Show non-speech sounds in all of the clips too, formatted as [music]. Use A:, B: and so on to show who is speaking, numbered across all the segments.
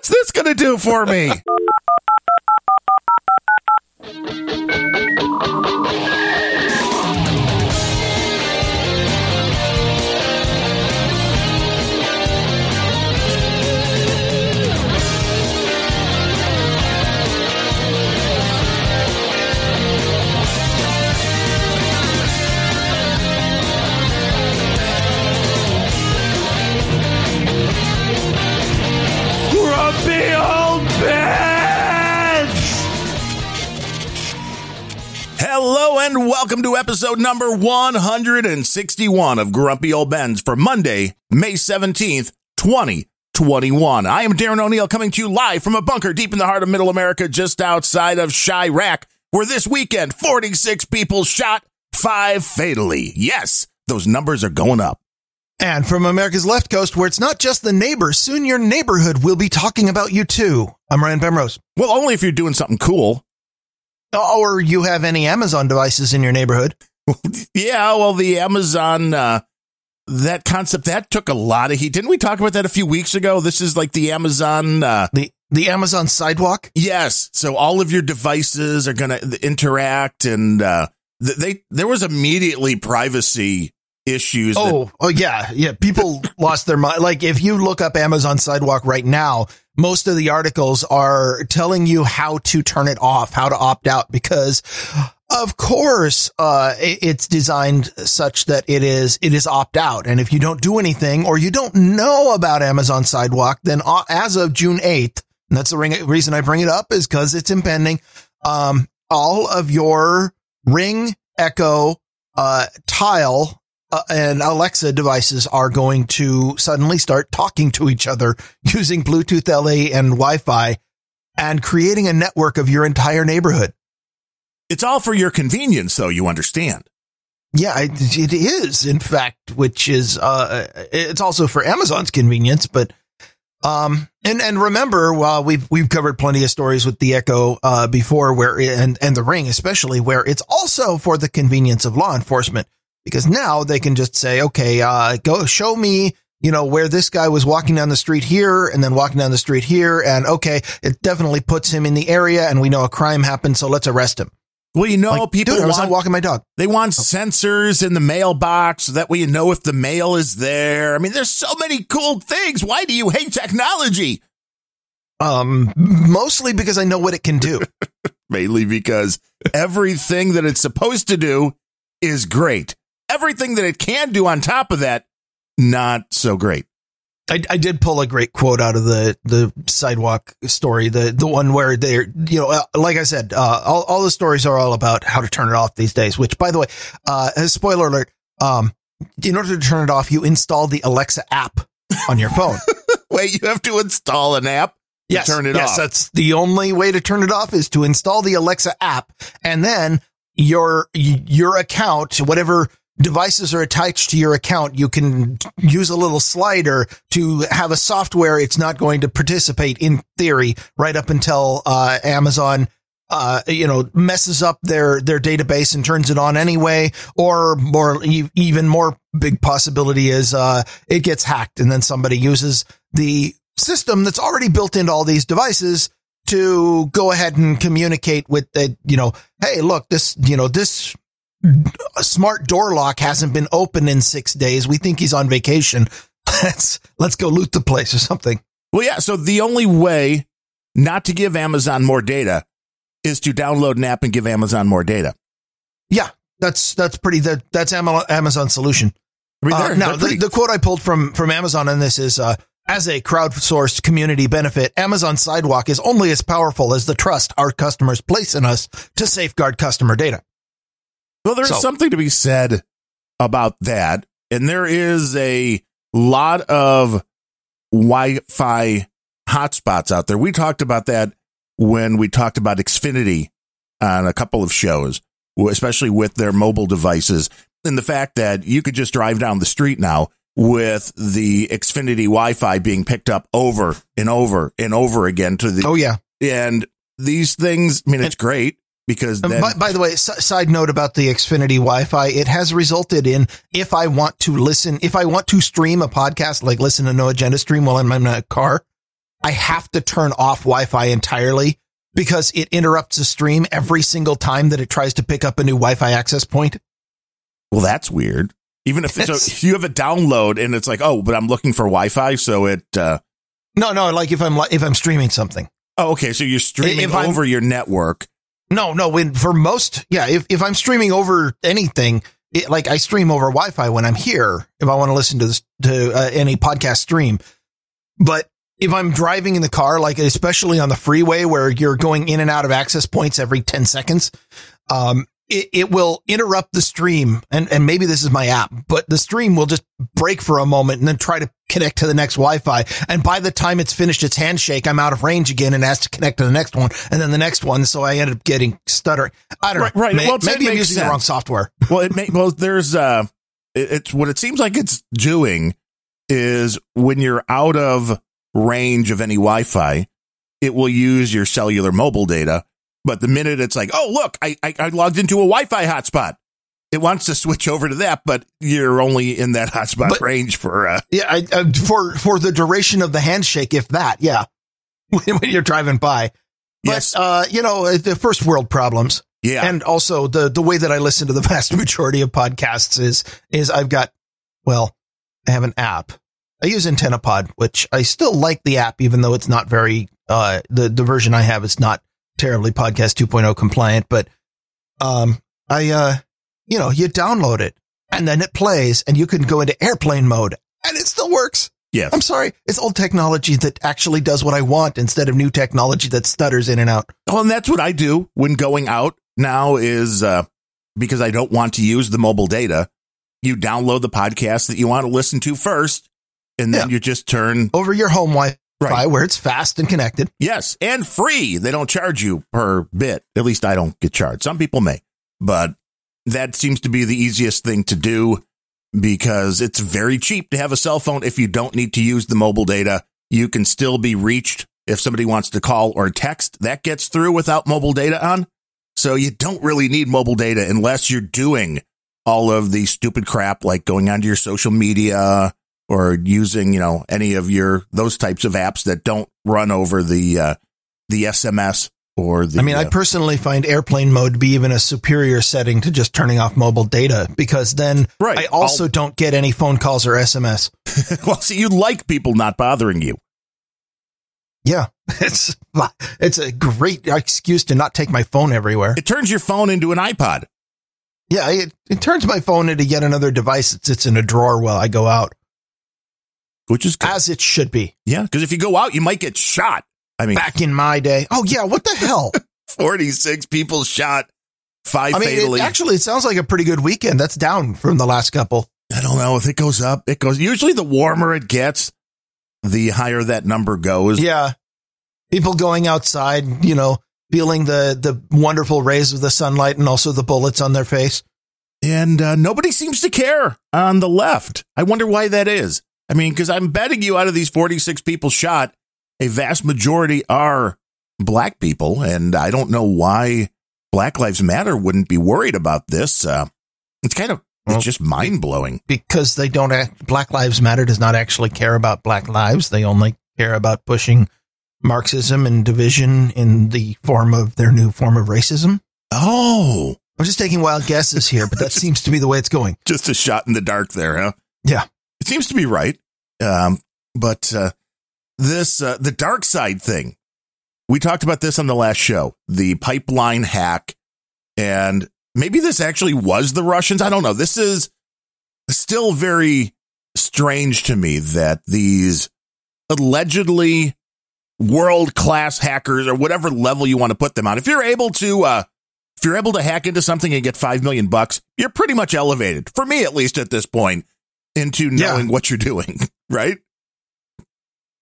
A: What's this going to do for me? Hello and welcome to episode number 161 of Grumpy Old Bens for Monday, May 17th, 2021. I am Darren O'Neill coming to you live from a bunker deep in the heart of middle America, just outside of Chiraq, where this weekend 46 people shot, five fatally. Yes, those numbers are going up.
B: And from America's left coast, where it's not just the neighbor, soon your neighborhood will be talking about you too. I'm Ryan Bemrose.
A: Well, only if you're doing something cool.
B: Or you have any Amazon devices in your neighborhood. [laughs]
A: Yeah, well, the Amazon, uh, that concept, that took a lot of heat. Didn't we talk about that a few weeks ago? This is like the Amazon, uh,
B: The the Amazon sidewalk.
A: yes. So all of your devices are going to interact and, uh, they, there was immediately privacy issues. that-
B: Oh, oh yeah, yeah. People [laughs] lost their mind. Like if you look up Amazon sidewalk right now, most of the articles are telling you how to turn it off, how to opt out, because of course, uh, it's designed such that it is, it is opt out. And if you don't do anything or you don't know about Amazon sidewalk, then uh, as of June 8th, and that's the reason I bring it up is because it's impending. Um, all of your ring, echo, uh, tile, uh, and Alexa devices are going to suddenly start talking to each other using Bluetooth LE and Wi-Fi and creating a network of your entire neighborhood.
A: it's all for your convenience, though, you understand.
B: Yeah, it, it is, in fact, which is, uh, it's also for Amazon's convenience, but, um, and, and remember, while we've, we've covered plenty of stories with the Echo, uh, before where, and, and the Ring, especially where it's also for the convenience of law enforcement, because now they can just say, okay, uh, go show me, you know, where this guy was walking down the street here and then walking down the street here. And okay, it definitely puts him in the area and we know a crime happened. So let's arrest him.
A: Well, you know,
B: Like,
A: people
B: dude, I was
A: want,
B: walking my dog.
A: they want sensors in the mailbox so that way you know if the mail is there. I mean, there's so many cool things. Why do you hate technology?
B: Um, mostly because I know what it can do. [laughs]
A: mainly because everything that it's supposed to do is great. Everything that it can do on top of that, not so great.
B: I, I did pull a great quote out of the, the sidewalk story, the, the one where they're, you know, uh, like I said, uh, all, all the stories are all about how to turn it off these days, which by the way, uh, spoiler alert, um, in order to turn it off, you install the Alexa app on your phone. [laughs]
A: Wait, you have to install an app to
B: yes,
A: turn it
B: yes,
A: off.
B: that's the only way to turn it off is to install the Alexa app and then your, your account, whatever devices are attached to your account, you can use a little slider to have a software. It's not going to participate in theory right up until, uh, Amazon, uh, you know, messes up their, their database and turns it on anyway, or more, even more big possibility is, uh, it gets hacked and then somebody uses the system that's already built into all these devices to go ahead and communicate with the, you know, hey, look, this, you know, this smart door lock hasn't been open in six days. We think he's on vacation. [laughs] Let's, let's go loot the place or something.
A: Well, yeah. So the only way not to give Amazon more data is to download an app and give Amazon more data.
B: Yeah. That's, that's pretty, that, that's Ama- Amazon's solution.
A: I mean,
B: Uh,
A: they're-
B: now,
A: they're
B: the, the quote I pulled from, from Amazon on this is, uh, as a crowdsourced community benefit, Amazon Sidewalk is only as powerful as the trust our customers place in us to safeguard customer data.
A: Well, there's
B: So-
A: something to be said about that. And there is a lot of Wi Fi hotspots out there. We talked about that when we talked about Xfinity on a couple of shows, especially with their mobile devices and the fact that you could just drive down the street now with the Xfinity Wi Fi being picked up over and over and over again to the,
B: Oh yeah.
A: and these things, I mean, it's great because then,
B: by, by the way, s- side note about the Xfinity Wi-Fi, it has resulted in if I want to listen, if I want to stream a podcast, like listen to No Agenda Stream while I'm in a car, I have to turn off Wi-Fi entirely because it interrupts the stream every single time that it tries to pick up a new Wi-Fi access point.
A: Well, that's weird. Even if It's- a, you have a download and it's like, oh, but I'm looking for Wi-Fi, so it. uh
B: No, no, like if I'm li- if I'm streaming something.
A: Oh, okay. So you're streaming
B: If
A: over your network.
B: No, no, when for most, yeah, if if I'm streaming over anything, it, like I stream over Wi-Fi when I'm here if I want to listen to this to uh, any podcast stream. But if I'm driving in the car, like especially on the freeway where you're going in and out of access points every 10 seconds, um, it, it will interrupt the stream. And, and maybe this is my app, but the stream will just break for a moment and then try to connect to the next Wi-Fi. And by the time it's finished its handshake, I'm out of range again and has to connect to the next one and then the next one. So I ended up getting stuttering. I don't
A: Right,
B: know.
A: right.
B: May-
A: Well,
B: maybe I'm using the wrong software. [laughs]
A: Well, it may, well, there's uh, it- it's what it seems like it's doing is when you're out of range of any Wi-Fi, it will use your cellular mobile data. But the minute it's like, oh look, I I, I logged into a Wi-Fi hotspot, it wants to switch over to that, but you're only in that hotspot
B: But-
A: range for uh,
B: Yeah. I, uh, for, for the duration of the handshake, if that, yeah. [laughs] when when you're driving by. But,
A: yes,
B: uh, you know, uh, the first world problems.
A: yeah,
B: And also the, the way that I listen to the [laughs] vast majority of podcasts is, is I've got, well, I have an app. I use AntennaPod, which I still like the app, even though it's not very, uh, the, the version I have is not terribly podcast 2.0 compliant, but, um, I, uh, you know, you download it and then it plays and you can go into airplane mode and it still works.
A: yes.
B: I'm sorry. It's old technology that actually does what I want instead of new technology that stutters in and out.
A: Well, and that's what I do when going out now is uh, because I don't want to use the mobile data. You download the podcast that you want to listen to first, and then
B: Yeah.
A: you just turn
B: over your home Wi-Fi
A: Right.
B: where it's fast and connected.
A: yes and free. They don't charge you per bit. At least I don't get charged. Some people may, but that seems to be the easiest thing to do because it's very cheap to have a cell phone. If you don't need to use the mobile data, you can still be reached if somebody wants to call or text. That gets through without mobile data on. So you don't really need mobile data unless you're doing all of the stupid crap like going onto your social media or using, you know, any of your those types of apps that don't run over the uh the SMS or the
B: I mean, I
A: uh,
B: personally find airplane mode to be even a superior setting to just turning off mobile data because then
A: right.
B: I also don't get any phone calls or SMS. [laughs]
A: well, see, you like people not bothering you.
B: Yeah, [laughs] it's it's a great excuse to not take my phone everywhere.
A: It turns your phone into an iPod.
B: Yeah, it, it turns my phone into yet another device that sits in a drawer while I go out,
A: Which is good.
B: as it should be.
A: yeah, because if you go out, you might get shot. I mean,
B: Back in my day. Oh yeah, what the hell? [laughs]
A: 46 people shot, five
B: I mean,
A: fatally.
B: it, actually, it sounds like a pretty good weekend. That's down from the last couple.
A: I don't know if it goes up. It goes. Usually, the warmer it gets, the higher that number goes.
B: Yeah. People going outside, you know, feeling the, the wonderful rays of the sunlight and also the bullets on their face.
A: And uh, nobody seems to care on the left. I wonder why that is. I mean, because I'm betting you out of these 46 people shot, a vast majority are black people. And I don't know why Black Lives Matter wouldn't be worried about this. Uh, it's kind of,
B: Well,
A: it's just mind blowing.
B: Because they don't act, Black Lives Matter does not actually care about black lives. They only care about pushing Marxism and division in the form of their new form of racism.
A: Oh,
B: I'm just taking wild guesses here, but that [laughs] seems to be the way it's going.
A: just a shot in the dark there, huh?
B: Yeah.
A: It seems to be right. Um, but uh, this, uh, the DarkSide thing, we talked about this on the last show, the pipeline hack. And maybe this actually was the Russians. I don't know. This is still very strange to me that these allegedly world class hackers or whatever level you want to put them on, if you're able to, uh, if you're able to hack into something and get five million bucks, you're pretty much elevated, for me at least at this point, into
B: Yeah.
A: knowing what you're doing, [laughs] right?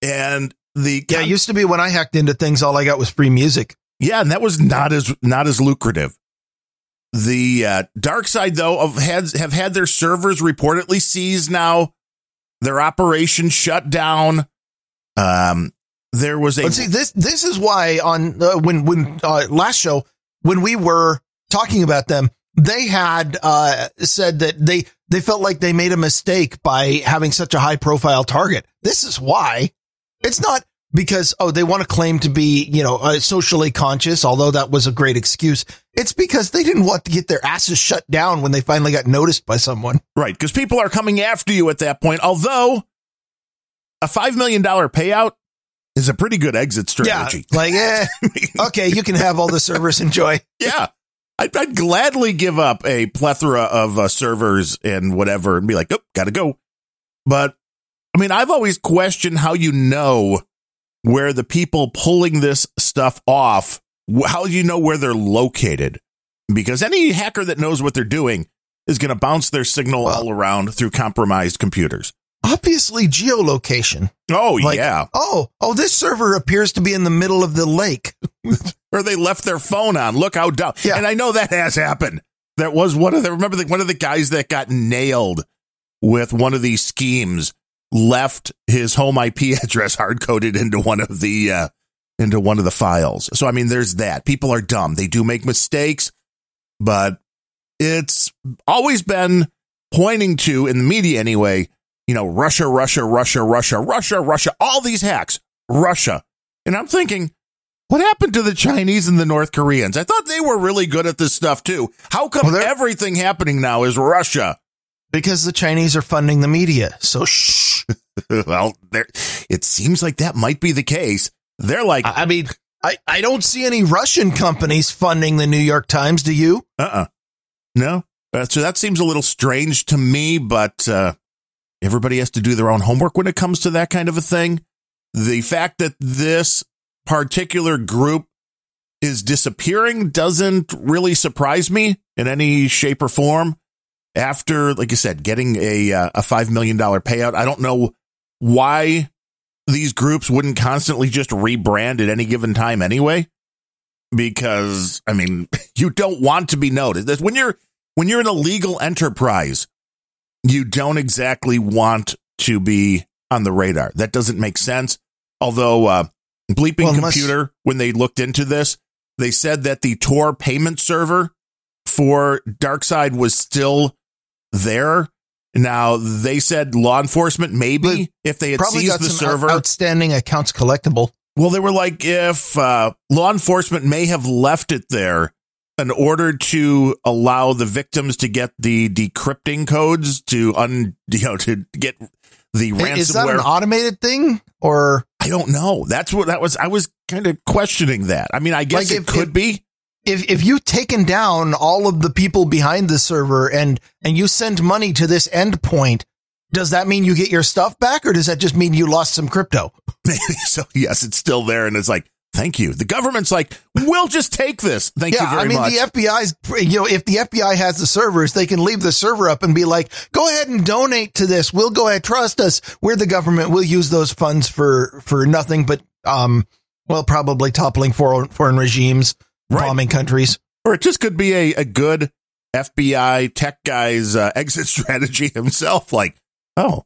A: And the
B: Yeah, it used to be when I hacked into things, all I got was free music.
A: yeah, and that was not as not as lucrative. The uh, DarkSide, though, of had have had their servers reportedly seized now, their operation shut down. Um, there was a
B: But see, this this is why on uh, when when uh, last show when we were talking about them, they had uh, said that they they felt like they made a mistake by having such a high profile target. This is why it's not because oh they want to claim to be you know uh, socially conscious although that was a great excuse. It's because they didn't want to get their asses shut down when they finally got noticed by someone.
A: Right because people are coming after you at that point although a $5 million payout is a pretty good exit strategy.
B: yeah, like eh, [laughs] okay you can have all the servers enjoy. [laughs]
A: Yeah I'd, I'd, gladly give up a plethora of uh, servers and whatever and be like oh gotta go. But I mean, I've always questioned how you know where the people pulling this stuff off, how do you know where they're located? Because any hacker that knows what they're doing is going to bounce their signal well, all around through compromised computers.
B: Obviously, geolocation.
A: Oh, like, yeah.
B: Oh, oh, this server appears to be in the middle of the lake. [laughs]
A: or they left their phone on. Look how dumb. Yeah. And I know that has happened. That was one of the, remember the, one of the guys that got nailed with one of these schemes left his home IP [laughs] address hard coded into one of the uh, into one of the files. So I mean, there's that. People are dumb. They do make mistakes, but it's always been pointing to in the media anyway. You know, Russia, Russia, Russia, Russia, Russia, Russia. All these hacks, Russia. And I'm thinking, what happened to the Chinese and the North Koreans? I thought they were really good at this stuff too. How come well, everything happening now is Russia?
B: Because the Chinese are funding the media. So shh. [laughs]
A: well, there, it seems like that might be the case. They're like,
B: I mean, I, I don't see any Russian companies funding the New York Times. Do you?
A: Uh uh-uh. uh No. Uh, so that seems a little strange to me, but uh, everybody has to do their own homework when it comes to that kind of a thing. The fact that this particular group is disappearing doesn't really surprise me in any shape or form after, like you said, getting a uh, a five million dollar payout. I don't know why these groups wouldn't constantly just rebrand at any given time anyway. Because I mean, [laughs] you don't want to be noticed. When you're when you're an illegal enterprise, you don't exactly want to be on the radar. That doesn't make sense. Although uh, Bleeping well, Computer, unless- when they looked into this, they said that the Tor payment server for DarkSide was still there. Now they said law enforcement maybe if they had seized the server,
B: outstanding accounts collectible.
A: Well, they were like if uh, law enforcement may have left it there in order to allow the victims to get the decrypting codes to un you know to get the ransomware. Is that
B: an automated thing or
A: I don't know. That's what that was. I was kind of questioning that. I mean, I guess like it if, could
B: if,
A: be
B: if if you've taken down all of the people behind the server and and you send money to this endpoint, does that mean you get your stuff back, or does that just mean you lost some crypto? [laughs]
A: so yes, it's still there, and it's like. Thank you. The government's like, we'll just take this. Thank yeah, you very
B: I mean,
A: much.
B: the FBI's, you know, if the FBI has the servers, they can leave the server up and be like, go ahead and donate to this. We'll go ahead. Trust us. We're the government. We'll use those funds for, for nothing but, um, well, probably toppling foreign, foreign regimes right. bombing countries.
A: Or it just could be a, a good FBI tech guy's uh, exit [laughs] strategy himself. Like, oh,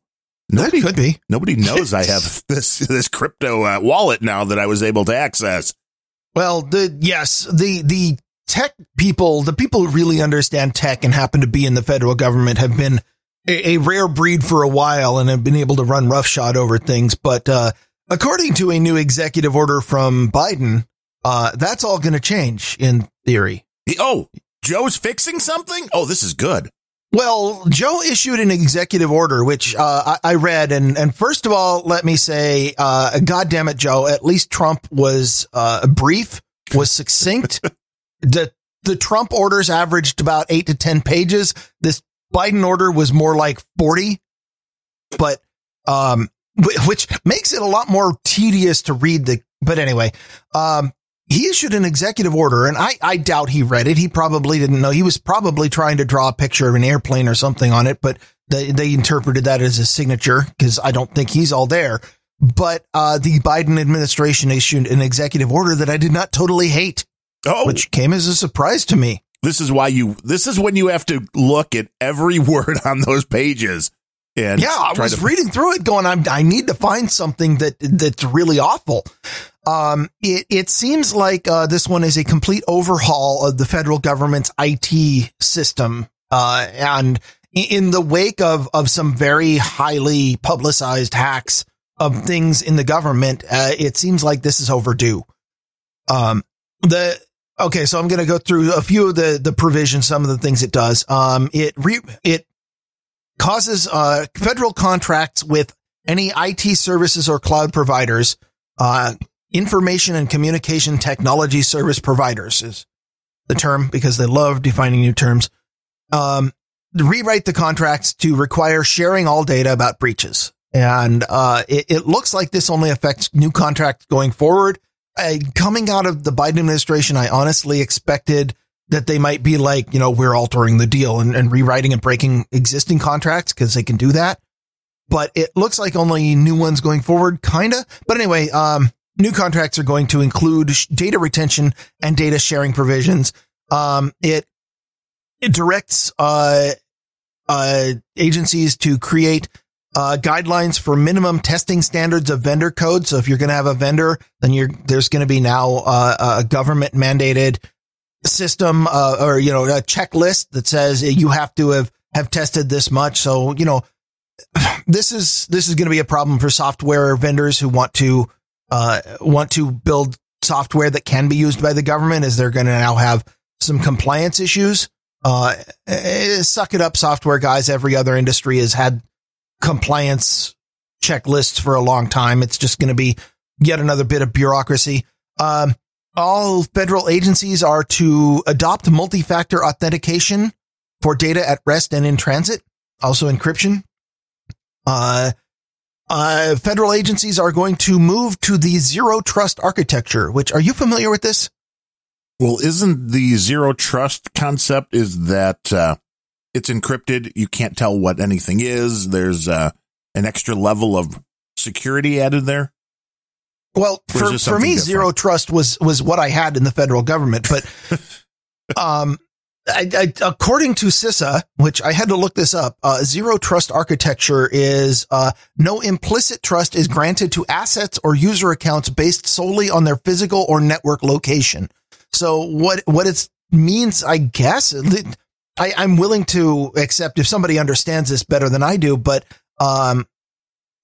B: nobody that could be.
A: Nobody knows I have [laughs] this this crypto uh, wallet now that I was able to access.
B: Well, the yes, the the tech people, the people who really understand tech and happen to be in the federal government have been a, a rare breed for a while and have been able to run roughshod over things. But uh, according to a new executive order from Biden, uh, that's all going to change in theory.
A: Oh, Joe's fixing something? Oh, this is good.
B: Well, Joe issued an executive order, which uh, I, I, read, and and first of all, let me say, uh, God damn it, Joe! At least Trump was uh, brief, was succinct. [laughs] the The Trump orders averaged about eight to ten pages. This Biden order was more like forty, but um, which makes it a lot more tedious to read. The but anyway, um, he issued an executive order and I, I doubt he read it. He probably didn't know. He was probably trying to draw a picture of an airplane or something on it, but they, they interpreted that as a signature because I don't think he's all there. But uh, the Biden administration issued an executive order that I did not totally hate, oh. which came as a surprise to me.
A: This is why you, this is when you have to look at every [laughs] word on those pages. And
B: yeah, I was to- reading through it going, I'm, I need to find something that, that's really awful. Um, it, it seems like uh, this one is a complete overhaul of the federal government's IT system. Uh, and in the wake of, of some very highly publicized hacks of things in the government, uh, it seems like this is overdue. Um, the okay, so I'm going to go through a few of the the provisions, some of the things it does. Um, it re, it causes uh, federal contracts with any IT services or cloud providers, uh, information and communication technology service providers is the term because they love defining new terms. Um, rewrite the contracts to require sharing all data about breaches. And uh, it, it, looks like this only affects new contracts going forward. Uh, coming out of the Biden administration, I honestly expected that they might be like, you know, we're altering the deal and, and rewriting and breaking existing contracts because they can do that. But it looks like only new ones going forward, kind of. But anyway, um, new contracts are going to include data retention and data sharing provisions. Um, it, it directs, uh, uh, agencies to create uh, guidelines for minimum testing standards of vendor code. So if you're going to have a vendor, then you're, there's going to be now uh, a government mandated system uh, or, you know, a checklist that says you have to have, have tested this much. So, you know, [sighs] this is, this is going to be a problem for software vendors who want to, uh, want to build software that can be used by the government as they're going to now have some compliance issues. Uh, eh, suck it up software guys. Every other industry has had compliance checklists for a long time. It's just going to be yet another bit of bureaucracy. Um, all federal agencies are to adopt multi-factor authentication for data at rest and in transit, also encryption. Uh, uh, federal agencies are going to move to the zero trust architecture, which are you familiar with this?
A: Well, isn't the zero trust concept is that, uh, it's encrypted. You can't tell what anything is. There's uh, an extra level of security added there.
B: Well, for, for me, different? zero trust was was what I had in the federal government, but [laughs] um, I, I, according to CISA, which I had to look this up, uh, zero trust architecture is uh, no implicit trust is granted to assets or user accounts based solely on their physical or network location. So what what it means, I guess, I, I'm willing to accept if somebody understands this better than I do, but um,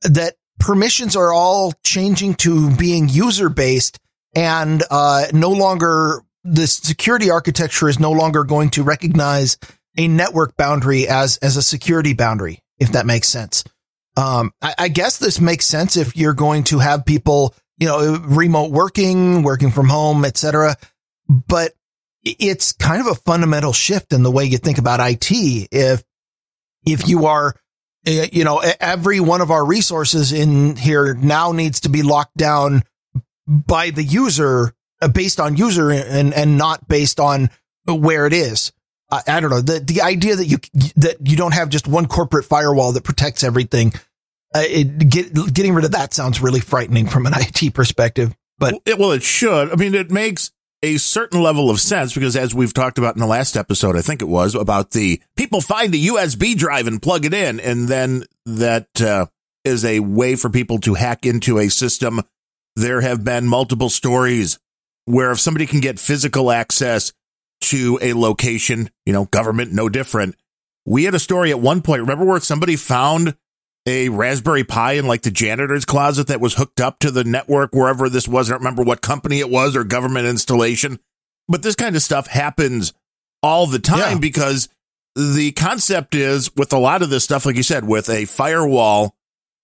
B: that permissions are all changing to being user based and uh, no longer the security architecture is no longer going to recognize a network boundary as as a security boundary, if that makes sense. Um, I, I guess this makes sense if you're going to have people, you know, remote working, working from home, etc. But it's kind of a fundamental shift in the way you think about IT. If, if you are, you know, every one of our resources in here now needs to be locked down by the user uh, based on user and, and not based on where it is. I, I don't know. The, the idea that you, that you don't have just one corporate firewall that protects everything. Uh, it, get, getting rid of that sounds really frightening from an [laughs] IT perspective, but
A: it, well, it should. I mean, it makes a certain level of sense because as we've talked about in the last episode, I think it was about the people find the USB drive and plug it in. And then that uh, is a way for people to hack into a system. There have been multiple stories where if somebody can get physical access to a location, you know, government, no different. We had a story at one point. Remember where somebody found a Raspberry Pi in like the janitor's closet that was hooked up to the network wherever this was. I don't remember what company it was or government installation. But this kind of stuff happens all the time yeah. because the concept is with a lot of this stuff, like you said, with a firewall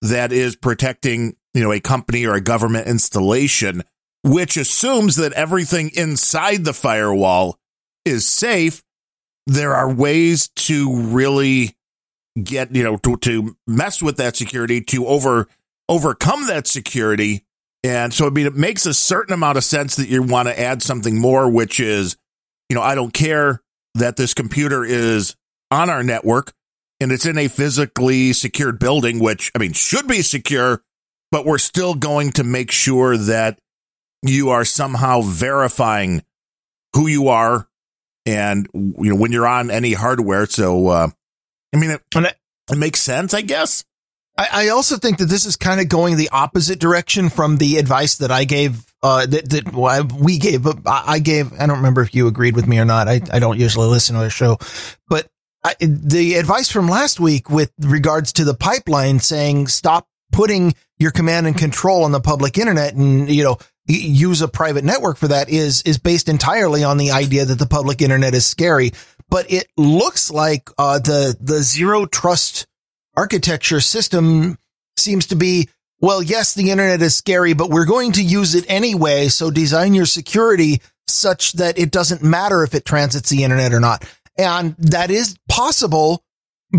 A: that is protecting, you know, a company or a government installation, which assumes that everything inside the firewall is safe. There are ways to really get, you know, to, to mess with that security, to over, overcome that security. And so, I mean, it makes a certain amount of sense that you want to add something more, which is, you know, I don't care that this computer is on our network and it's in a physically secured building, which I mean, should be secure, but we're still going to make sure that you are somehow verifying who you are and, you know, when you're on any hardware. So, uh, I mean, it, it makes sense, I guess.
B: I, I also think that this is kind of going the opposite direction from the advice that I gave, uh, that, that we gave, but I gave, I don't remember if you agreed with me or not. I, I don't usually listen to the show, but I, the advice from last week with regards to the pipeline saying stop putting your command and control on the public internet and, you know, use a private network for that is, is based entirely on the idea that the public internet is scary. But it looks like, uh, the, the zero trust architecture system seems to be, well, yes, the internet is scary, but we're going to use it anyway. So design your security such that it doesn't matter if it transits the internet or not. And that is possible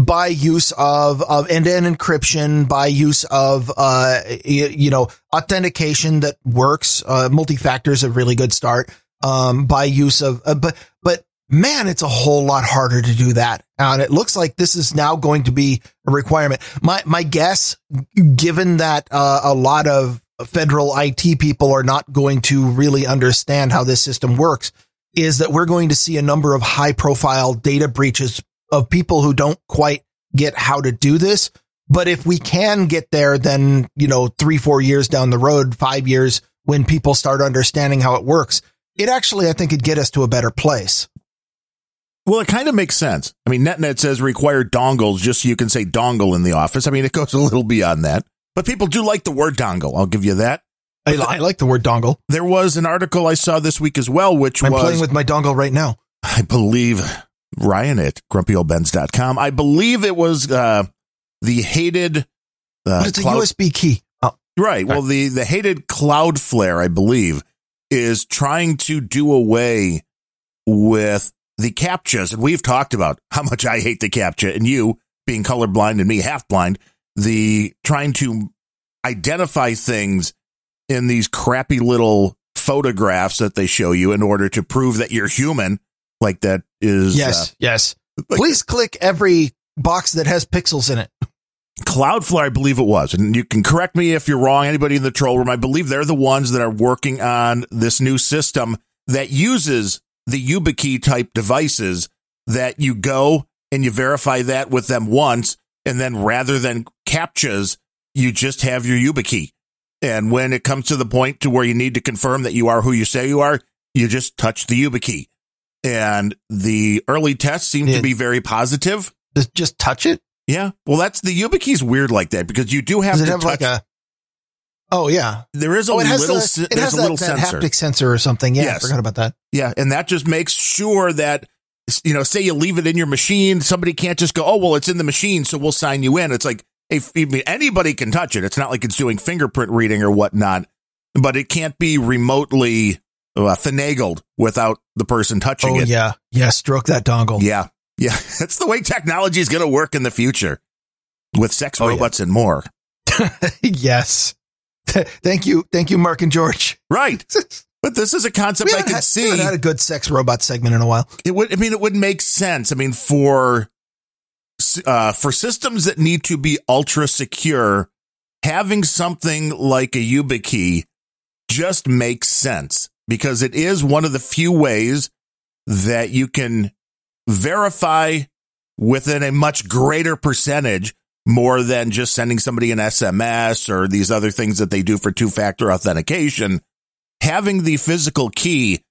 B: by use of, of end-to-end encryption, by use of, uh, you, you know, authentication that works. Uh, multi-factor is a really good start. Um, by use of, uh, but, but man, it's a whole lot harder to do that. And it looks like this is now going to be a requirement. My, my guess, given that, uh, a lot of federal IT people are not going to really understand how this system works is that we're going to see a number of high profile data breaches of people who don't quite get how to do this. But if we can get there, then, you know, three, four years down the road, five years, when people start understanding how it works, it actually, I think, could get us to a better place.
A: Well, it kind of makes sense. I mean, NetNet says require dongles just so you can say dongle in the office. I mean, it goes a little beyond that, but people do like the word dongle. I'll give you that.
B: I, I like the word dongle.
A: There was an article I saw this week as well, which
B: I'm
A: was
B: playing with my dongle right now.
A: I believe Ryan at grumpyoldbens.com. I believe it was uh, the hated.
B: Uh, but it's cloud- a USB key.
A: Oh. Right. Well, the, the hated Cloudflare, I believe, is trying to do away with the CAPTCHAs. And we've talked about how much I hate the CAPTCHA and you being colorblind and me half blind, the trying to identify things in these crappy little photographs that they show you in order to prove that you're human like that is
B: yes, uh, yes. Like, Please click every box that has pixels in it.
A: Cloudflare, I believe it was, and you can correct me if you're wrong. Anybody in the troll room, I believe they're the ones that are working on this new system that uses the YubiKey type devices that you go and you verify that with them once, and then rather than captchas, you just have your YubiKey. And when it comes to the point to where you need to confirm that you are who you say you are, you just touch the YubiKey and the early tests seem to be very positive.
B: Just touch it.
A: Yeah. Well, that's the YubiKey's weird like that because you do have
B: Does
A: to
B: it have
A: touch.
B: Like a, oh yeah,
A: there is a
B: oh, it
A: little.
B: Has
A: the,
B: it has
A: a
B: that,
A: little
B: that
A: sensor.
B: haptic sensor or something. Yeah, yes. I forgot about that.
A: Yeah, and that just makes sure that you know, say you leave it in your machine, somebody can't just go, oh well, it's in the machine, so we'll sign you in. It's like if anybody can touch it. It's not like it's doing fingerprint reading or whatnot, but it can't be remotely uh, finagled without the person touching
B: oh,
A: it.
B: Yeah. Yeah. Stroke that dongle.
A: Yeah. Yeah. [laughs] That's the way technology is going to work in the future with sex oh, robots yeah. and more. [laughs]
B: yes. [laughs] Thank you. Thank you, Mark and George.
A: Right. But this is a concept I can
B: had,
A: see.
B: We haven't had a good sex robot segment in a while.
A: It would, I mean, it would make sense. I mean, for, uh, for systems that need to be ultra secure, having something like a YubiKey just makes sense because it is one of the few ways that you can verify within a much greater percentage more than just sending somebody an SMS or these other things that they do for two factor authentication. Having the physical key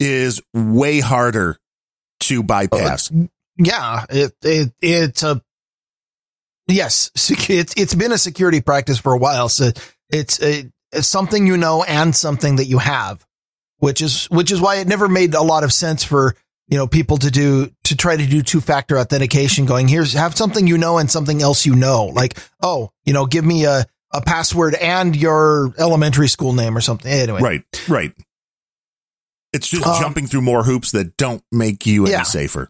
A: is way harder to bypass. Uh,
B: yeah, it, it, it's a, yes, it's, it's been a security practice for a while. So it's, a, it's something you know and something that you have which is which is why it never made a lot of sense for you know people to do to try to do two factor authentication. Going here's have something you know and something else you know, like oh you know give me a a password and your elementary school name or something. Anyway,
A: right, right. It's just um, jumping through more hoops that don't make you yeah. any safer.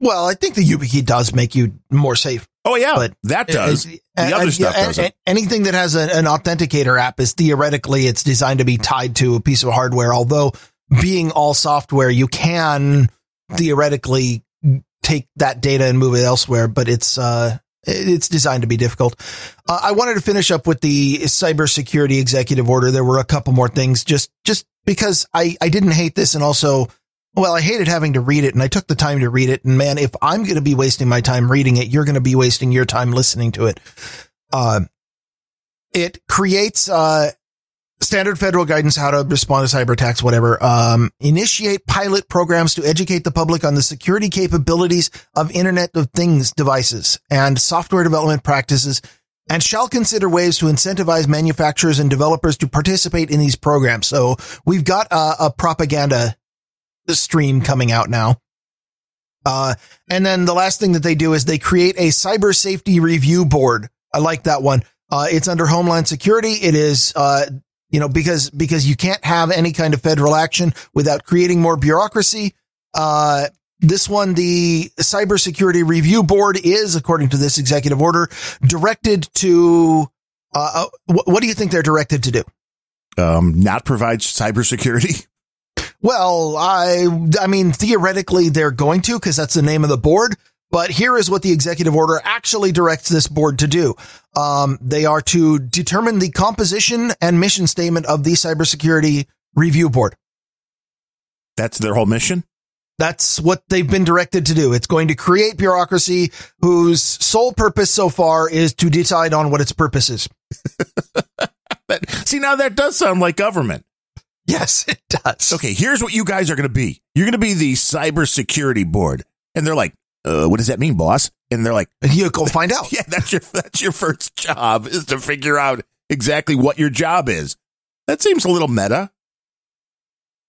B: Well, I think the YubiKey does make you more safe.
A: Oh yeah, but that does. It, the other
B: and,
A: stuff doesn't.
B: Anything that has a, an authenticator app is theoretically it's designed to be tied to a piece of hardware. Although being all software, you can theoretically take that data and move it elsewhere, but it's uh, it's designed to be difficult. Uh, I wanted to finish up with the cybersecurity executive order. There were a couple more things just just because I I didn't hate this and also well, I hated having to read it and I took the time to read it. And man, if I'm going to be wasting my time reading it, you're going to be wasting your time listening to it. Uh, it creates, uh, standard federal guidance how to respond to cyber attacks, whatever. Um, initiate pilot programs to educate the public on the security capabilities of Internet of Things devices and software development practices and shall consider ways to incentivize manufacturers and developers to participate in these programs. So we've got a, a propaganda stream coming out now. Uh, and then the last thing that they do is they create a cyber safety review board. I like that one. Uh, it's under Homeland Security. It is, uh, you know, because, because you can't have any kind of federal action without creating more bureaucracy. Uh, this one, the Cybersecurity Review Board is, according to this executive order, directed to, uh, uh what do you think they're directed to do?
A: Um, not provide cybersecurity. [laughs]
B: Well, I, I mean, theoretically they're going to, because that's the name of the board. But here is what the executive order actually directs this board to do. Um, they are to determine the composition and mission statement of the cybersecurity review board.
A: That's their whole mission.
B: That's what they've been directed to do. It's going to create bureaucracy whose sole purpose so far is to decide on what its purpose is. [laughs]
A: See, now that does sound like government.
B: Yes, it does.
A: Okay, here's what you guys are going to be. You're going to be the cybersecurity board. And they're like, uh, what does that mean, boss? And they're like,
B: you go find [laughs] out.
A: yeah, that's your, that's your first job is to figure out exactly what your job is. That seems a little meta.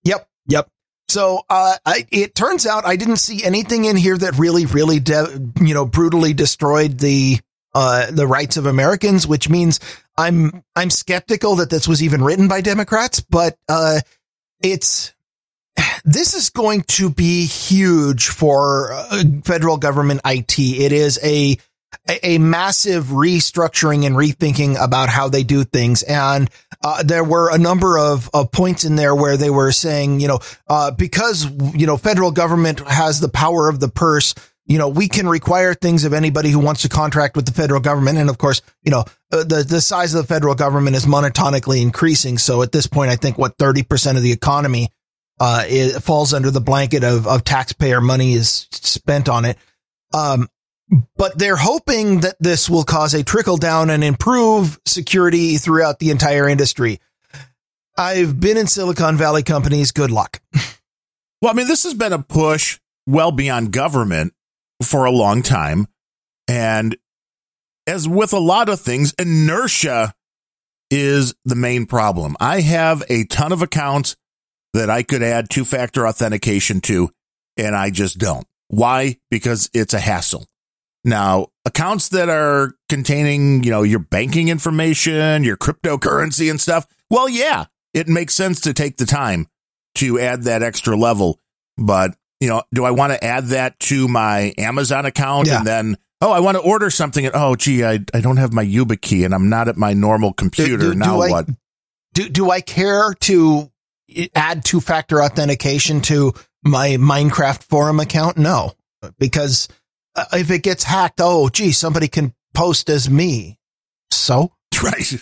B: Yep. Yep. So, uh, I, it turns out I didn't see anything in here that really, really, de- you know, brutally destroyed the, uh, the rights of Americans, which means I'm I'm skeptical that this was even written by Democrats, but uh, it's this is going to be huge for uh, federal government IT. It is a a, massive restructuring and rethinking about how they do things. And uh, there were a number of, of points in there where they were saying, you know, uh, because, you know, federal government has the power of the purse, you know, we can require things of anybody who wants to contract with the federal government. And of course, you know, uh, the, the size of the federal government is monotonically increasing. So at this point, I think what 30% of the economy, uh, it falls under the blanket of, of taxpayer money is spent on it. Um, but they're hoping that this will cause a trickle down and improve security throughout the entire industry. I've been in Silicon Valley companies. Good luck. [laughs]
A: Well, I mean, this has been a push well beyond government for a long time. And as with a lot of things, inertia is the main problem. I have a ton of accounts that I could add two factor authentication to, and I just don't. Why? Because it's a hassle. Now, accounts that are containing, you know, your banking information, your cryptocurrency and stuff. Well, yeah, it makes sense to take the time to add that extra level. But you know, do I want to add that to my Amazon account yeah. and then, oh, I want to order something and, oh, gee, I, I don't have my YubiKey and I'm not at my normal computer. Do, do, now
B: do
A: what?
B: I, do, do I care to add two factor authentication to my Minecraft forum account? No, because uh, if it gets hacked, oh, gee, somebody can post as me. So? [laughs]
A: Right.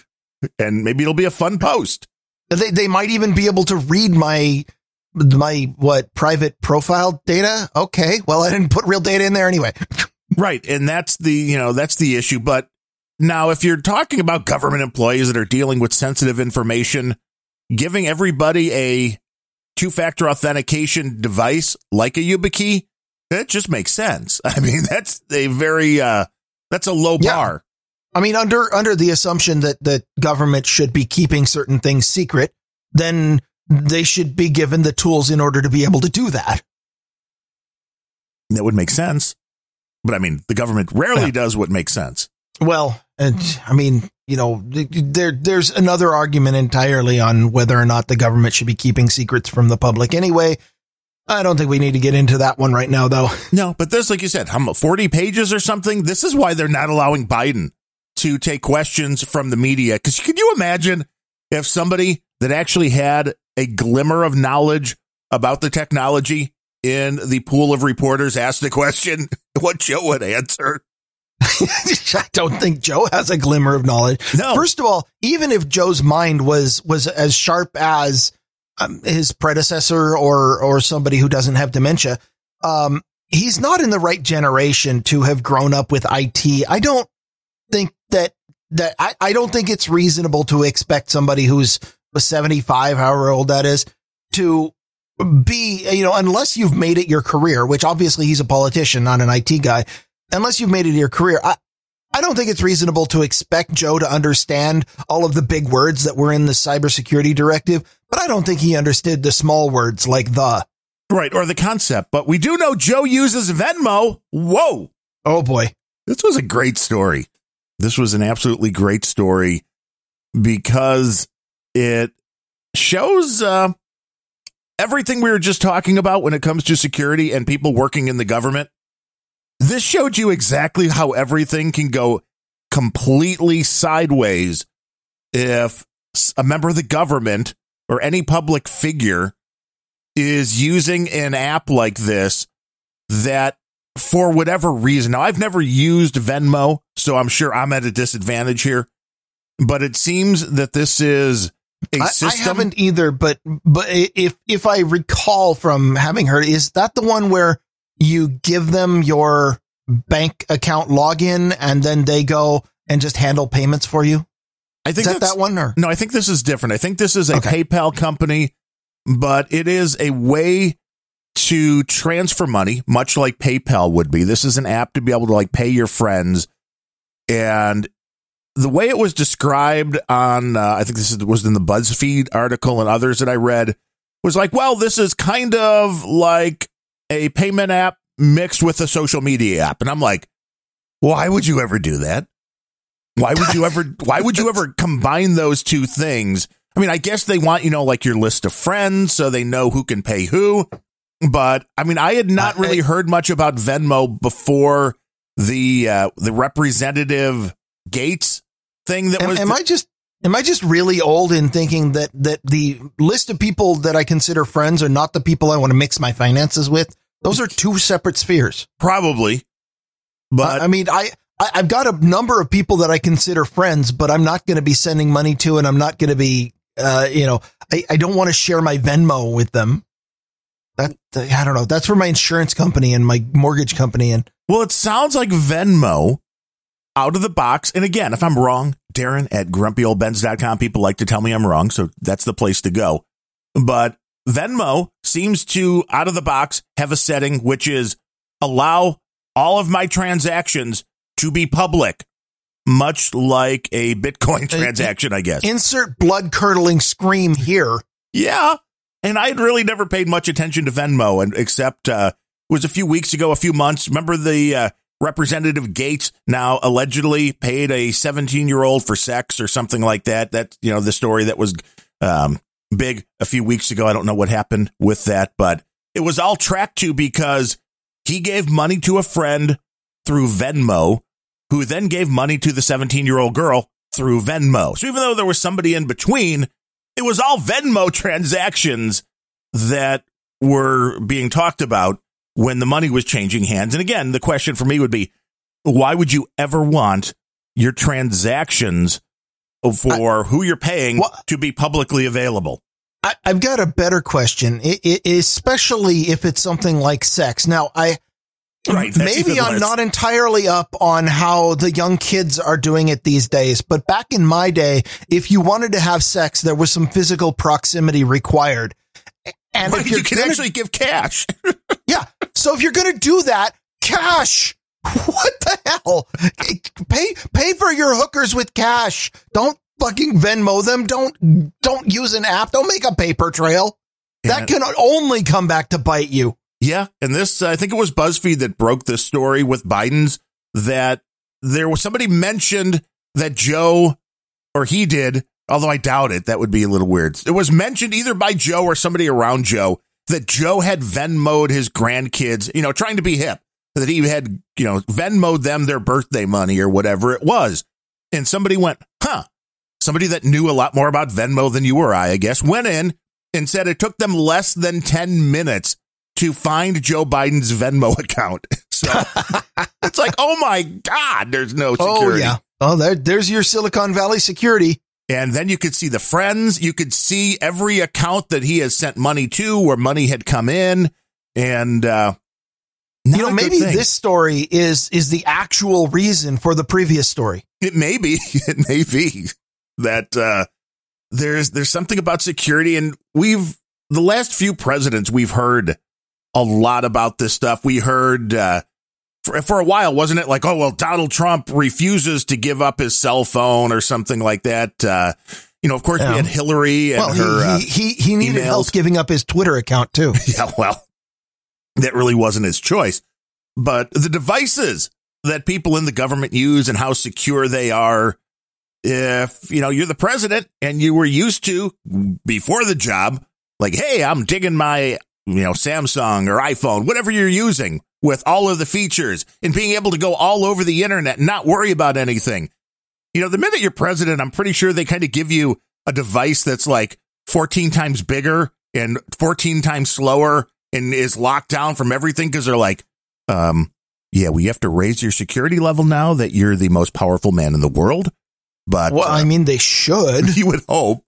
A: And maybe it'll be a fun post.
B: They, they might even be able to read my my what private profile data. Okay, well I didn't put real data in there anyway.
A: right, and that's the you know that's the issue. But now, if you're talking about government employees that are dealing with sensitive information, giving everybody a two-factor authentication device like a YubiKey, that just makes sense. [laughs] I mean, that's a very uh that's a low yeah. bar.
B: I mean, under under the assumption that that government should be keeping certain things secret, then they should be given the tools in order to be able to do that.
A: That would make sense. But I mean, the government rarely yeah. does what makes sense.
B: Well, and I mean, you know, there there's another argument entirely on whether or not the government should be keeping secrets from the public anyway. I don't think we need to get into that one right now, though. [laughs]
A: No, but this, like you said, 40 pages or something. This is why they're not allowing Biden to take questions from the media. Because can you imagine if somebody that actually had a glimmer of knowledge about the technology in the pool of reporters asked a question, [laughs] what Joe would answer. [laughs]
B: I don't think Joe has a glimmer of knowledge. No. First of all, even if Joe's mind was was as sharp as um, his predecessor or or somebody who doesn't have dementia, um, he's not in the right generation to have grown up with IT. I don't think that that I, I don't think it's reasonable to expect somebody who's 75, however old that is, to be, you know, unless you've made it your career, which obviously he's a politician, not an IT guy, unless you've made it your career, I, I don't think it's reasonable to expect Joe to understand all of the big words that were in the cybersecurity directive, but I don't think he understood the small words like the.
A: Right, or the concept. But we do know Joe uses Venmo. Whoa.
B: Oh boy.
A: This was a great story. This was an absolutely great story because it shows uh, everything we were just talking about when it comes to security and people working in the government. This showed you exactly how everything can go completely sideways if a member of the government or any public figure is using an app like this that for whatever reason. Now, I've never used Venmo, so I'm sure I'm at a disadvantage here, but it seems that this is a system.
B: I, I haven't either, but but if if I recall from having heard, is that the one where you give them your bank account login and then they go and just handle payments for you?
A: I think
B: is that that one or
A: no? I think this is different. I think this is a okay. PayPal company, but it is a way to transfer money, much like PayPal would be. This is an app to be able to like pay your friends. And the way it was described on, uh, I think this was in the BuzzFeed article and others that I read, was like, well, this is kind of like a payment app mixed with a social media app. And I'm like, why would you ever do that? Why would you ever, why would you ever combine those two things? I mean, I guess they want, you know, like your list of friends so they know who can pay who. But I mean, I had not really heard much about Venmo before the uh, the representative Gaetz thing that
B: am,
A: was.
B: Am I just am I just really old in thinking that that the list of people that I consider friends are not the people I want to mix my finances with? Those are two separate spheres.
A: Probably, but
B: I, I mean, I I, have got a number of people that I consider friends, but I'm not going to be sending money to, and I'm not going to be, uh, you know, I, I don't want to share my Venmo with them. That I don't know. That's for my insurance company and my mortgage company. And
A: well, it sounds like Venmo out of the box. And again, if I'm wrong, Darren at grumpyoldbens.com, people like to tell me I'm wrong. So that's the place to go. But Venmo seems to out of the box have a setting which is allow all of my transactions to be public, much like a Bitcoin [laughs] transaction, I guess.
B: Insert blood curdling scream here.
A: Yeah. And I had really never paid much attention to Venmo, and except uh, it was a few weeks ago, a few months. Remember the uh, Representative Gaetz now allegedly paid a 17 year old for sex or something like that. That you know the story that was um, big a few weeks ago. I don't know what happened with that, but it was all tracked to because he gave money to a friend through Venmo, who then gave money to the 17 year old girl through Venmo. So even though there was somebody in between, it was all Venmo [laughs] transactions that were being talked about when the money was changing hands. And again, the question for me would be why would you ever want your transactions for I, who you're paying well, to be publicly available?
B: I, have got a better question, it, it, especially if it's something like sex. Now, I
A: Right.
B: Maybe I'm not entirely up on how the young kids are doing it these days, but back in my day, if you wanted to have sex, there was some physical proximity required.
A: And right, if you can gonna, actually give cash. [laughs]
B: So if you're going to do that, cash. [laughs] What the hell? Pay pay for your hookers with cash. Don't fucking Venmo them. Don't don't use an app. Don't make a paper trail. That can only come back to bite you.
A: Yeah, and this I think it was BuzzFeed that broke this story with Biden's that there was somebody mentioned that Joe or he did, although I doubt it. That would be a little weird. It was mentioned either by Joe or somebody around Joe that Joe had Venmoed his grandkids, you know, trying to be hip, that he had, you know, Venmoed them their birthday money or whatever it was. And somebody went, huh, somebody that knew a lot more about Venmo than you or I, I guess, went in and said it took them less than 10 minutes to find Joe Biden's Venmo [laughs] account. So it's like, oh my God, there's no oh, security.
B: Oh, yeah. Oh, there, there's your Silicon Valley security.
A: And then you could see the friends. You could see every account that he has sent money to where money had come in. And, uh,
B: you know, maybe this story is, is the actual reason for the previous story.
A: It may be. [laughs] It may be that, uh, there's, there's something about security and we've, the last few presidents we've heard a lot about this stuff. We heard uh, for, for a while, wasn't it? Like, oh well, Donald Trump refuses to give up his cell phone or something like that. Uh, you know, of course,
B: Yeah.
A: we had Hillary and
B: well,
A: her.
B: he, he, he, he needed
A: emails.
B: help giving up his Twitter account too.
A: uh, [laughs] yeah, well, that really wasn't his choice. But the devices that people in the government use and how secure they are. If you know you're the president and you were used to before the job, like, hey, I'm digging my you know Samsung or iPhone, whatever you're using, with all of the features and being able to go all over the internet and not worry about anything. You know, the minute you're president, I'm pretty sure they kind of give you a device that's like 14 times bigger and 14 times slower and is locked down from everything because they're like, um, yeah, we have to raise your security level now that you're the most powerful man in the world. But
B: Well,
A: uh,
B: I mean, they should. [laughs]
A: you would hope.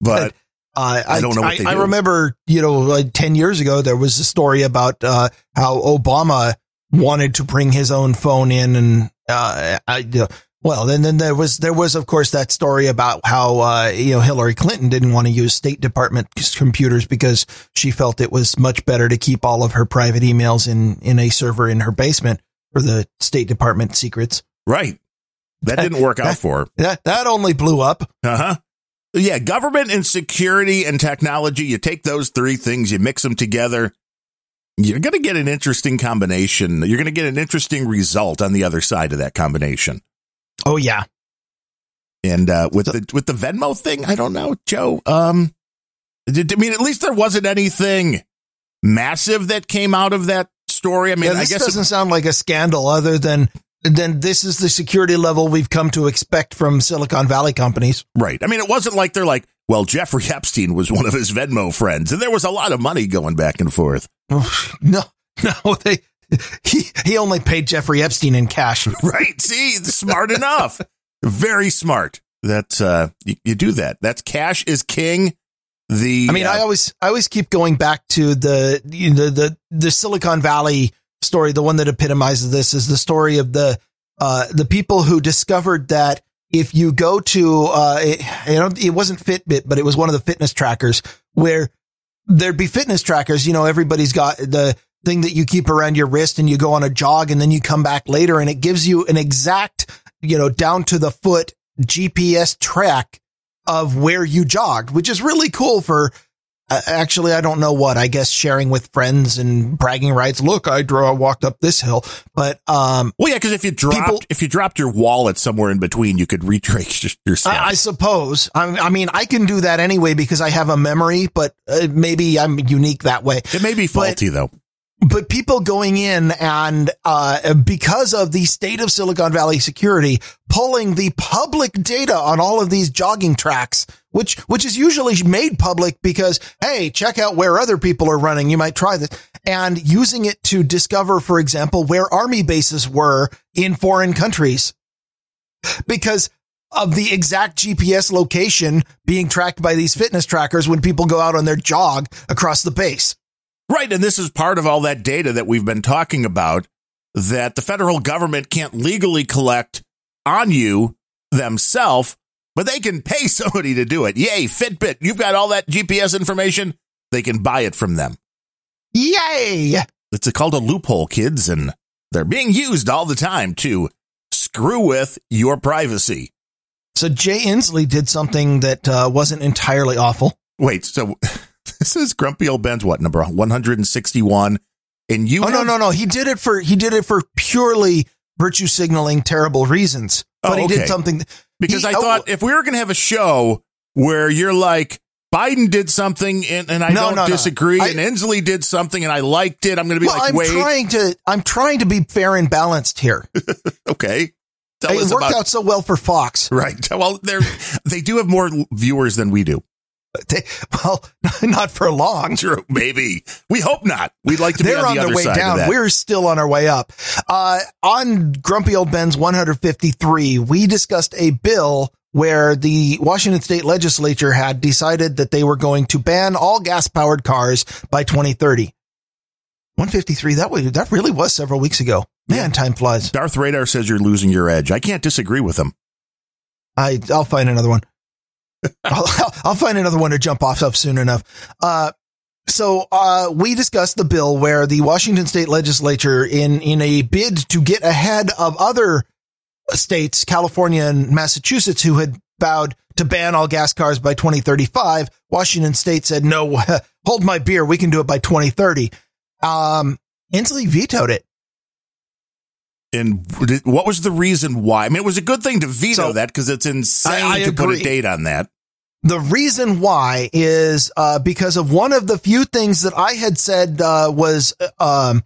A: But
B: Uh,
A: I don't know what
B: I,
A: they
B: I
A: do.
B: remember, you know, like 10 years ago, there was a story about uh, how Obama wanted to bring his own phone in. And, uh, I, well, then, then there was, there was, of course, that story about how, uh, you know, Hillary Clinton didn't want to use State Department computers because she felt it was much better to keep all of her private emails in, in a server in her basement for the State Department secrets.
A: right, that didn't work out for her.
B: That, that only blew up.
A: Uh huh. Yeah, government and security and technology, you take those three things, you mix them together, you're going to get an interesting combination. You're going to get an interesting result on the other side of that combination.
B: Oh, yeah.
A: And uh, with the with the Venmo thing, I don't know, Joe. Um, did- I mean, at least there wasn't anything massive that came out of that story. I mean,
B: yeah,
A: I
B: this
A: guess
B: doesn't sound like a scandal other than then this is the security level we've come to expect from Silicon Valley companies.
A: right. I mean, it wasn't like they're like, well, Jeffrey Epstein was one of his Venmo friends, and there was a lot of money going back and forth. [sighs]
B: No, [laughs] no, they he he only paid Jeffrey Epstein in cash. [laughs]
A: Right. See, smart enough. Very smart. That uh, you, you do that. That's cash is king. The
B: I mean,
A: uh,
B: I always I always keep going back to the you know, the the Silicon Valley story. The one that epitomizes this is the story of the uh, the people who discovered that if you go to uh, it, it wasn't Fitbit, but it was one of the fitness trackers where there'd be fitness trackers. You know, everybody's got the thing that you keep around your wrist and you go on a jog and then you come back later and it gives you an exact, you know, down to the foot GPS track of where you jogged, which is really cool for actually, I don't know what, I guess sharing with friends and bragging rights. Look, I draw, I walked up this hill, but, um,
A: well, yeah, because if you dropped
B: people-
A: if you dropped your wallet somewhere in between, you could retrace your.
B: I, I suppose. I, I mean, I can do that anyway because I have a memory, but uh, maybe I'm unique that way.
A: it may be faulty though.
B: but people going in and uh, because of the state of Silicon Valley security, pulling the public data on all of these jogging tracks, which which is usually made public because hey, check out where other people are running. You might try this, and using it to discover, for example, where army bases were in foreign countries, because of the exact GPS location being tracked by these fitness trackers when people go out on their jog across the base.
A: Right, and this is part of all that data that we've been talking about that the federal government can't legally collect on you themselves, but they can pay somebody to do it. Yay, Fitbit, you've got all that GPS information. They can buy it from them.
B: Yay!
A: It's a, called a loophole, kids, and they're being used all the time to screw with your privacy.
B: So Jay Inslee did something that uh, wasn't entirely awful.
A: Wait, so [laughs] this is Grumpy Old Bens what number 161? And you
B: Oh no, no, no! He did it for he did it for purely virtue signaling terrible reasons. But
A: Oh,
B: he
A: okay.
B: did something.
A: because
B: he-
A: I
B: oh,
A: thought if we were going to have a show where you're like Biden did something and, and I
B: No,
A: don't
B: no, no.
A: disagree,
B: I-
A: and Inslee did something and I liked it, I'm going to be
B: Well,
A: like,
B: I'm
A: wait,
B: trying to I'm trying to be fair and balanced here. [laughs]
A: okay, tell
B: it worked
A: about
B: out so well for Fox.
A: right. [laughs] Well, they're they do have more viewers than we do.
B: Well, [laughs] not for long.
A: True, maybe we hope not. We'd like to be
B: They're
A: on
B: on
A: the
B: their way
A: side of
B: down. We're still on our way up. Uh, on Grumpy Old Bens 153, we discussed a bill where the Washington state legislature had decided that they were going to ban all gas powered cars by 2030. 153, that was, that really was several weeks ago. Man, time flies.
A: Darth Radar says you're losing your edge. I can't disagree with him.
B: I, I'll find another one. [laughs] I'll, I'll- find another one to jump off of soon enough. Uh, so uh, we discussed the bill where the Washington state legislature, in in a bid to get ahead of other states, California and Massachusetts, who had vowed to ban all gas cars by 2035, Washington state said, no, [laughs] hold my beer. We can do it by 2030. Um, Inslee vetoed it.
A: And what was the reason why? I mean, it was a good thing to veto
B: So,
A: that because it's insane
B: I- I
A: to put a date on that.
B: The reason why is uh, because of one of the few things that I had said uh, was um,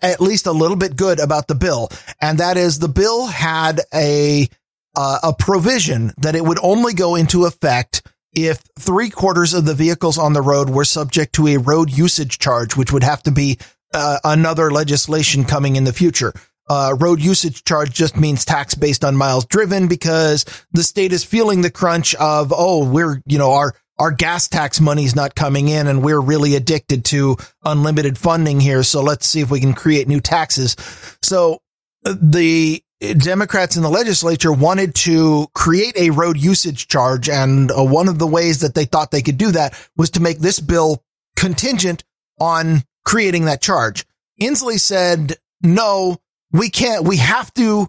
B: at least a little bit good about the bill, and that is the bill had a uh, a provision that it would only go into effect if three quarters of the vehicles on the road were subject to a road usage charge, which would have to be uh, another legislation coming in the future. Uh, road usage charge just means tax based on miles driven because the state is feeling the crunch of, oh, we're, you know, our, our gas tax money's not coming in and we're really addicted to unlimited funding here. So let's see if we can create new taxes. So uh, the Democrats in the legislature wanted to create a road usage charge. And uh, one of the ways that they thought they could do that was to make this bill contingent on creating that charge. Inslee said, no, we can't, we have to,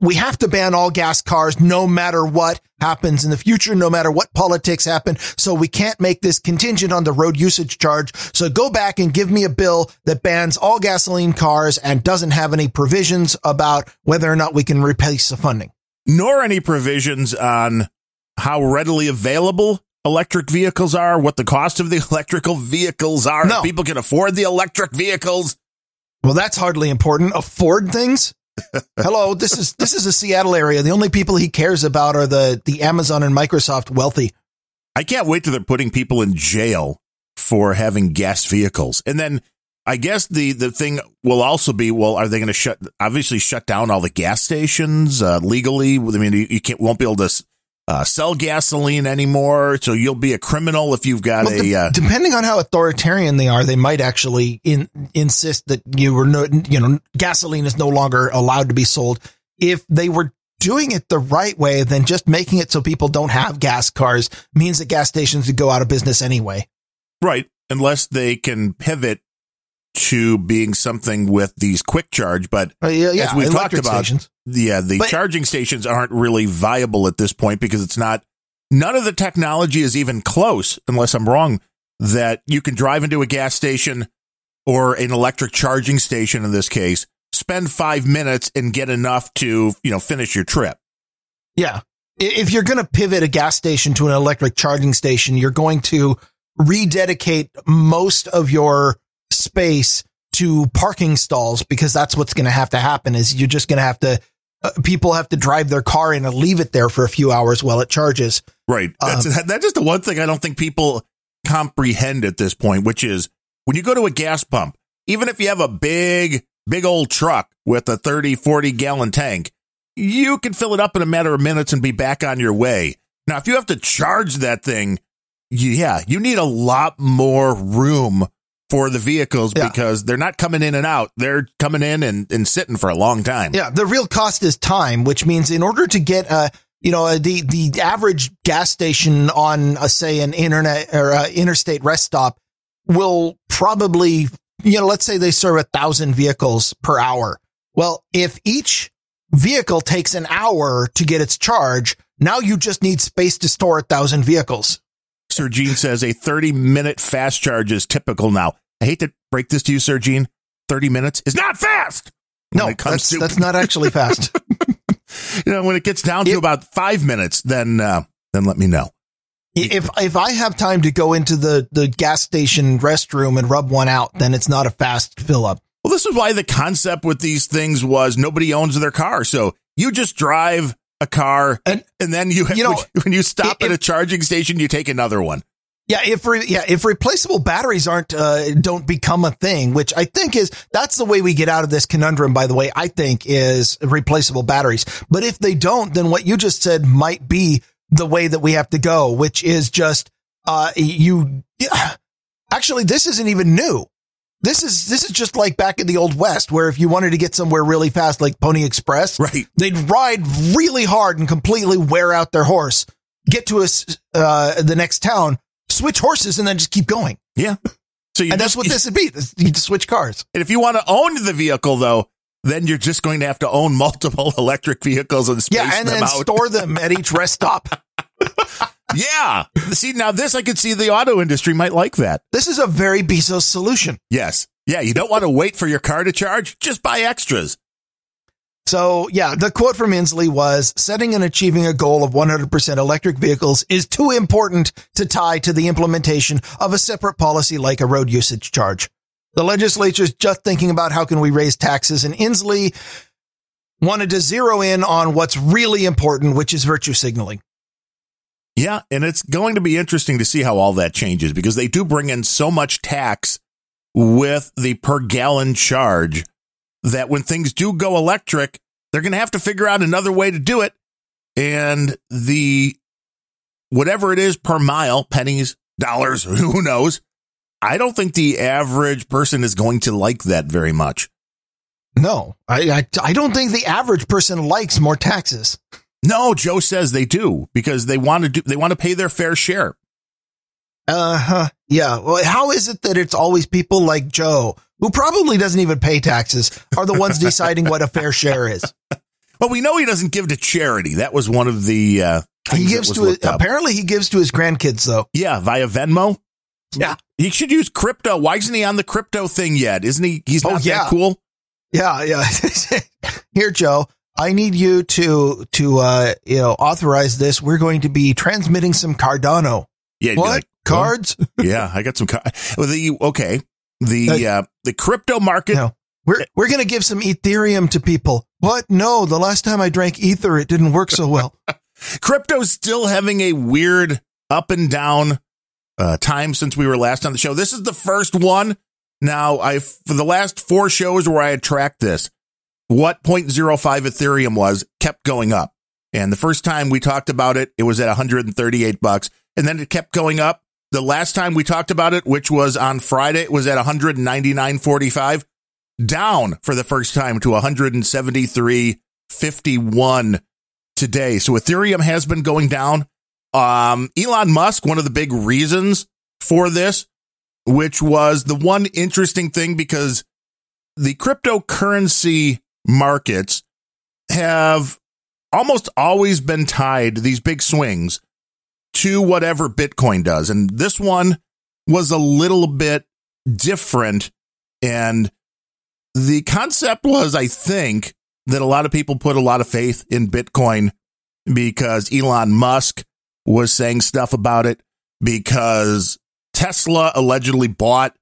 B: we have to ban all gas cars no matter what happens in the future, no matter what politics happen. So we can't make this contingent on the road usage charge. So go back and give me a bill that bans all gasoline cars and doesn't have any provisions about whether or not we can replace the funding.
A: nor any provisions on how readily available electric vehicles are, what the cost of the [laughs] electrical vehicles are,
B: No.
A: if people can afford the electric vehicles.
B: Well, that's hardly important. Afford things. [laughs] Hello, this is this is a Seattle area. The only people he cares about are the the Amazon and Microsoft wealthy.
A: I can't wait till they're putting people in jail for having gas vehicles. And then I guess the, the thing will also be, well, are they going to shut, obviously shut down all the gas stations, uh, legally? I mean, you, you can't, won't be able to, uh, sell gasoline anymore. So you'll be a criminal if you've got
B: Well,
A: a,
B: de-
A: uh,
B: depending on how authoritarian they are, they might actually in, insist that you were no, you know, gasoline is no longer allowed to be sold. If they were doing it the right way, then just making it so people don't have gas cars means that gas stations would go out of business anyway.
A: right. Unless they can pivot to being something with these quick charge, but
B: Uh, yeah, yeah,
A: As we've talked about,
B: stations.
A: yeah, the
B: But-
A: charging stations aren't really viable at this point because it's not, none of the technology is even close, unless I'm wrong, that you can drive into a gas station or an electric charging station in this case, spend five minutes and get enough to, you know, finish your trip.
B: Yeah. If you're going to pivot a gas station to an electric charging station, you're going to rededicate most of your space to parking stalls because that's what's going to have to happen is you're just going to have to uh, people have to drive their car in and leave it there for a few hours while it charges.
A: Right. That's,
B: Um,
A: that's just the one thing I don't think people comprehend at this point, which is when you go to a gas pump, even if you have a big, big old truck with a 30, 40 gallon tank, you can fill it up in a matter of minutes and be back on your way. Now, if you have to charge that thing, yeah, you need a lot more room for the vehicles
B: Yeah.
A: because they're not coming in and out. They're coming in and, and sitting for a long time.
B: Yeah, the real cost is time, which means in order to get a, you know the the average gas station on uh, say an internet or interstate rest stop will probably you know let's say they serve a thousand vehicles per hour. Well, if each vehicle takes an hour to get its charge, now you just need space to store a thousand vehicles.
A: Sir Gene says a 30 minute fast charge is typical now. I hate to break this to you, Sir Gene. 30 minutes is not fast.
B: No, that's
A: to-
B: that's not actually fast. [laughs]
A: You know, when it gets down to
B: It-
A: about five minutes, then, uh, then let me know.
B: if if I have time to go into the the gas station restroom and rub one out, then it's not a fast fill up.
A: Well, this is why the concept with these things was nobody owns their car. So you just drive a car
B: And-
A: and then you,
B: You know, [laughs]
A: when you stop
B: if-
A: at a charging station, you take another one.
B: Yeah, if re- yeah, if replaceable batteries aren't uh, don't become a thing, which I think is that's the way we get out of this conundrum. By the way, I think is replaceable batteries. But if they don't, then what you just said might be the way that we have to go, which is just uh, you. Yeah, [sighs] actually, this isn't even new. This is this is just like back in the old west, where if you wanted to get somewhere really fast, like Pony Express,
A: Right.
B: they'd ride really hard and completely wear out their horse, get to us uh, the next town, switch horses, and then just keep going.
A: Yeah. So you
B: and that's what this would be. You just switch cars.
A: And if you want to own the vehicle, though, then you're just going to have to own multiple [laughs] electric vehicles and space
B: Yeah, and
A: them
B: then
A: out.
B: store them at each rest stop. [laughs]
A: yeah. See, now this I could see the auto industry might like that.
B: This is a very Bezos solution.
A: Yes. Yeah. You don't want to wait for your car to charge. Just buy extras.
B: So, yeah, the quote from Inslee was setting and achieving a goal of 100% electric vehicles is too important to tie to the implementation of a separate policy like a road usage charge. The legislature is just thinking about how can we raise taxes and Inslee wanted to zero in on what's really important, which is virtue signaling.
A: Yeah. And it's going to be interesting to see how all that changes because they do bring in so much tax with the per gallon charge that when things do go electric, they're going to have to figure out another way to do it. And the whatever it is per mile, pennies, dollars, [laughs] who knows? I don't think the average person is going to like that very much.
B: No, I, I, I don't think the average person likes more taxes.
A: No, Joe says they do because they want to do they want to pay their fair share.
B: Uh huh. Yeah. Well, how is it that it's always people like Joe, who probably doesn't even pay taxes, are the ones deciding what a fair share is? [laughs]
A: But we know he doesn't give to charity. That was one of the uh
B: He gives to his, apparently he gives to his grandkids though.
A: Yeah, via Venmo.
B: Yeah.
A: He should use crypto. Why isn't he on the crypto thing yet? Isn't he? He's
B: Oh,
A: not
B: yeah.
A: that cool.
B: Yeah, yeah. [laughs] Here, Joe, I need you to to uh you know authorize this. We're going to be transmitting some Cardano.
A: Yeah.
B: What
A: like,
B: cards? [laughs]
A: Yeah, I got some. Car- well, the okay, the uh, the crypto market.
B: No. We're we're gonna give some Ethereum to people. What? No, the last time I drank ether, it didn't work so well. [laughs]
A: Crypto's still having a weird up and down uh, time since we were last on the show. This is the first one. Now, I for the last four shows where I had tracked this, what 0.05 Ethereum was kept going up. And the first time we talked about it, it was at 138 bucks, and then it kept going up. The last time we talked about it, which was on Friday, it was at 199.45, down for the first time to 173.51 today. So Ethereum has been going down. Um, Elon Musk, one of the big reasons for this, which was the one interesting thing because the cryptocurrency markets have almost always been tied to these big swings to whatever Bitcoin does. And this one was a little bit different. And the concept was, I think, that a lot of people put a lot of faith in Bitcoin because Elon Musk was saying stuff about it because Tesla allegedly bought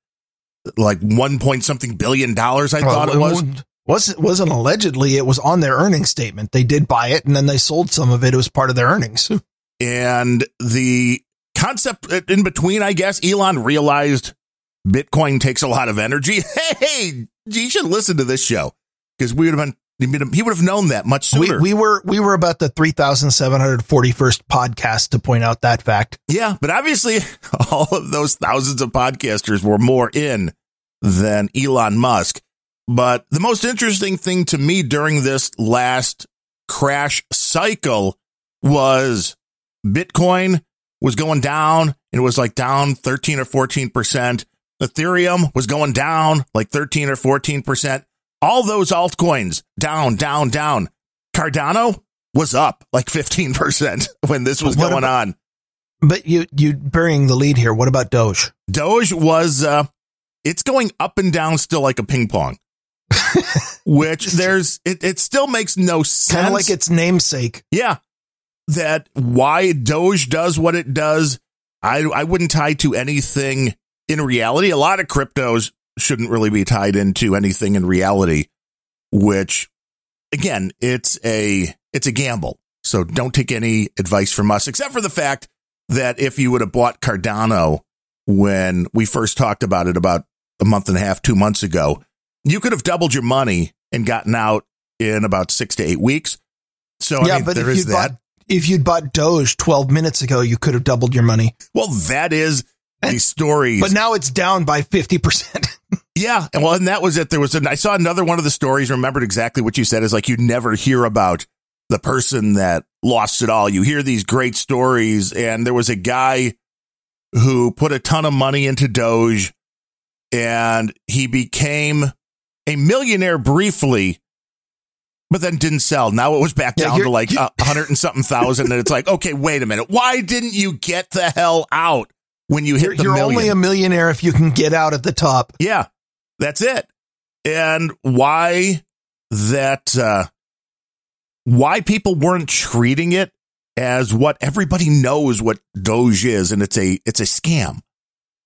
A: like one point something billion dollars. I thought it was.
B: wasn't wasn't allegedly. It was on their earnings statement. They did buy it, and then they sold some of it. It was part of their earnings. [laughs]
A: And the concept in between, I guess, Elon realized Bitcoin takes a lot of energy. [laughs] Hey, you should listen to this show because we would have been, he would have known that much
B: we,
A: sooner.
B: we were we were about the three thousand seven hundred forty first podcast to point out that fact.
A: yeah, but obviously [laughs] all of those thousands of podcasters were more in than Elon Musk. But the most interesting thing to me during this last crash cycle was Bitcoin was going down. It was like down 13 or 14%. Ethereum was going down like 13 or 14%. All those altcoins down, down, down. Cardano was up like 15% [laughs] when this was
B: What
A: going
B: about-
A: on.
B: But you you burying the lead here. What about Doge?
A: Doge was uh it's going up and down still like a ping pong. [laughs] Which there's it, it still makes no sense.
B: Kind of like its namesake.
A: Yeah. That why Doge does what it does, I I wouldn't tie to anything in reality. A lot of cryptos shouldn't really be tied into anything in reality, which again, it's a it's a gamble. So don't take any advice from us, except for the fact that if you would have bought Cardano when we first talked about it about a month and a half, two months ago, you could have doubled your money and gotten out in about six to eight weeks. So
B: yeah,
A: I mean,
B: but
A: there
B: if
A: is that.
B: bought if you'd bought Doge twelve minutes ago, you could have doubled your money.
A: Well, that is the eh, story.
B: But now it's down by fifty percent. [laughs]
A: yeah, and well, and that was it. There was, an, I saw another one of the stories. Remembered exactly what you said. Is like you never hear about the person that lost it all. You hear these great stories, and there was a guy who put a ton of money into Doge, and he became a millionaire briefly, but then didn't sell. Now it was back down
B: you're-
A: to like a hundred and something thousand. And it's like, okay, wait a minute. Why didn't you get the hell out when you hit
B: You're,
A: the
B: you're
A: million?
B: only a millionaire if you can get out at the top.
A: Yeah, that's it. And why that, uh, why people weren't treating it as what everybody knows what Doge is. And it's a, it's a scam.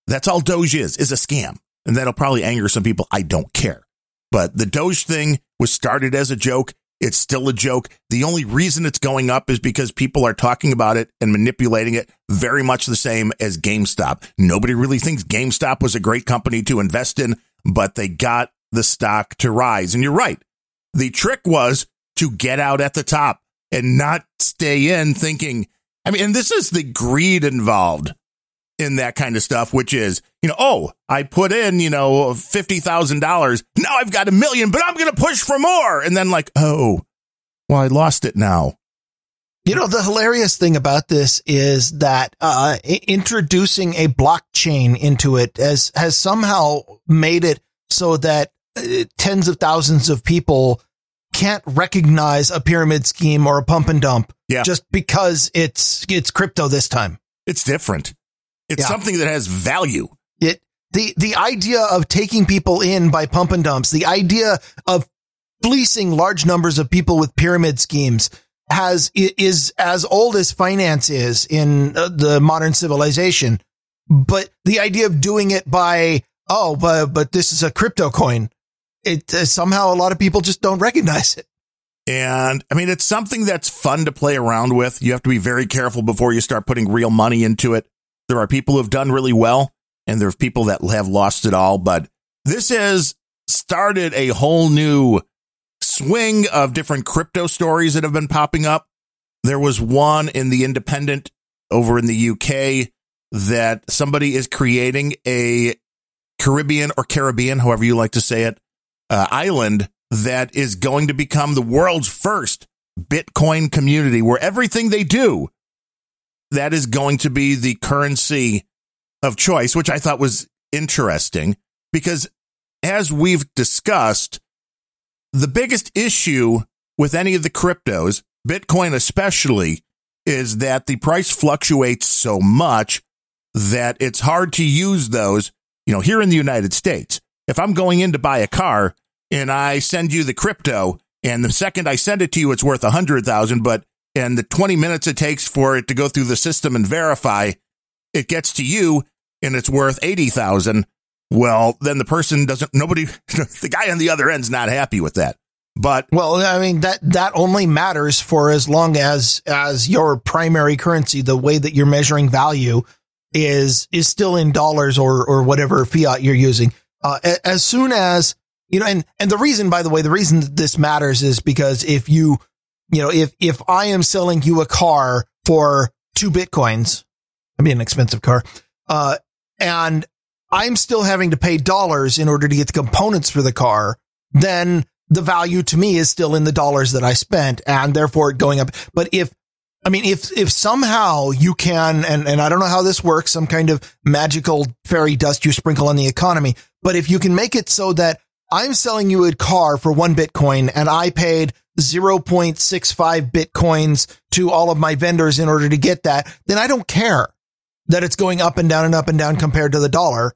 A: That's all Doge is, is a scam. And that'll probably anger some people. I don't care. But the Doge thing was started as a joke. It's still a joke. The only reason it's going up is because people are talking about it and manipulating it very much the same as GameStop. Nobody really thinks GameStop was a great company to invest in, but they got the stock to rise. And you're right. The trick was to get out at the top and not stay in thinking, I mean, and this is the greed involved in that kind of stuff, which is, you know, oh, I put in, you know, $50,000. Now I've got a million, but I'm going to push for more. And then like, oh, well, I lost it now.
B: You know, the hilarious thing about this is that uh, introducing a blockchain into it has has somehow made it so that uh, tens of thousands of people can't recognize a pyramid scheme or a pump and dump
A: Yeah.
B: just because it's it's crypto this time.
A: It's different. It's
B: Yeah.
A: something that has value.
B: It the the idea of taking people in by pump and dumps, the idea of fleecing large numbers of people with pyramid schemes has is as old as finance is in uh, the modern civilization. But the idea of doing it by oh, but but this is a crypto coin, it uh, somehow a lot of people just don't recognize it.
A: And I mean, it's something that's fun to play around with. You have to be very careful before you start putting real money into it. There are people who have done really well and there are people that have lost it all, but this has started a whole new swing of different crypto stories that have been popping up. There was one in the independent over in the UK that somebody is creating a Caribbean or Caribbean, however you like to say it, uh, island that is going to become the world's first Bitcoin community where everything they do, that is going to be the currency of choice, which I thought was interesting because as we've discussed, the biggest issue with any of the cryptos, Bitcoin especially, is that the price fluctuates so much that it's hard to use those, you know, here in the United States. If I'm going in to buy a car and I send you the crypto and the second I send it to you, it's worth a hundred thousand, but in the 20 minutes it takes for it to go through the system and verify, it gets to you and it's worth 80,000. Well, then the person doesn't, nobody, [laughs] the guy on the other end's not happy with that. But
B: Well, I mean that that only matters for as long as as your primary currency, the way that you're measuring value is is still in dollars or or whatever fiat you're using. Uh, as soon as you know, and and the reason, by the way, the reason this matters is because if you, you know, if if I am selling you a car for two bitcoins, I mean an expensive car, uh, and I'm still having to pay dollars in order to get the components for the car, then the value to me is still in the dollars that I spent and therefore going up. But if, I mean, if, if somehow you can, and, and I don't know how this works, some kind of magical fairy dust you sprinkle on the economy, but if you can make it so that I'm selling you a car for one Bitcoin and I paid 0.65 Bitcoins to all of my vendors in order to get that, then I don't care that it's going up and down and up and down compared to the dollar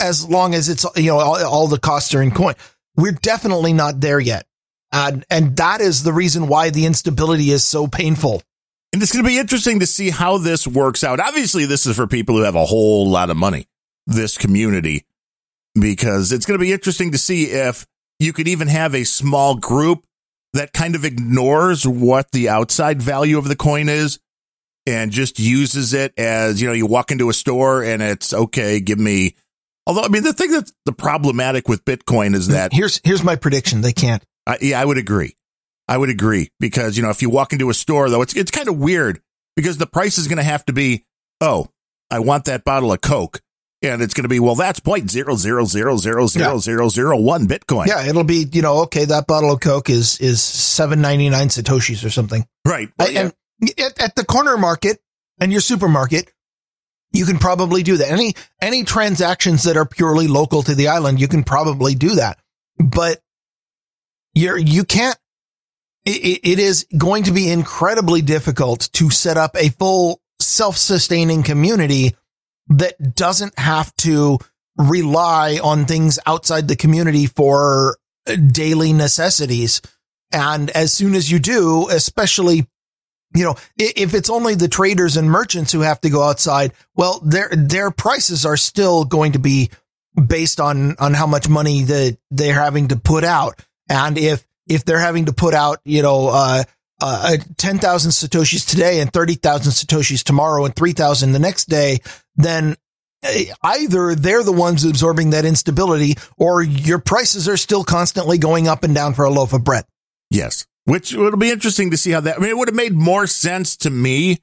B: as long as it's, you know, all, all the costs are in coin. We're definitely not there yet. And, and that is the reason why the instability is so painful.
A: And it's going to be interesting to see how this works out. Obviously, this is for people who have a whole lot of money, this community, because it's going to be interesting to see if you could even have a small group that kind of ignores what the outside value of the coin is and just uses it as, you know, you walk into a store and it's okay, give me. Although, I mean, the thing that's the problematic with Bitcoin is that
B: Here's, here's my prediction. They can't.
A: I, yeah, I would agree. I would agree because you know if you walk into a store though, it's it's kind of weird because the price is going to have to be oh, I want that bottle of Coke, and it's going to be well that's point zero zero zero zero zero zero zero one Bitcoin.
B: Yeah. It'll be, you know, okay, that bottle of Coke is, is 799 Satoshis or something.
A: right. Well, yeah.
B: And at, at the corner market and your supermarket, you can probably do that. Any, any transactions that are purely local to the island, you can probably do that. But you're, you can't, it, it is going to be incredibly difficult to set up a full self-sustaining community that doesn't have to rely on things outside the community for daily necessities. And as soon as you do, especially you know, if it's only the traders and merchants who have to go outside, well, their, their prices are still going to be based on, on how much money that they're having to put out. And if, if they're having to put out, you know, uh, uh, 10,000 Satoshis today and 30,000 Satoshis tomorrow and 3,000 the next day, then eh, either they're the ones absorbing that instability or your prices are still constantly going up and down for a loaf of bread.
A: Yes. Which it'll be interesting to see how that. I mean, it would have made more sense to me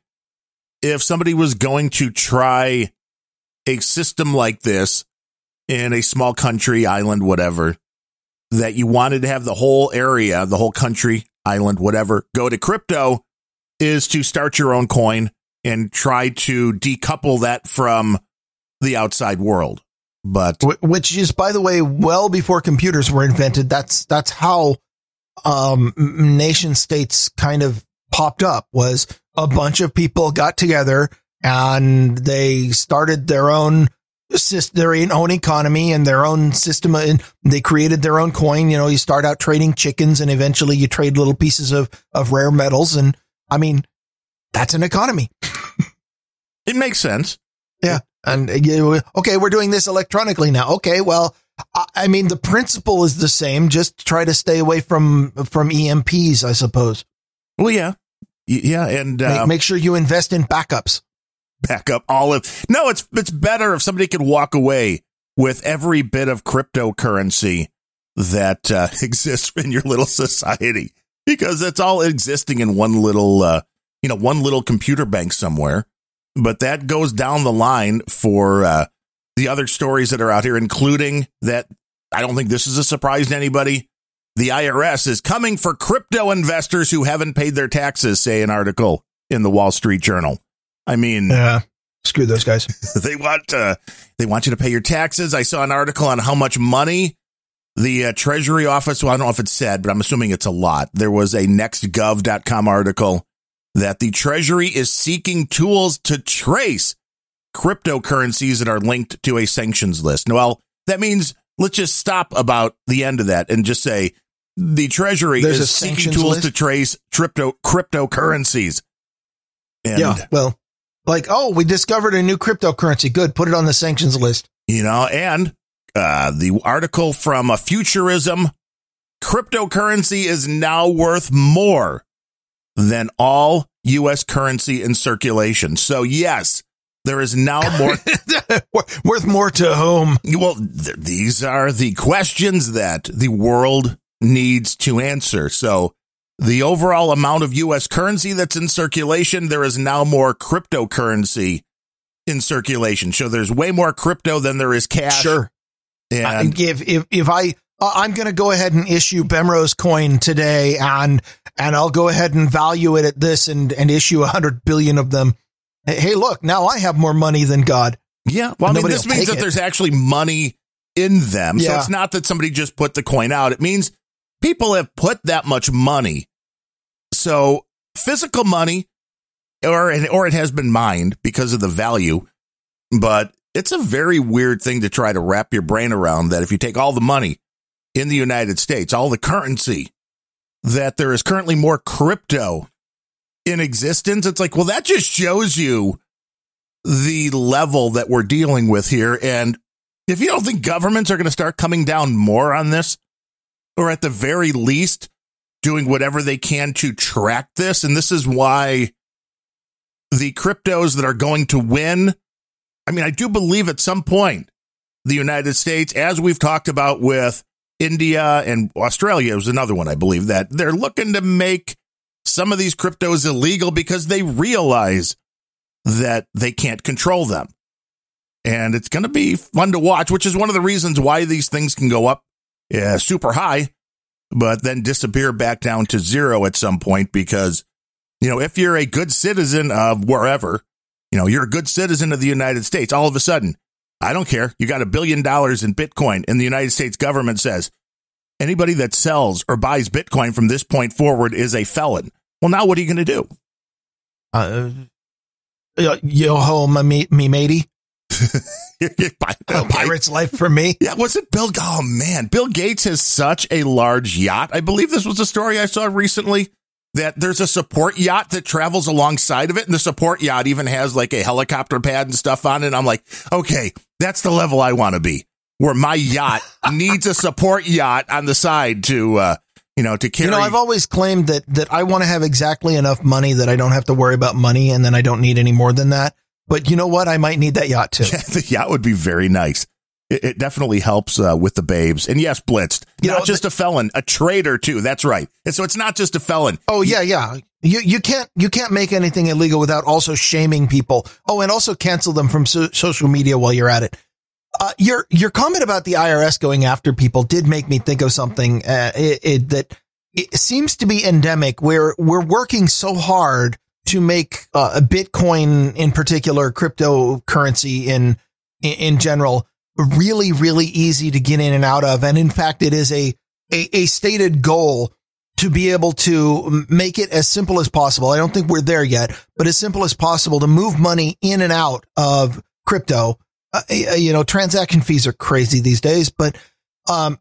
A: if somebody was going to try a system like this in a small country, island, whatever, that you wanted to have the whole area, the whole country, island, whatever, go to crypto is to start your own coin and try to decouple that from the outside world. But
B: which is, by the way, well before computers were invented. That's, that's how um, nation states kind of popped up was a bunch of people got together and they started their own their own economy and their own system and they created their own coin. You know you start out trading chickens and eventually you trade little pieces of of rare metals. And i mean that's an economy. [laughs]
A: It makes sense.
B: Yeah. And okay we're doing this electronically now. Okay well I mean, the principle is the same. Just try to stay away from from EMPs, I suppose.
A: Well, yeah, yeah, and
B: uh, make, make, sure you invest in backups.
A: Backup all of no. It's it's better if somebody could walk away with every bit of cryptocurrency that uh, [laughs] exists in your little society because it's all existing in one little uh, you know one little computer bank somewhere. But that goes down the line for uh, the other stories that are out here, including that I don't think this is a surprise to anybody. The IRS is coming for crypto investors who haven't paid their taxes, say an article in the Wall Street Journal. I mean,
B: yeah, screw those guys. [laughs]
A: they want uh, they want you to pay your taxes. I saw an article on how much money the uh, Treasury Office. Well, I don't know if it said, but I'm assuming it's a lot. There was a NextGov.com article that the Treasury is seeking tools to trace cryptocurrencies that are linked to a sanctions list. Well, that means let's just stop about the end of that and just say the Treasury There's is seeking tools list? to trace crypto cryptocurrencies.
B: And, yeah, well, like oh, we discovered a new cryptocurrency. Good, put it on the sanctions list.
A: You know, and uh, the article from a futurism cryptocurrency is now worth more than all U.S. currency in circulation. So yes, there is now more [laughs]
B: worth more to whom?
A: Well, th- these are the questions that the world needs to answer. So, the overall amount of U.S. currency that's in circulation, there is now more cryptocurrency in circulation. So, there's way more crypto than there is cash.
B: Sure. And if if if I uh, I'm going to go ahead and issue Bemrose coin today, and and I'll go ahead and value it at this, and and issue a hundred billion of them hey, look, now I have more money than God.
A: Yeah. Well, I mean, this means that it. there's actually money in them. Yeah. So it's not that somebody just put the coin out. It means people have put that much money. So physical money or, or it has been mined because of the value, but it's a very weird thing to try to wrap your brain around that if you take all the money in the United States, all the currency, that there is currently more crypto in existence. It's like, well, that just shows you the level that we're dealing with here. And if you don't think governments are going to start coming down more on this, or at the very least, doing whatever they can to track this, and this is why the cryptos that are going to win. I mean, I do believe at some point the United States, as we've talked about with India and Australia, was another one, I believe, that they're looking to make some of these cryptos illegal because they realize that they can't control them. And it's going to be fun to watch, which is one of the reasons why these things can go up yeah, super high, but then disappear back down to zero at some point because, you know, if you're a good citizen of wherever, You know, you're a good citizen of the United States. All of a sudden, I don't care. You got a billion dollars in Bitcoin, and the United States government says anybody that sells or buys Bitcoin from this point forward is a felon. Well, now what are you going to do?
B: Uh, yo ho, me, me matey. [laughs]
A: a
B: pirate's life for me. [laughs]
A: Yeah, was it Bill? Oh man, Bill Gates has such a large yacht. I believe this was a story I saw recently that there's a support yacht that travels alongside of it, and the support yacht even has like a helicopter pad and stuff on it. And I'm like, okay, that's the level I want to be, where my yacht [laughs] needs a support yacht on the side to, uh, you know, to carry.
B: You know, I've always claimed that that I want to have exactly enough money that I don't have to worry about money, and then I don't need any more than that. But you know what? I might need that yacht too.
A: Yeah, [laughs] the yacht would be very nice. It, it definitely helps uh, with the babes. And yes, blitzed. You not know, just a felon, a traitor too. That's right. And so it's not just a felon.
B: Oh yeah, yeah. You you can't you can't make anything illegal without also shaming people. Oh, and also cancel them from so- social media while you're at it. Uh, your your comment about the IRS going after people did make me think of something uh, it, it, that it seems to be endemic. Where we're working so hard to make uh, Bitcoin in particular, cryptocurrency in, in general, really, really easy to get in and out of. And in fact, it is a, a, a stated goal to be able to make it as simple as possible. I don't think we're there yet, but as simple as possible to move money in and out of crypto. Uh, you know, transaction fees are crazy these days, but, um,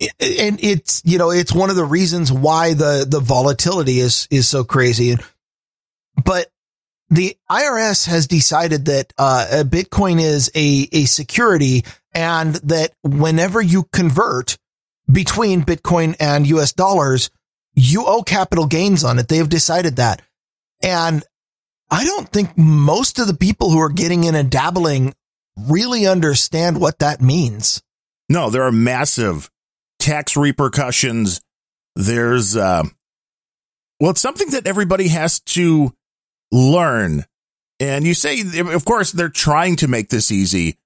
B: and it's, you know, it's one of the reasons why the, the volatility is, is so crazy. And but the IRS has decided that uh, Bitcoin is a, a security and that whenever you convert between Bitcoin and US dollars, you owe capital gains on it. They have decided that. And I don't think most of the people who are getting in and dabbling really understand what that means.
A: No, there are massive tax repercussions. There's, uh, well, it's something that everybody has to learn. And you say, of course, they're trying to make this easy,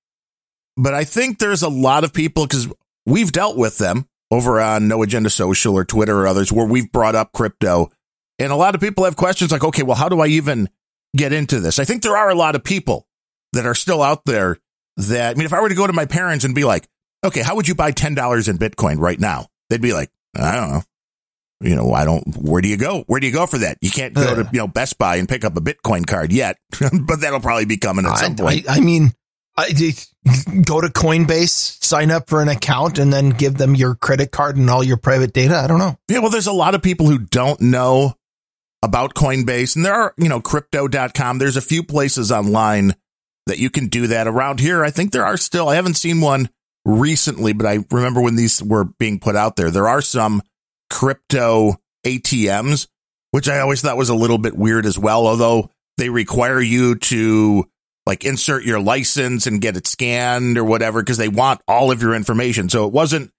A: but I think there's a lot of people because we've dealt with them over on No Agenda Social or Twitter or others where we've brought up crypto. And a lot of people have questions like, okay, well, how do I even get into this? I think there are a lot of people that are still out there that, I mean, if I were to go to my parents and be like, okay, how would you buy $10 in Bitcoin right now? They'd be like, I don't know you know, I don't, where do you go? Where do you go for that? You can't go to, you know, Best Buy and pick up a Bitcoin card yet, [laughs] but that'll probably be coming at some point.
B: I, I mean, I, [laughs] go to Coinbase, sign up for an account, and then give them your credit card and all your private data. I don't know.
A: Yeah, well, there's a lot of people who don't know about Coinbase, and there are, you know, crypto.com. There's a few places online that you can do that. Around here, I think there are still, I haven't seen one recently, but I remember when these were being put out there. There are some crypto ATMs, which I always thought was a little bit weird as well, although they require you to like insert your license and get it scanned or whatever because they want all of your information. So it wasn't,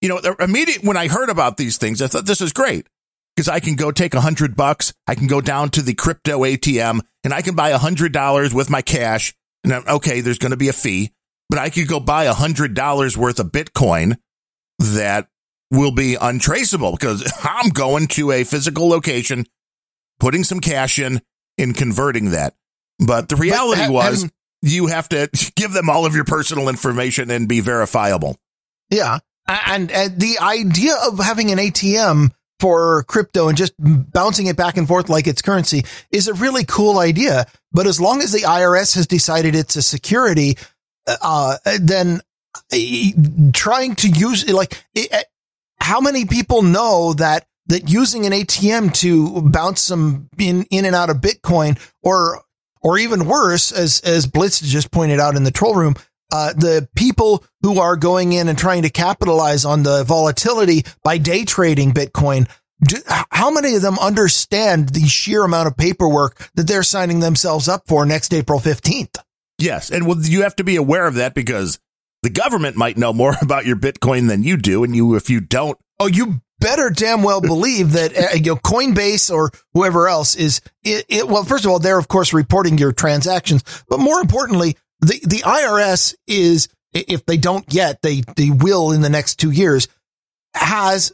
A: you know, immediate when I heard about these things, I thought this is great because I can go take a hundred bucks. I can go down to the crypto ATM and I can buy a hundred dollars with my cash. And I'm, okay, there's going to be a fee, but I could go buy a hundred dollars worth of Bitcoin that will be untraceable because [laughs] I'm going to a physical location, putting some cash in and converting that. But the reality but, was you have to [laughs] give them all of your personal information and be verifiable.
B: Yeah. And, and the idea of having an ATM for crypto and just bouncing it back and forth like it's currency is a really cool idea. But as long as the IRS has decided it's a security, uh, then uh, trying to use it like how many people know that that using an ATM to bounce some in in and out of Bitcoin or or even worse, as as Blitz just pointed out in the troll room, uh, the people who are going in and trying to capitalize on the volatility by day trading Bitcoin. Do, how many of them understand the sheer amount of paperwork that they're signing themselves up for next April 15th?
A: Yes. And well, you have to be aware of that because the government might know more [laughs] about your Bitcoin than you do. And you, if you don't.
B: Oh, you better damn well believe that uh, you know, Coinbase or whoever else is it, it, well, first of all, they're of course reporting your transactions, but more importantly, the, the IRS is, if they don't yet, they, they will in the next two years, has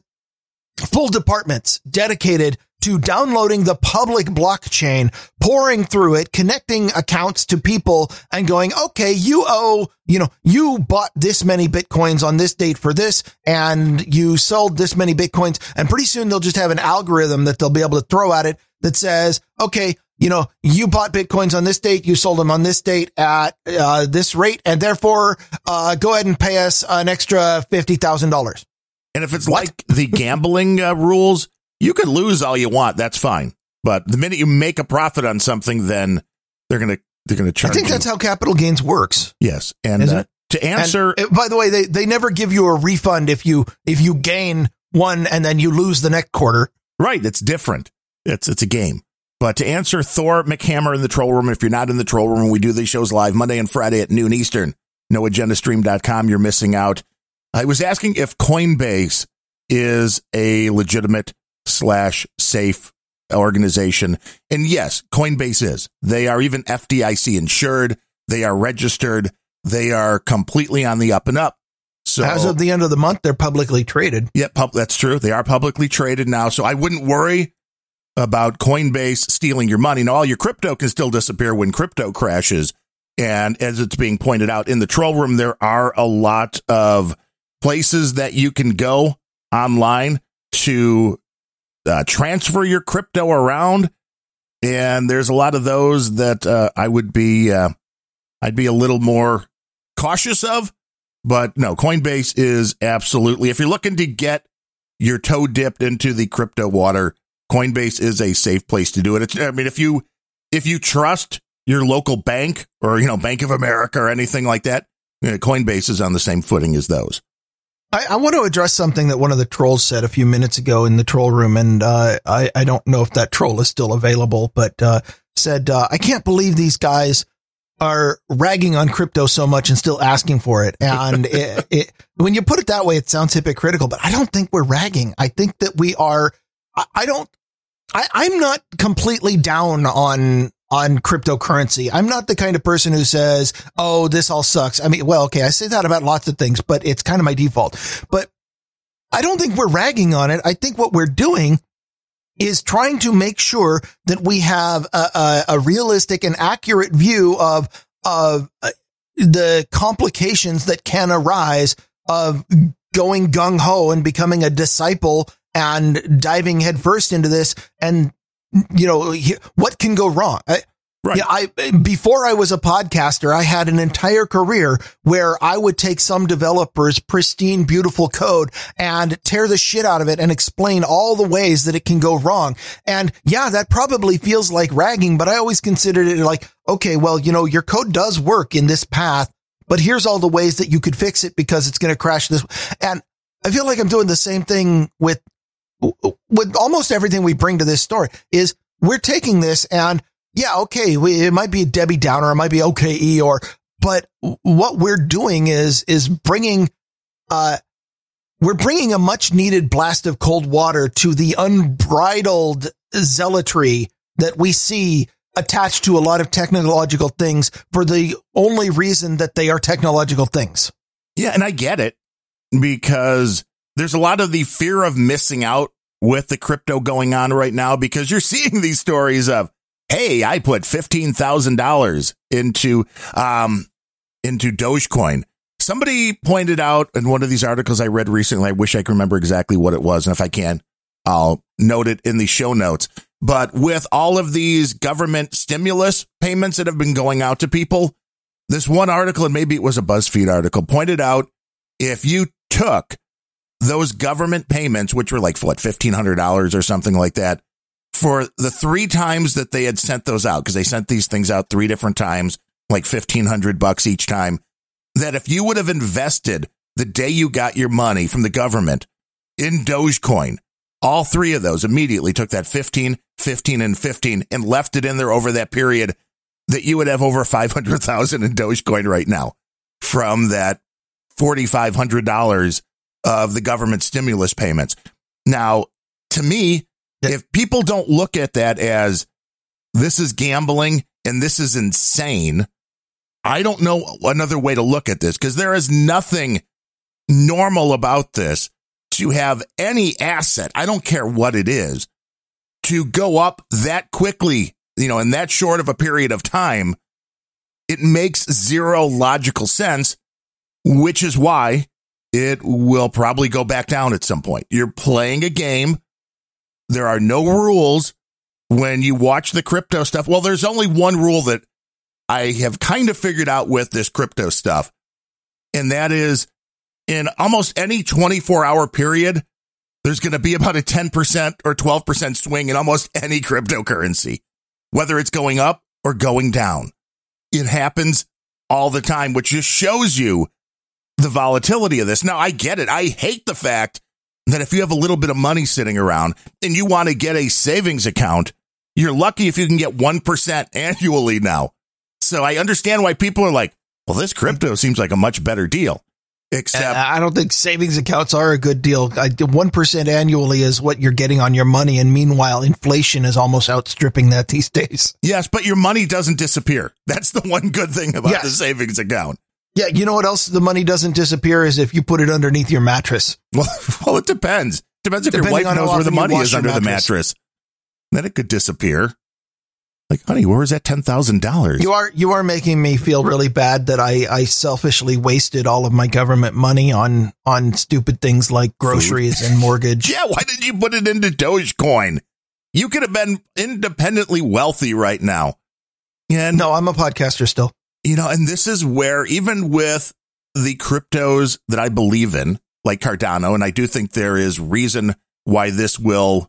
B: full departments dedicated to downloading the public blockchain, pouring through it, connecting accounts to people and going, okay, you owe, you know, you bought this many bitcoins on this date for this and you sold this many bitcoins. And pretty soon they'll just have an algorithm that they'll be able to throw at it that says, okay, you know, you bought bitcoins on this date, you sold them on this date at uh, this rate, and therefore, uh, go ahead and pay us an extra fifty thousand dollars.
A: And if it's what? like the gambling uh, rules, you can lose all you want. That's fine. But the minute you make a profit on something, then they're gonna they're gonna charge.
B: I think
A: you.
B: that's how capital gains works.
A: Yes, and uh, to answer,
B: and, by the way, they they never give you a refund if you if you gain one and then you lose the next quarter.
A: Right, it's different. It's it's a game. But to answer Thor McHammer in the troll room, if you're not in the troll room, we do these shows live Monday and Friday at noon Eastern. NoAgendaStream.com. You're missing out. I was asking if Coinbase is a legitimate slash safe organization. And yes, Coinbase is. They are even FDIC insured. They are registered. They are completely on the up and up. So
B: as of the end of the month, they're publicly traded.
A: Yep, yeah, that's true. They are publicly traded now. So I wouldn't worry about Coinbase stealing your money. Now, all your crypto can still disappear when crypto crashes. And as it's being pointed out in the troll room, there are a lot of places that you can go online to uh, transfer your crypto around. And there's a lot of those that uh, I would be, uh, I'd be a little more cautious of. But no, Coinbase is absolutely, if you're looking to get your toe dipped into the crypto water, Coinbase is a safe place to do it. It's, I mean, if you if you trust your local bank or you know Bank of America or anything like that, you know, Coinbase is on the same footing as those.
B: I, I, want to address something that one of the trolls said a few minutes ago in the troll room, and uh, I I don't know if that troll is still available, but uh, said uh, I can't believe these guys are ragging on crypto so much and still asking for it. [laughs] And it, it, when you put it that way, it sounds hypocritical, but I don't think we're ragging. I think that we are. I, I don't I, I'm not completely down on on cryptocurrency. I'm not the kind of person who says, "Oh, this all sucks." I mean, well, okay, I say that about lots of things, but it's kind of my default. But I don't think we're ragging on it. I think what we're doing is trying to make sure that we have a, a, a realistic and accurate view of of uh, the complications that can arise of going gung ho and becoming a disciple and diving headfirst into this and you know what can go wrong I, Right. Yeah, I before I was a podcaster, I had an entire career where I would take some developer's pristine, beautiful code and tear the shit out of it and explain all the ways that it can go wrong. And yeah, that probably feels like ragging, but I always considered it like, okay, well, you know, your code does work in this path, but here's all the ways that you could fix it because it's going to crash this. And I feel like I'm doing the same thing with with almost everything we bring to this story is we're taking this and yeah, okay, we, it might be a Debbie Downer, it might be OKE or, but what we're doing is, is bringing, uh, we're bringing a much needed blast of cold water to the unbridled zealotry that we see attached to a lot of technological things for the only reason that they are technological things.
A: Yeah. And I get it because there's a lot of the fear of missing out with the crypto going on right now because you're [laughs] seeing these stories of, hey, I put fifteen thousand dollars into um into Dogecoin. Somebody pointed out in one of these articles I read recently. I wish I could remember exactly what it was, and if I can, I'll note it in the show notes. But with all of these government stimulus payments that have been going out to people, this one article, and maybe it was a BuzzFeed article, pointed out if you took those government payments, which were like what fifteen hundred dollars or something like that, for the three times that they had sent those out, because they sent these things out three different times, like fifteen hundred bucks each time. That if you would have invested the day you got your money from the government in Dogecoin, all three of those immediately took that 15, 15, and 15 and left it in there over that period that you would have over 500,000 in Dogecoin right now from that $4,500 of the government stimulus payments. Now, to me, if people don't look at that as this is gambling and this is insane, I don't know another way to look at this because there is nothing normal about this to have any asset. I don't care what it is to go up that quickly, you know, in that short of a period of time, it makes zero logical sense, which is why it will probably go back down at some point. You're playing a game. There are no rules when you watch the crypto stuff. Well, there's only one rule that I have kind of figured out with this crypto stuff, and that is in almost any 24 hour period, there's going to be about a 10% or 12% swing in almost any cryptocurrency, whether it's going up or going down. It happens all the time, which just shows you the volatility of this. Now, I get it. I hate the fact that if you have a little bit of money sitting around and you want to get a savings account, you're lucky if you can get 1% [laughs] annually now. So I understand why people are like, well, this crypto seems like a much better deal. Except
B: I don't think savings accounts are a good deal. One percent annually is what you're getting on your money, and meanwhile, inflation is almost outstripping that these days.
A: Yes, but your money doesn't disappear. That's the one good thing about yes. the savings account.
B: Yeah, you know what else the money doesn't disappear is if you put it underneath your mattress. [laughs]
A: Well, well it depends. Depends if Depending your wife knows where the money is under mattress. the mattress. Then it could disappear. Like, honey, where is that ten thousand dollars?
B: You are you are making me feel really bad that I I selfishly wasted all of my government money on on stupid things like groceries Food. and [laughs] mortgage.
A: yeah, why did you put it into Dogecoin? You could have been independently wealthy right now.
B: Yeah, no, I'm a podcaster still.
A: You know, and this is where even with the cryptos that I believe in, like Cardano, and I do think there is reason why this will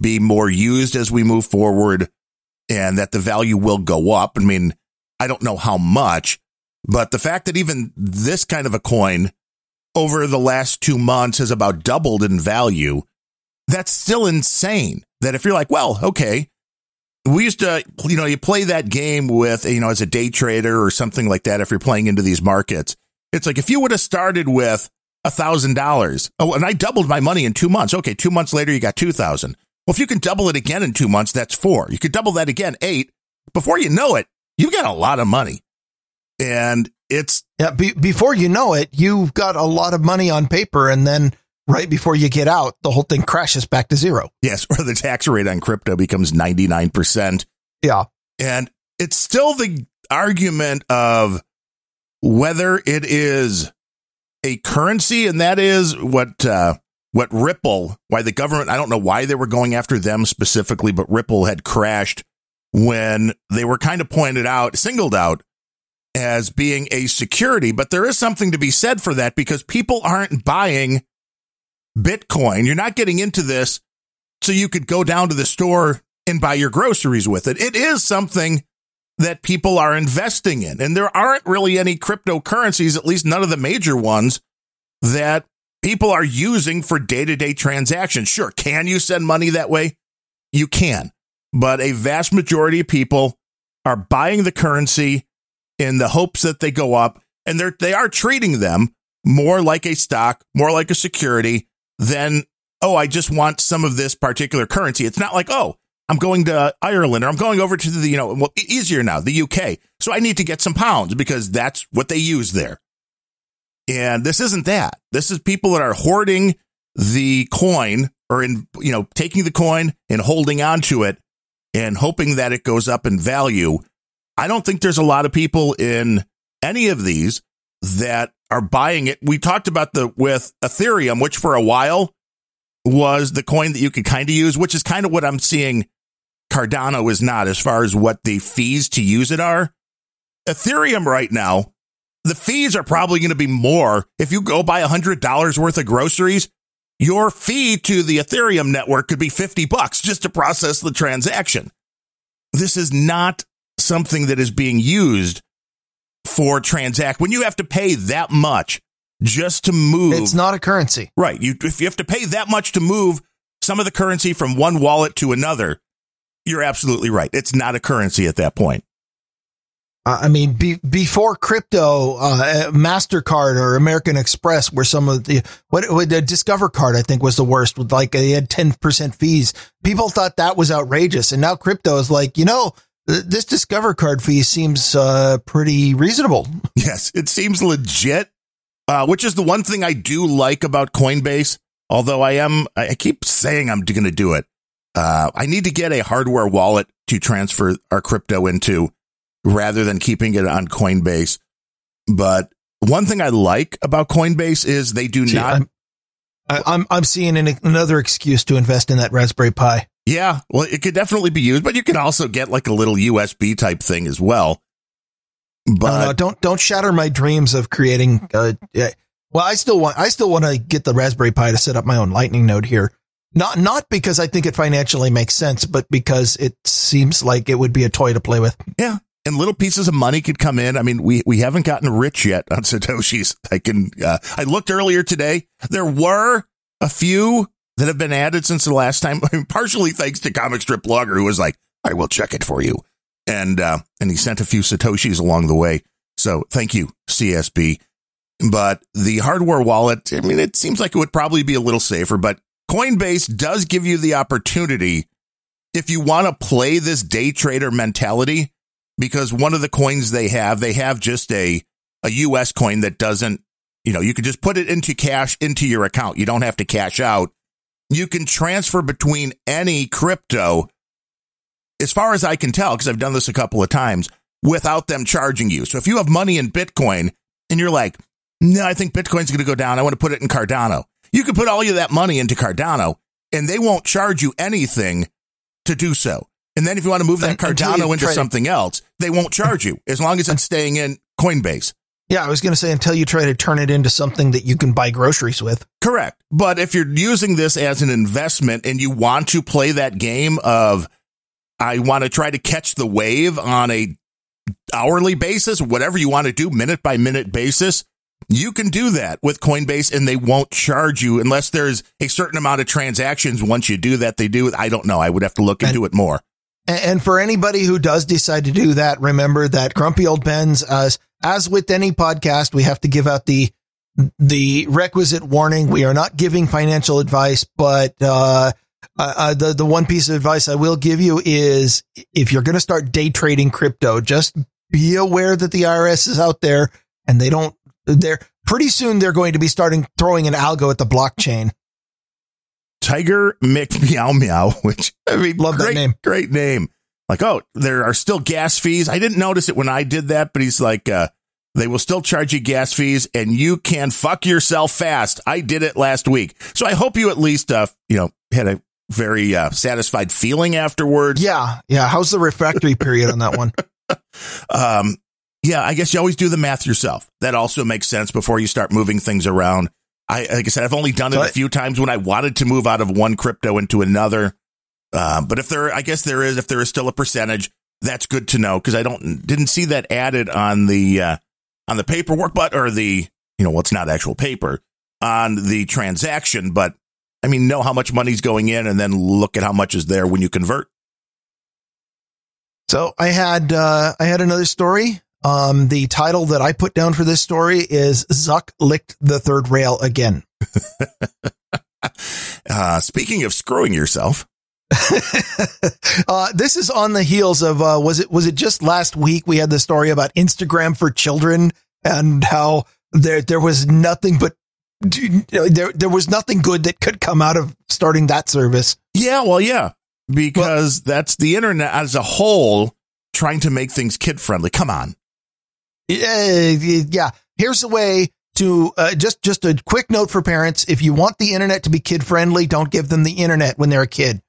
A: be more used as we move forward and that the value will go up. I mean, I don't know how much, but the fact that even this kind of a coin over the last two months has about doubled in value, that's still insane. That if you're like, well, okay, we used to, you know, you play that game with, you know, as a day trader or something like that. If you're playing into these markets, it's like if you would have started with a thousand dollars. Oh, and I doubled my money in two months. Okay. Two months later, you got 2000. Well, if you can double it again in two months, that's four. You could double that again, eight. Before you know it, you've got a lot of money. And it's.
B: Yeah. Be- before you know it, you've got a lot of money on paper. And then right before you get out, the whole thing crashes back to zero.
A: Yes. [laughs] Or the tax rate on crypto becomes 99%.
B: Yeah.
A: And it's still the argument of whether it is a currency. And that is what, uh, what Ripple, why the government, I don't know why they were going after them specifically, but Ripple had crashed when they were kind of pointed out, singled out as being a security. But there is something to be said for that because people aren't buying Bitcoin. You're not getting into this so you could go down to the store and buy your groceries with it. It is something that people are investing in. And there aren't really any cryptocurrencies, at least none of the major ones, that people are using for day to day transactions. Sure, can you send money that way? You can, but a vast majority of people are buying the currency in the hopes that they go up, and they're they are treating them more like a stock, more like a security than oh, I just want some of this particular currency. It's not like oh, I'm going to Ireland or I'm going over to the you know well, easier now the UK, so I need to get some pounds because that's what they use there. And this isn't that. This is people that are hoarding the coin or in, you know, taking the coin and holding on to it and hoping that it goes up in value. I don't think there's a lot of people in any of these that are buying it. We talked about the with Ethereum, which for a while was the coin that you could kind of use, which is kind of what I'm seeing Cardano is not as far as what the fees to use it are. Ethereum right now the fees are probably going to be more. If you go buy $100 worth of groceries, your fee to the Ethereum network could be 50 bucks just to process the transaction. This is not something that is being used for transact. When you have to pay that much just to move,
B: it's not a currency,
A: right? You if you have to pay that much to move some of the currency from one wallet to another, you're absolutely right. It's not a currency at that point.
B: I mean, be, before crypto, uh, Mastercard or American Express were some of the what, what the Discover card I think was the worst. With like they had ten percent fees. People thought that was outrageous, and now crypto is like you know this Discover card fee seems uh, pretty reasonable. [laughs]
A: Yes, it seems legit, uh, which is the one thing I do like about Coinbase. Although I am, I keep saying I'm going to do it. uh, I need to get a hardware wallet to transfer our crypto into rather than keeping it on Coinbase. But one thing I like about Coinbase is they do
B: See,
A: not.
B: I'm, I- I'm I'm seeing an, another excuse to invest in that Raspberry Pi.
A: Yeah, well, it could definitely be used, but you can also get like a little USB type thing as well. But
B: no, no, don't don't shatter my dreams of creating. Uh, yeah. well, I still want I still want to get the Raspberry Pi to set up my own Lightning node here. Not not because I think it financially makes sense, but because it seems like it would be a toy to play with.
A: yeah, and little pieces of money could come in. I mean, we we haven't gotten rich yet on satoshis. I can. Uh, I looked earlier today. There were a few that have been added since the last time. [laughs] partially thanks to Comic Strip Blogger, who was like, "I will check it for you," and uh, and he sent a few satoshis along the way. So thank you, CSB. But the hardware wallet, I mean, it seems like it would probably be a little safer, but Coinbase does give you the opportunity if you want to play this day trader mentality, because one of the coins they have, they have just a, a US coin that doesn't, you know, you could just put it into cash into your account. You don't have to cash out. You can transfer between any crypto, as far as I can tell, because I've done this a couple of times without them charging you. So if you have money in Bitcoin and you're like, no, I think Bitcoin's going to go down. I want to put it in Cardano. You can put all of that money into Cardano and they won't charge you anything to do so. And then if you want to move that
B: Un- until you
A: Cardano into something else, they won't charge you as long as it's staying in Coinbase.
B: Yeah, I was going to say until you try to turn it into something that you can buy groceries with.
A: Correct. But if you're using this as an investment and you want to play that game of, I want to try to catch the wave on a hourly basis, whatever you want to do, minute by minute basis, you can do that with Coinbase and they won't charge you unless there's a certain amount of transactions. Once you do that, they do. I don't know. I would have to look into it more.
B: And, and for anybody who does decide to do that, remember that Grumpy Old Bens, as as with any podcast, we have to give out the the requisite warning. We are not giving financial advice, but uh, uh, uh, the the one piece of advice I will give you is if you're going to start day trading crypto, just be aware that the IRS is out there and they don't. They're pretty soon they're going to be starting throwing an algo at the blockchain.
A: Tiger Mick Meow Meow, which I mean,
B: Love that name.
A: Great name. Like, oh, there are still gas fees. I didn't notice it when I did that, but he's like, uh, they will still charge you gas fees and you can fuck yourself fast. I did it last week. So I hope you at least, uh, you know, had a very uh, satisfied feeling afterwards.
B: Yeah, yeah. How's the refractory period on that one? [laughs]
A: Um, yeah, I guess you always do the math yourself. That also makes sense before you start moving things around. I, like I said, I've only done it a few times when I wanted to move out of one crypto into another. Uh, but if there, I guess there is, if there is still a percentage, that's good to know because I don't, didn't see that added on the, uh, on the paperwork, but, or the, you know, what's not actual paper on the transaction. But I mean, know how much money's going in and then look at how much is there when you convert.
B: So I had uh, I had another story. Um, the title that I put down for this story is Zuck licked the third rail again. [laughs]
A: Uh, speaking of screwing yourself, [laughs]
B: uh, this is on the heels of uh, was it was it just last week we had the story about Instagram for children and how there there was nothing but there there was nothing good that could come out of starting that service.
A: Yeah, well, yeah, because that's the internet as a whole trying to make things kid friendly. Come on.
B: Yeah, yeah. Here's the way to uh, just just a quick note for parents: if you want the internet to be kid friendly, don't give them the internet when they're a kid.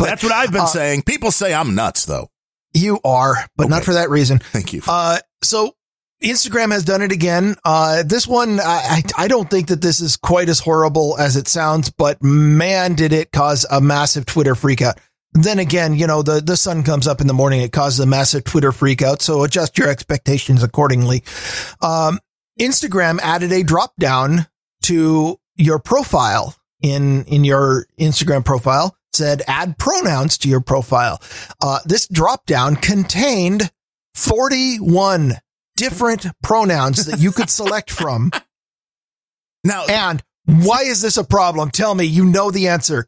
B: But,
A: that's what I've been
B: uh,
A: saying. People say I'm nuts, though.
B: You are, but not for that reason.
A: Thank you.
B: Uh, so Instagram has done it again. Uh, this one, I, I I don't think that this is quite as horrible as it sounds, but man, did it cause a massive Twitter freakout. Then again, you know, the, the sun comes up in the morning. It causes a massive Twitter freakout. So adjust your expectations accordingly. Um, Instagram added a drop down to your profile in, in your Instagram profile said add pronouns to your profile. Uh, this drop down contained 41 different pronouns that you could select from. [laughs]
A: now,
B: And why is this a problem? Tell me, you know the answer.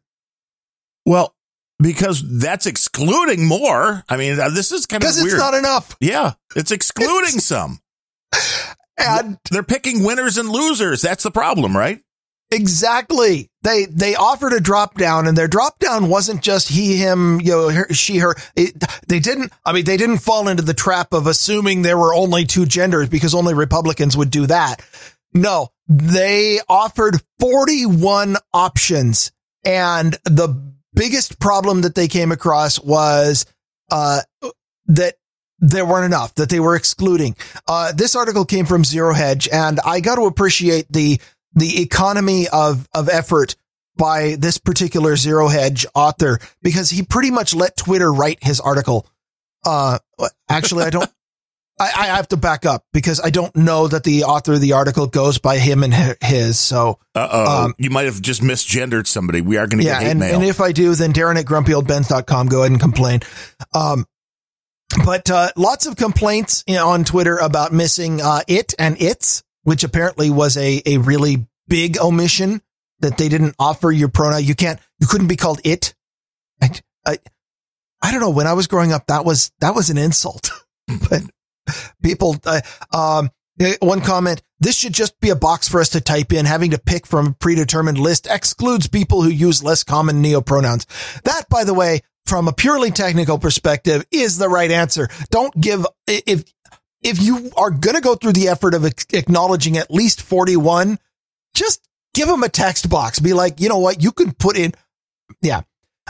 A: well, because that's excluding more. I mean, uh, this is kind of
B: Because it's
A: weird.
B: not enough.
A: yeah, it's excluding some. [laughs]
B: And
A: They're picking winners and losers. That's the problem, right?
B: Exactly. They they offered a drop down, and their drop down wasn't just he, him, you know, her, she, her. It, they didn't. I mean, they didn't fall into the trap of assuming there were only two genders because only Republicans would do that. No, they offered forty one options, and the biggest problem that they came across was uh, that there weren't enough that they were excluding. Uh, this article came from Zero Hedge, and I got to appreciate the the economy of, of effort by this particular zero hedge author because he pretty much let Twitter write his article. Uh, actually, I don't, [laughs] I, I have to back up because I don't know that the author of the article goes by him and his. So,
A: uh um, you might have just misgendered somebody. We are going to yeah, get hate
B: and,
A: mail.
B: And if I do, then Darren at grumpyoldbens.com, go ahead and complain. Um, but, uh, lots of complaints you know, on Twitter about missing, uh, it and its which apparently was a, a really big omission that they didn't offer your pronoun. You can't, you couldn't be called it. I, I, I don't know. When I was growing up, that was, that was an insult, [laughs] but people, uh, um, one comment, this should just be a box for us to type in. Having to pick from a predetermined list excludes people who use less common neopronouns. That, by the way, from a purely technical perspective is the right answer. Don't give, if, if you are going to go through the effort of acknowledging at least 41, just give them a text box. Be like, you know what? You can put in, yeah.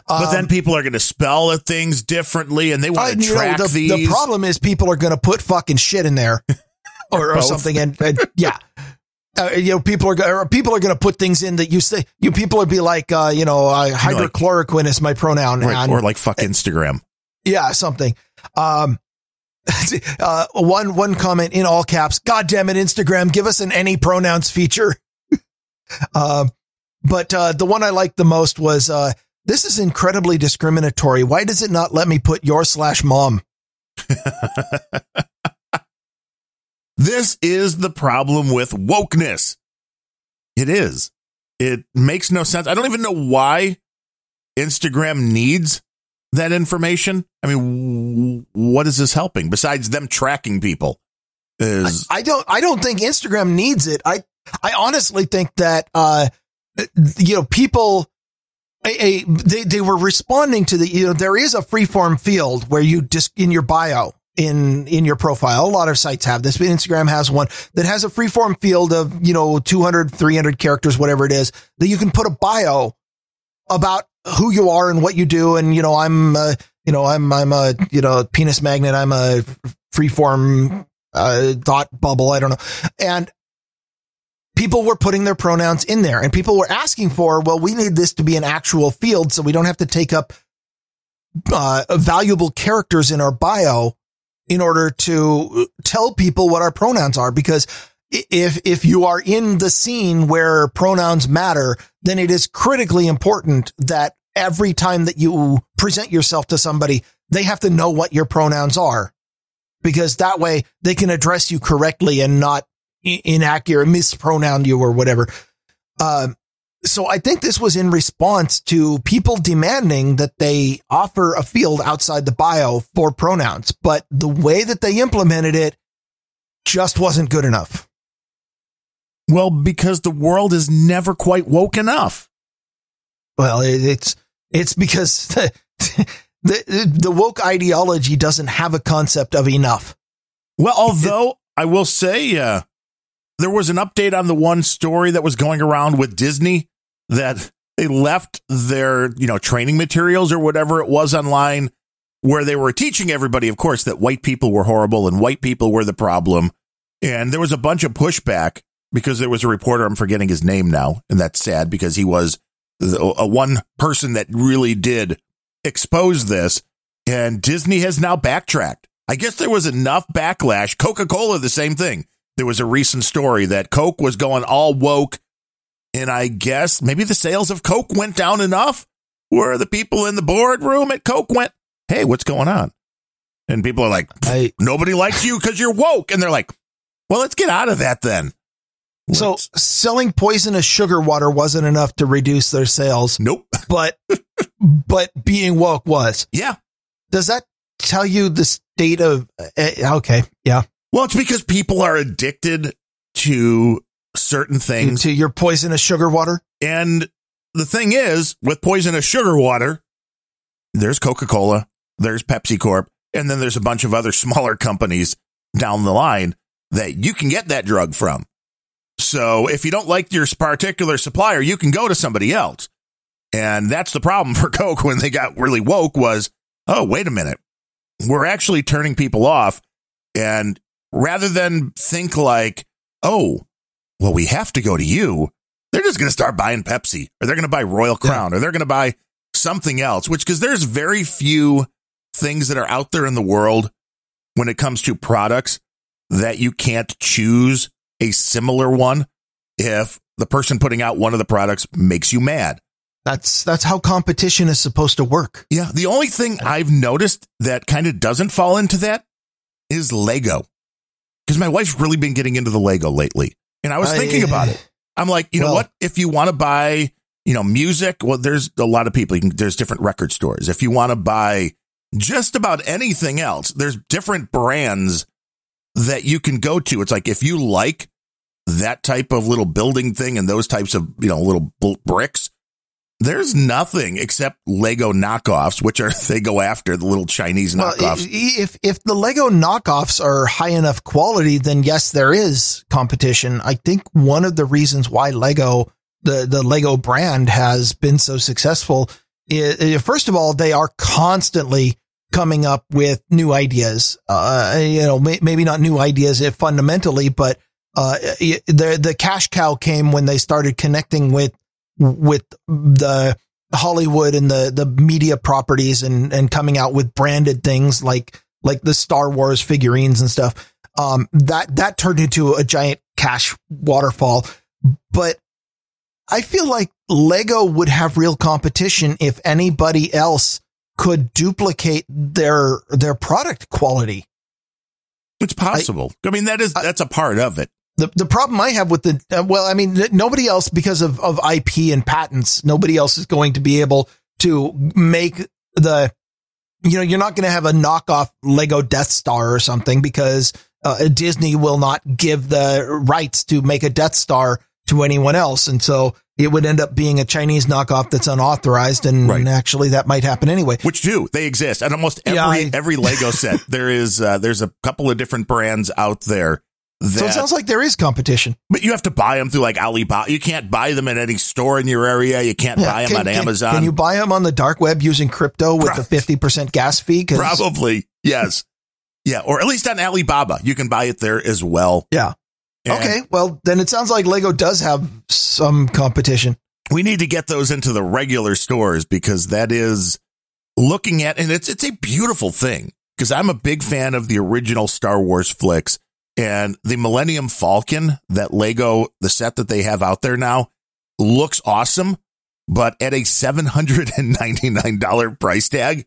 A: But um, then people are going to spell things differently and they want to track
B: know, the,
A: these.
B: The problem is people are going to put fucking shit in there [laughs] or, or something. And, and yeah. [laughs] Uh, you know, people are people are going to put things in that you say. You people would be like, uh, you know, uh, hydroxychloroquine like, is my pronoun,
A: right, and, or like fuck Instagram.
B: Yeah, something. Um, [laughs] uh, one one comment in all caps. God damn it, Instagram, give us an any pronouns feature. uh, [laughs] but uh, the one I liked the most was uh, this is incredibly discriminatory. Why does it not let me put your slash mom? [laughs]
A: this is the problem with wokeness. It is. It makes no sense. I don't even know why Instagram needs that information? I mean, what is this helping besides them tracking people? Is
B: I, I don't I don't think Instagram needs it. I I honestly think that uh you know people a, a, they they were responding to the you know there is a freeform field where you just in your bio in in your profile a lot of sites have this but Instagram has one that has a freeform field of you know 200 300 characters whatever it is that you can put a bio about who you are and what you do. And, you know, I'm, uh, you know, I'm, I'm a, you know, penis magnet. I'm a freeform, uh, thought bubble. I don't know. And people were putting their pronouns in there and people were asking for, well, we need this to be an actual field so we don't have to take up, uh, valuable characters in our bio in order to tell people what our pronouns are because if if you are in the scene where pronouns matter, then it is critically important that every time that you present yourself to somebody, they have to know what your pronouns are. Because that way they can address you correctly and not inaccurate, mispronoun you or whatever. Um, so I think this was in response to people demanding that they offer a field outside the bio for pronouns, but the way that they implemented it just wasn't good enough.
A: Well, because the world is never quite woke enough.
B: Well, it's it's because [laughs] the, the, the woke ideology doesn't have a concept of enough.
A: Well, although I will say, uh, there was an update on the one story that was going around with Disney that they left their, you know, training materials or whatever it was online where they were teaching everybody, of course, that white people were horrible and white people were the problem. And there was a bunch of pushback because there was a reporter, I'm forgetting his name now, and that's sad because he was a one person that really did expose this. And Disney has now backtracked. I guess there was enough backlash. Coca Cola, the same thing. There was a recent story that Coke was going all woke. And I guess maybe the sales of Coke went down enough where the people in the boardroom at Coke went, Hey, what's going on? And people are like, I, nobody likes you because you're woke. And they're like, well, let's get out of that then.
B: So selling poisonous sugar water wasn't enough to reduce their sales.
A: Nope. [laughs]
B: But but being woke was.
A: Yeah.
B: Does that tell you the state of uh, okay, yeah.
A: Well, it's because people are addicted to certain things.
B: To your poisonous sugar water.
A: And the thing is, with poisonous sugar water, there's Coca Cola, there's PepsiCo, and then there's a bunch of other smaller companies down the line that you can get that drug from. So if you don't like your particular supplier, you can go to somebody else. And that's the problem [laughs] for Coke when they got really woke was, oh, wait a minute. We're actually turning people off. And rather than think like, oh, well, we have to go to you, they're just going to start buying Pepsi or they're going to buy Royal Crown yeah. or they're going to buy something else, which because there's very few things that are out there in the world when it comes to products that you can't choose a similar one if the person putting out one of the products makes you mad.
B: That's that's how competition is supposed to work.
A: Yeah, the only thing I've noticed that kind of doesn't fall into that is Lego. Cuz my wife's really been getting into the Lego lately. And I was thinking about it. I'm like, you well, know what? If you want to buy, you know, music, well there's a lot of people, can, there's different record stores. If you want to buy just about anything else, there's different brands that you can go to. It's like if you like that type of little building thing and those types of, you know, little bricks, there's nothing except Lego knockoffs, which are [laughs] they go after the little Chinese knockoffs. Well,
B: if if the Lego knockoffs are high enough quality, then yes, there is competition. I think one of the reasons why Lego the the Lego brand has been so successful is, first of all, they are constantly coming up with new ideas. Uh, you know, may, maybe not new ideas if fundamentally, but uh, the the cash cow came when they started connecting with with the Hollywood and the the media properties and and coming out with branded things like like the Star Wars figurines and stuff. Um, that that turned into a giant cash waterfall. But I feel like Lego would have real competition if anybody else could duplicate their their product quality.
A: It's possible. I, I mean, that is that's a part of it.
B: The the problem I have with the uh, well, I mean, nobody else because of of IP and patents, nobody else is going to be able to make the you know, you're not going to have a knockoff Lego Death Star or something because uh, Disney will not give the rights to make a Death Star to anyone else. And so it would end up being a Chinese knockoff that's unauthorized. And, right. actually that might happen anyway.
A: Which do they exist and almost every, yeah, I, every Lego set. [laughs] there is, uh, there's a couple of different brands out there. That,
B: so it sounds like there is competition,
A: but you have to buy them through like Alibaba. You can't buy them in any store in your area. You can't yeah, buy them can, on
B: can,
A: Amazon.
B: Can you buy them on the dark web using crypto with Pro- the 50% gas fee?
A: Probably. Yes. yeah. Or at least on Alibaba, you can buy it there as well.
B: Yeah. And okay, well then it sounds like Lego does have some competition.
A: We need to get those into the regular stores because that is looking at and it's it's a beautiful thing because I'm a big fan of the original Star Wars flicks and the Millennium Falcon that Lego the set that they have out there now looks awesome but at a $799 price tag.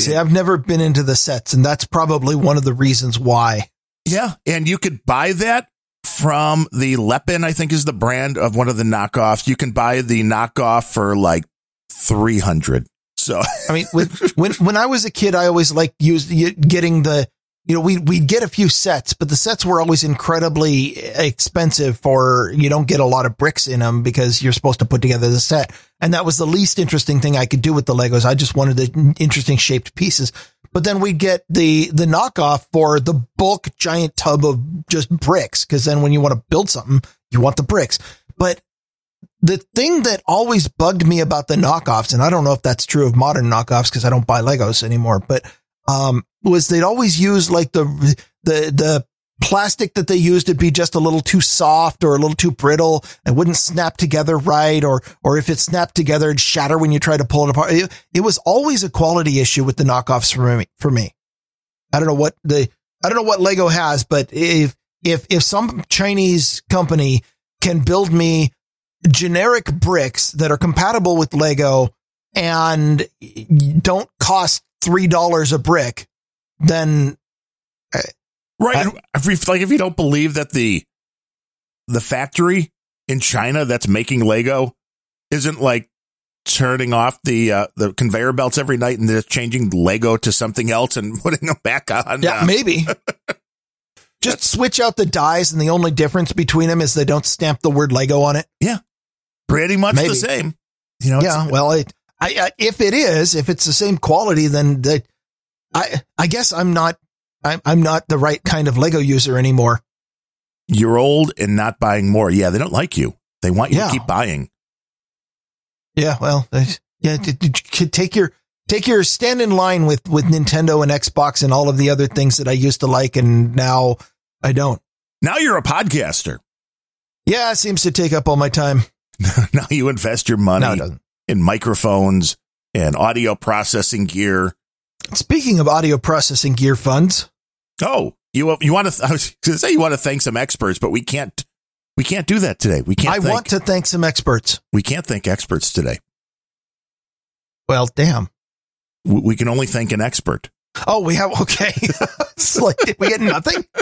B: See, I've never been into the sets and that's probably one of the reasons why.
A: Yeah, and you could buy that from the Lepin, I think is the brand of one of the knockoffs. You can buy the knockoff for like 300. So,
B: I mean, with, [laughs] when, when I was a kid, I always liked used getting the, you know, we, we'd get a few sets, but the sets were always incredibly expensive for, you don't get a lot of bricks in them because you're supposed to put together the set. And that was the least interesting thing I could do with the Legos. I just wanted the interesting shaped pieces but then we get the the knockoff for the bulk giant tub of just bricks because then when you want to build something you want the bricks but the thing that always bugged me about the knockoffs and i don't know if that's true of modern knockoffs because i don't buy legos anymore but um was they'd always use like the the the plastic that they used to be just a little too soft or a little too brittle and wouldn't snap together right or or if it snapped together it'd shatter when you try to pull it apart. It, it was always a quality issue with the knockoffs for me for me. I don't know what the i don't know what lego has but if if if some chinese company can build me generic bricks that are compatible with lego and don't cost three dollars a brick then
A: Right. if you, like if you don't believe that the the factory in China that's making Lego isn't like turning off the uh, the conveyor belts every night and they're changing Lego to something else and [laughs] putting them back on.
B: Yeah, uh, maybe. [laughs] Just switch out the dies, and the only difference between them is they don't stamp the word Lego on it.
A: Yeah, pretty much
B: Maybe.
A: the same. You know,
B: yeah, well, it, I, I if it is, if it's the same quality, then the, I I guess I'm not I'm I'm not the right kind of Lego user anymore.
A: you're old and not buying more. Yeah, they don't like you. They want you
B: Yeah.
A: to keep buying.
B: Yeah, well, yeah, take your take your stand in line with with Nintendo and Xbox and all of the other things that I used to like, and now I don't.
A: Now you're a podcaster.
B: Yeah, it seems to take up all my time. [laughs]
A: now you invest your money
B: No,
A: in microphones and audio processing gear.
B: Speaking of audio processing gear funds,
A: Oh, you you want to? [laughs] I was going to say you want to thank some experts, but we can't. We can't do that today. We can't.
B: I
A: thank,
B: want to thank some experts.
A: We can't thank experts today.
B: Well, damn.
A: We, we can only thank an expert.
B: Oh, we have okay. [laughs] it's like, did we get nothing? [laughs]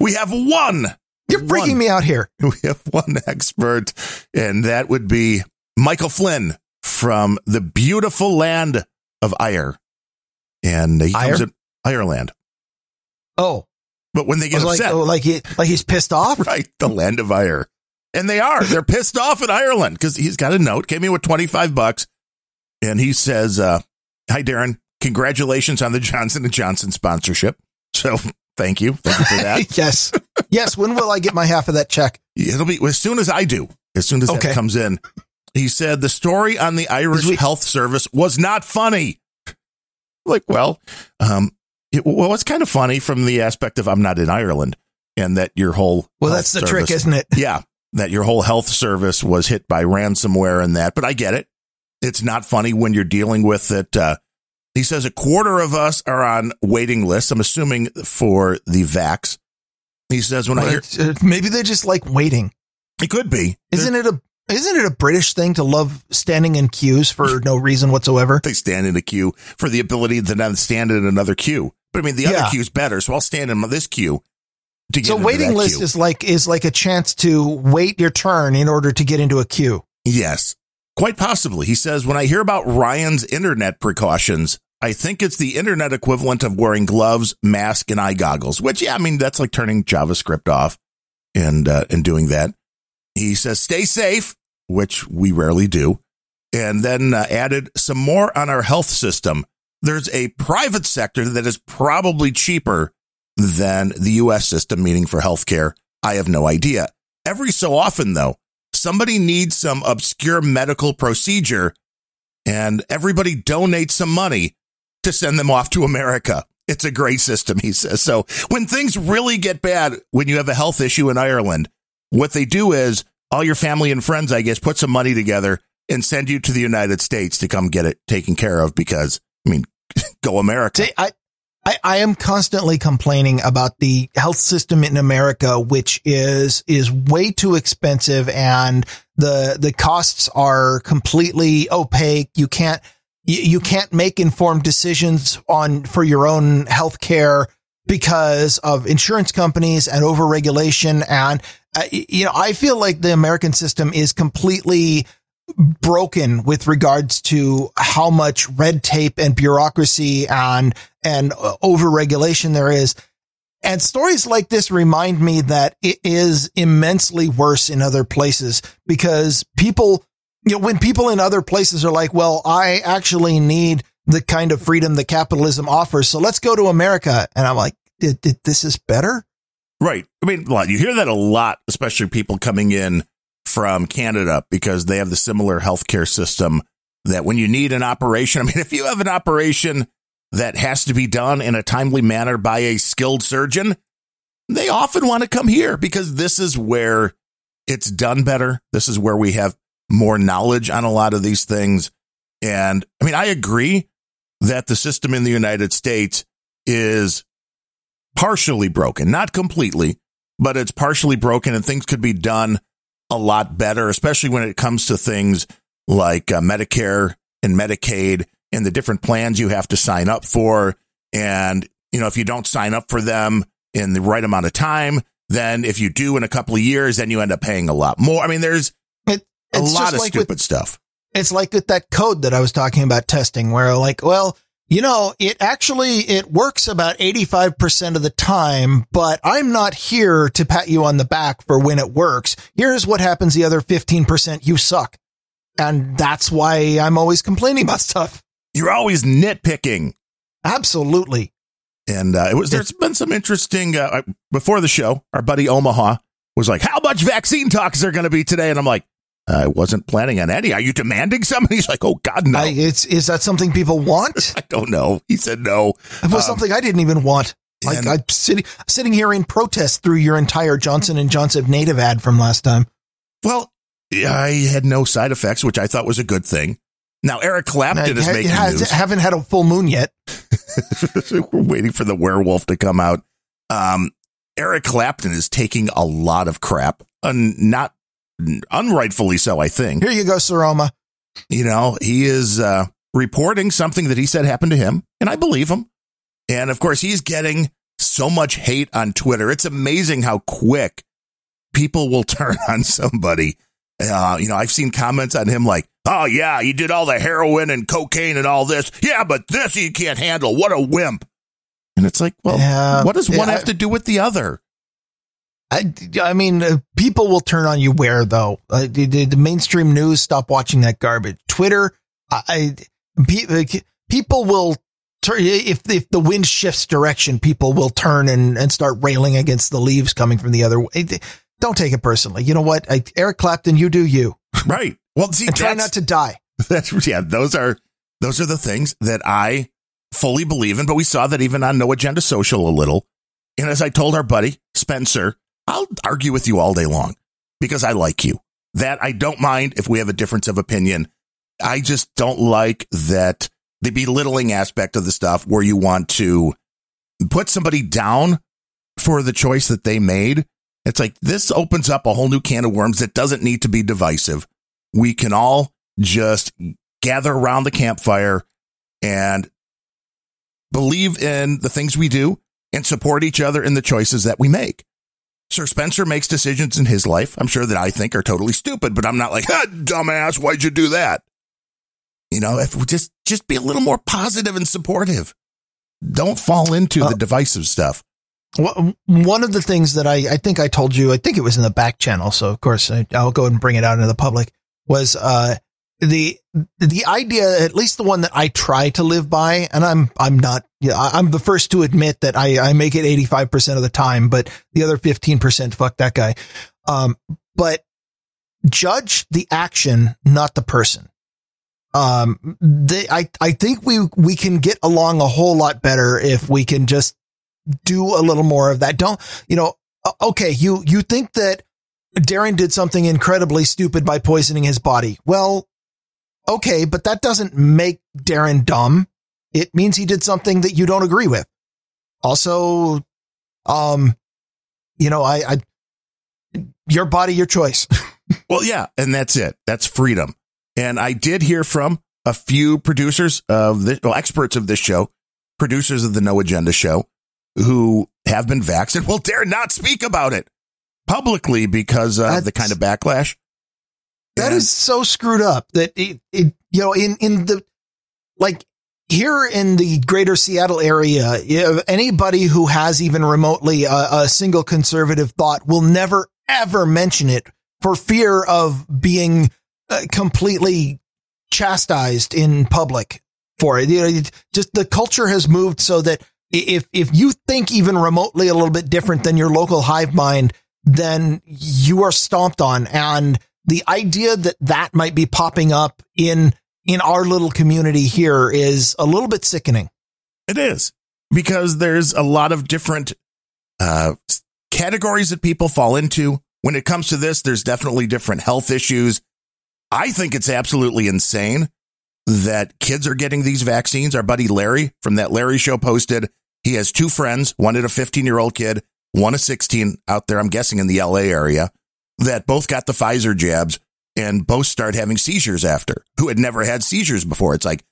A: We have one.
B: You're freaking me out here.
A: We have one expert, and that would be Michael Flynn from the beautiful land of Ire, and he comes
B: Ire?
A: in Ireland.
B: Oh,
A: But when they get
B: like,
A: upset,
B: oh, like he, like he's pissed off. [laughs]
A: right, the land of Ire, and they are. They're pissed off in Ireland because he's got a note. Came in with twenty five bucks, and he says, uh, "Hi, Darren. Congratulations on the Johnson and Johnson sponsorship. So thank you, thank you for that. [laughs]
B: yes, yes. When will I get my half of that check?
A: It'll be as soon as I do, as soon as
B: Okay.
A: that comes in. He said the story on the Irish
B: we-
A: Health Service was not funny. Like, well, um, it, well, it's kind of funny from the aspect of I'm not in Ireland, and that your whole
B: Well, that's the
A: service-
B: trick, isn't it? [laughs]
A: yeah, that your whole health service was hit by ransomware and that. But I get it. It's not funny when you're dealing with it. Uh, he says a quarter of us are on waiting lists. I'm assuming for the vax. He says when I hear
B: Uh, Maybe they just like waiting.
A: it could be.
B: Isn't it a isn't it a British thing to love standing in queues for no reason whatsoever? [laughs]
A: they stand in a queue for the ability to then stand in another queue. But I mean, the
B: Yeah.
A: other queue's better, so I'll stand in this queue to get
B: So
A: into
B: waiting list
A: queue.
B: is like is like a chance to wait your turn in order to get into a queue.
A: yes, quite possibly. He says when I hear about Ryan's internet precautions, I think it's the internet equivalent of wearing gloves, mask, and eye goggles. Which, yeah, I mean that's like turning JavaScript off and uh, and doing that. He says stay safe, which we rarely do, and then uh, added some more on our health system. There's a private sector that is probably cheaper than the U.S. system, meaning for healthcare. I have no idea. Every so often, though, somebody needs some obscure medical procedure, and everybody donates some money to send them off to America. It's a great system, he says. So when things really get bad, when you have a health issue in Ireland, what they do is all your family and friends, I guess, put some money together and send you to the United States to come get it taken care of because, I mean, [laughs] go America.
B: See, I, I, I am constantly complaining about the health system in America, which is is way too expensive, and the the costs are completely opaque. You can't you, can't make informed decisions on for your own health care because of insurance companies and overregulation. And you know, I feel like the American system is completely broken with regards to how much red tape and bureaucracy and and uh, overregulation there is. And stories like this remind me that it is immensely worse in other places because people, you know, when people in other places are like, well, I actually need the kind of freedom that capitalism offers. So let's go to America. And I'm like, "Th- th- this is better.
A: Right. I mean, a lot. You hear that a lot, especially people coming in from Canada because they have the similar healthcare system that when you need an operation, [laughs] I mean, if you have an operation that has to be done in a timely manner by a skilled surgeon, they often want to come here because this is where it's done better. This is where we have more knowledge on a lot of these things. And I mean, I agree that the system in the United States is partially broken, not completely, but it's partially broken and things could be done a lot better, especially when it comes to things like uh, Medicare and Medicaid and the different plans you have to sign up for. And, you know, if you don't sign up for them in the right amount of time, then if you do in a couple of years, then you end up paying a lot more. I mean, there's
B: It,
A: a lot of
B: like
A: stupid
B: with
A: stuff.
B: it's like with that code that I was talking about testing where like, well, You know, it actually, it works about 85% of the time, but I'm not here to pat you on the back for when it works. Here's what happens the other 15%. You suck. And that's why I'm always complaining about stuff.
A: You're always nitpicking.
B: Absolutely.
A: And uh, it was there's been some interesting uh, before the show. Our buddy Omaha was like, "How much vaccine talk is there going to be today?" And I'm like, "I wasn't planning on any. Are you demanding some?" [laughs] he's like, "Oh God, no."
B: I, it's is that something people want? [laughs]
A: I don't know. He said no.
B: It was um, something I didn't even want. Like I'm sitting sitting here in protest through your entire Johnson and Johnson native ad from last time.
A: Well, I had no side effects, which I thought was a good thing. Now Eric Clapton is making has, news.
B: Haven't had a full moon yet. [laughs]
A: We're waiting for the werewolf to come out. Um, Eric Clapton is taking a lot of crap, and not unrightfully so. I think.
B: Here you go, Sir Oma.
A: You know he is uh, reporting something that he said happened to him, and I believe him. And of course, he's getting so much hate on Twitter. It's amazing how quick people will [laughs] turn on somebody. Uh, you know, I've seen comments on him like, Oh, yeah, he did all the heroin and cocaine and all this. Yeah, but this he can't handle. What a wimp. And it's like, well, yeah, what does one yeah, have to do with the other?
B: I, I mean, uh, people will turn on you where, though? Uh, the, the, mainstream news, stop watching that garbage. Twitter, I, people will turn, if, if the wind shifts direction, people will turn and, and start railing against the leaves coming from the other way. Don't take it personally. You know what? I, Eric Clapton, you do you. [laughs]
A: Right. Well, see,
B: try not to die. [laughs]
A: That's yeah. Those are those are the things that I fully believe in. But we saw that even on No Agenda Social a little. And as I told our buddy Spencer, I'll argue with you all day long because I like you. That I don't mind if we have a difference of opinion. I just don't like that the belittling aspect of the stuff where you want to put somebody down for the choice that they made. It's like this opens up a whole new can of worms that doesn't need to be divisive we can all just gather around the campfire and believe in the things we do and support each other in the choices that we make. Sir Spencer makes decisions in his life, I'm sure that I think are totally stupid, but I'm not like, ah, dumbass, why'd you do that? You know, if we just just be a little more positive and supportive. Don't fall into uh, the divisive stuff.
B: One of the things that I, I think I told you, I think it was in the back channel. So of course I, will go and bring it out into the public was uh, the the idea, at least the one that I try to live by, and I'm I'm not, yeah, I'm the first to admit that I I make it 85 percent of the time, but the other 15 percent, fuck that guy. Um, but judge the action, not the person. Um, they, I I think we we can get along a whole lot better if we can just do a little more of that. Don't you know? Okay, you you think that Darren did something incredibly stupid by poisoning his body. Well, okay, but that doesn't make Darren dumb. It means he did something that you don't agree with. Also, um, you know, I, I your body, your choice. [laughs]
A: well, yeah, and that's it. That's freedom. And I did hear from a few producers of this, well, experts of this show, producers of the No Agenda show, who have been vaccinated. Will dare not speak about it publicly because of the kind of backlash.
B: That and, is so screwed up that it, it, you know, in, in the, like here in the greater Seattle area, anybody who has even remotely a, a single conservative thought will never ever mention it for fear of being uh, completely chastised in public for it. You know, just the culture has moved so that if if you think even remotely a little bit different than your local hive mind, then you are stomped on. And the idea that that might be popping up in, in our little community here is a little bit sickening.
A: It is because there's a lot of different, uh, categories that people fall into. When it comes to this, there's definitely different health issues. I think it's absolutely insane that kids are getting these vaccines. Our buddy Larry from that Larry show posted he has two friends, one at a 15 year old kid, one a 16 out there, I'm guessing in the LA area, that both got the Pfizer jabs and both start having seizures after, who had never had seizures before. It's like,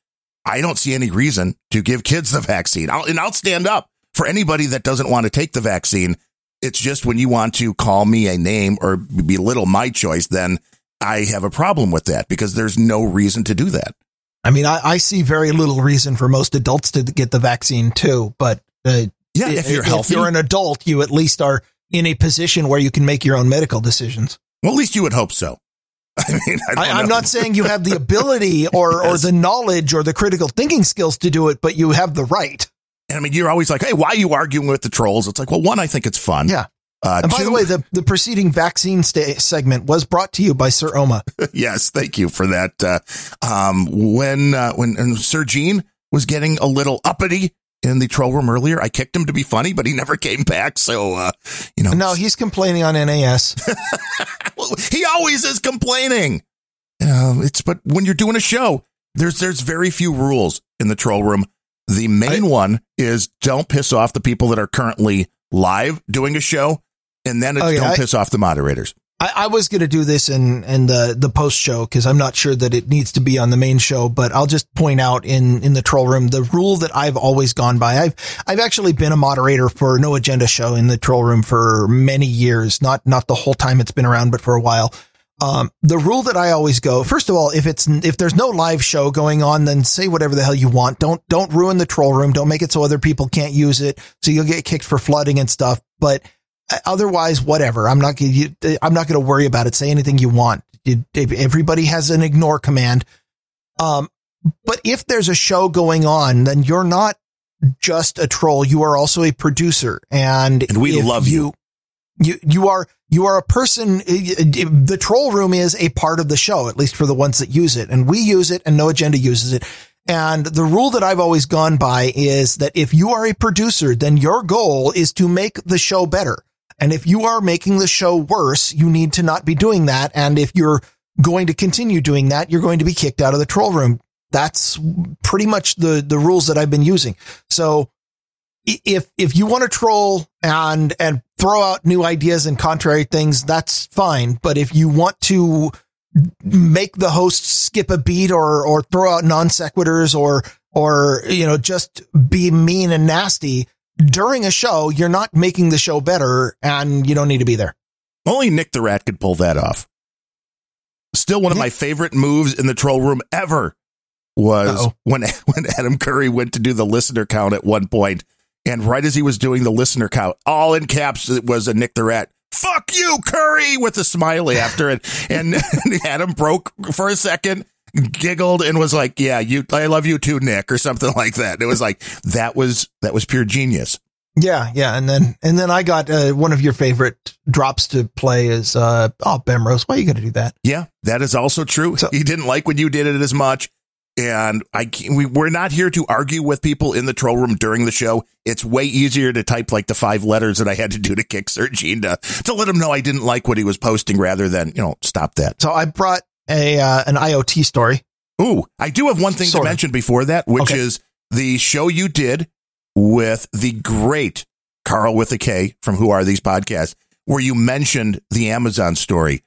A: I don't see any reason to give kids the vaccine. I'll, and I'll stand up for anybody that doesn't want to take the vaccine. It's just when you want to call me a name or belittle my choice, then I have a problem with that because there's no reason to do that.
B: I mean, I, I see very little reason for most adults to get the vaccine too, but uh,
A: Yeah, if you're healthy.
B: if you're an adult, you at least are in a position where you can make your own medical decisions.
A: well, at least you would hope so. [laughs] I mean, I
B: I'm not saying you have the [laughs] ability or, or the knowledge or the critical thinking skills to do it, but you have the right.
A: And I mean, you're always like, hey, why are you arguing with the trolls? It's like, well, one, I think it's fun.
B: Yeah.
A: Uh,
B: And by
A: two,
B: the way, the, the preceding vaccine sta- segment was brought to you by Sir Oma. [laughs]
A: yes, thank you for that. Uh, um, when uh, when and Sir Gene was getting a little uppity in the troll room earlier, I kicked him to be funny, but he never came back. So, uh, you know,
B: No, he's complaining on NAS.
A: He always is complaining. Um, it's but when you're doing a show, there's there's very few rules in the troll room. The main one is don't piss off the people that are currently live doing a show, and then it's
B: Oh,
A: don't
B: I-
A: piss off the moderators.
B: I, I was going to do this in, in the, the post show because I'm not sure that it needs to be on the main show, but I'll just point out in, in the troll room, the rule that I've always gone by. I've, I've actually been a moderator for no agenda show in the troll room for many years, not, not the whole time it's been around, but for a while. Um, the rule that I always go, first of all, if it's, if there's no live show going on, then say whatever the hell you want. Don't, don't ruin the troll room. Don't make it so other people can't use it. So you'll get kicked for flooding and stuff. But otherwise, whatever. I'm not going to, I'm not going to worry about it. Say anything you want. You- Everybody has an ignore command. Um, but if there's a show going on, then you're not just a troll. You are also a producer. And,
A: And we love you.
B: You, you are, you are a person. The troll room is a part of the show, at least for the ones that use it. And we use it and no agenda uses it. And the rule that I've always gone by is that if you are a producer, then your goal is to make the show better. And if you are making the show worse, you need to not be doing that. And if you're going to continue doing that, you're going to be kicked out of the troll room. That's pretty much the, the rules that I've been using. So if, if you want to troll and, and throw out new ideas and contrary things, that's fine. But if you want to make the host skip a beat or, or throw out non sequiturs or, or, you know, just be mean and nasty during a show, you're not making the show better and you don't need to be there.
A: Only Nick the Rat could pull that off. Still, one of my favorite moves in the troll room ever was
B: Uh-oh.
A: when [laughs] when Adam Curry went to do the listener count at one point, and right as he was doing the listener count, all in caps, it was a Nick the Rat. Fuck you, Curry, with a smiley after it, and, [laughs] Adam broke for a second, giggled, and was like, "Yeah, you, I love you too, Nick," or something [laughs] like that. It was like that was that was pure genius.
B: Yeah, yeah, and then and then I got uh, one of your favorite drops to play is uh oh Bemrose, why are you got to do that?
A: Yeah, that is also true.
B: So-
A: he didn't like when you did it as much. And I we we're not here to argue with people in the troll room during the show. It's way easier to type like the five letters that I had to do to kick Sir Gene to, to let him know I didn't like what he was posting rather than, you know, stop that.
B: So I brought a uh, an IoT story.
A: Ooh, I do have one thing
B: Sort
A: to
B: of.
A: mention before that, which
B: Okay.
A: is the show you did with the great Carl with a K from Who Are These Podcasts, where you mentioned the Amazon story.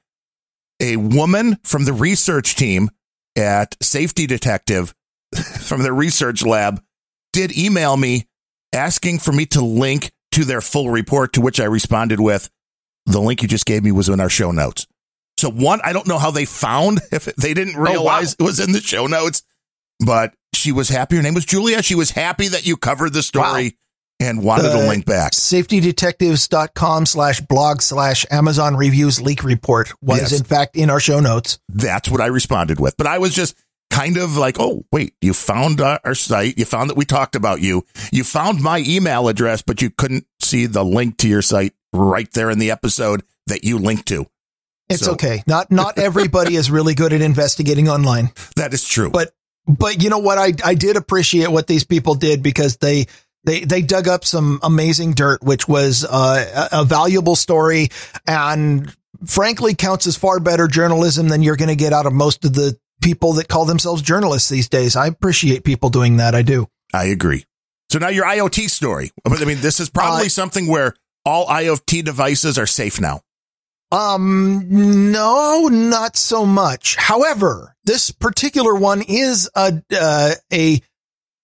A: A woman from the research team at Safety Detective [laughs] from the research lab did email me asking for me to link to their full report, to which I responded with the link you just gave me was in our show notes. So one, I don't know how they found [laughs] if they didn't
B: Oh, wow.
A: realize it was in the show notes, but she was happy. Her name was Julia. She was happy that you covered the story and wanted
B: Uh,
A: a link back.
B: Safetydetectives.com slash blog slash Amazon reviews leak report was
A: Yes.
B: in fact in our show notes.
A: That's what I responded with. But I was just kind of like, oh, wait, you found uh, our site. You found that we talked about you. You found my email address, but you couldn't see the link to your site right there in the episode that you linked to.
B: It's
A: So-
B: okay. Not not everybody is really good at investigating online. [laughs]
A: That is true.
B: But but you know what? I I did appreciate what these people did because they they they dug up some amazing dirt, which was uh, a, a valuable story, and frankly counts as far better journalism than you're going to get out of most of the people that call themselves journalists these days. I appreciate people doing that. I do.
A: I agree. So now your IoT story. I mean, this is probably
B: Uh,
A: something where all IoT devices are safe now.
B: Um, no, not so much. However, this particular one is a, uh, a,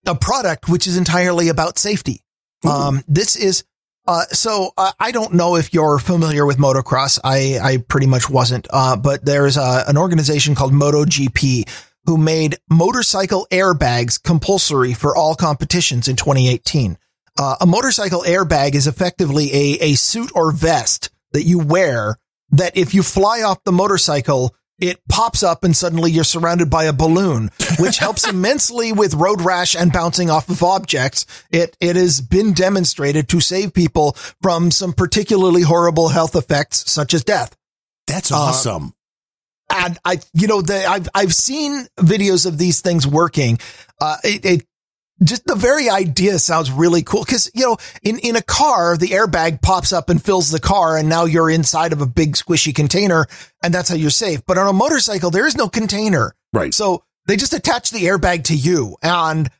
B: a product which is entirely about safety.
A: Ooh.
B: Um, this is, uh, so uh, I don't know if you're familiar with motocross. I, I pretty much wasn't. Uh, but there's a, an organization called MotoGP, who made motorcycle airbags compulsory for all competitions in 2018. Uh, a motorcycle airbag is effectively a, a suit or vest that you wear that if you fly off the motorcycle, it pops up and suddenly you're surrounded by a balloon, which helps [laughs] immensely with road rash and bouncing off of objects. It, it has been demonstrated to save people from some particularly horrible health effects such as death.
A: That's awesome.
B: Uh, and I, you know, the, I've, I've seen videos of these things working. Uh, it, it just the very idea sounds really cool. Cause, you know, in, in a car, the airbag pops up and fills the car and now you're inside of a big squishy container and that's how you're safe. But on a motorcycle, there is no container.
A: Right.
B: So they just attach the airbag to you and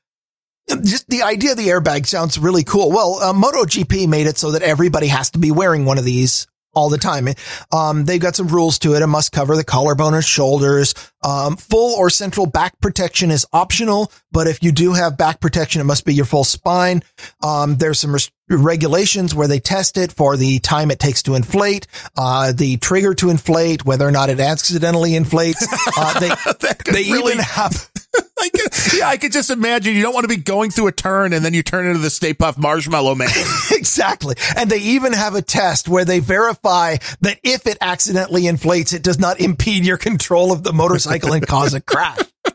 B: just the idea of the airbag sounds really cool. Well, uh, MotoGP made it so that everybody has to be wearing one of these all the time. Um, they've got some rules to it. It must cover the collarbone or shoulders. Um, full or central back protection is optional, but if you do have back protection, it must be your full spine. Um, there's some res- regulations where they test it for the time it takes to inflate, uh, the trigger to inflate, whether or not it accidentally inflates. [laughs] Uh, they, they
A: really-
B: even have, [laughs]
A: I could, yeah, I could just imagine you don't want to be going through a turn and then you turn into the Stay Puft Marshmallow Man. [laughs]
B: exactly. And they even have a test where they verify that if it accidentally inflates, it does not impede your control of the motorcycle and cause a crash. [laughs]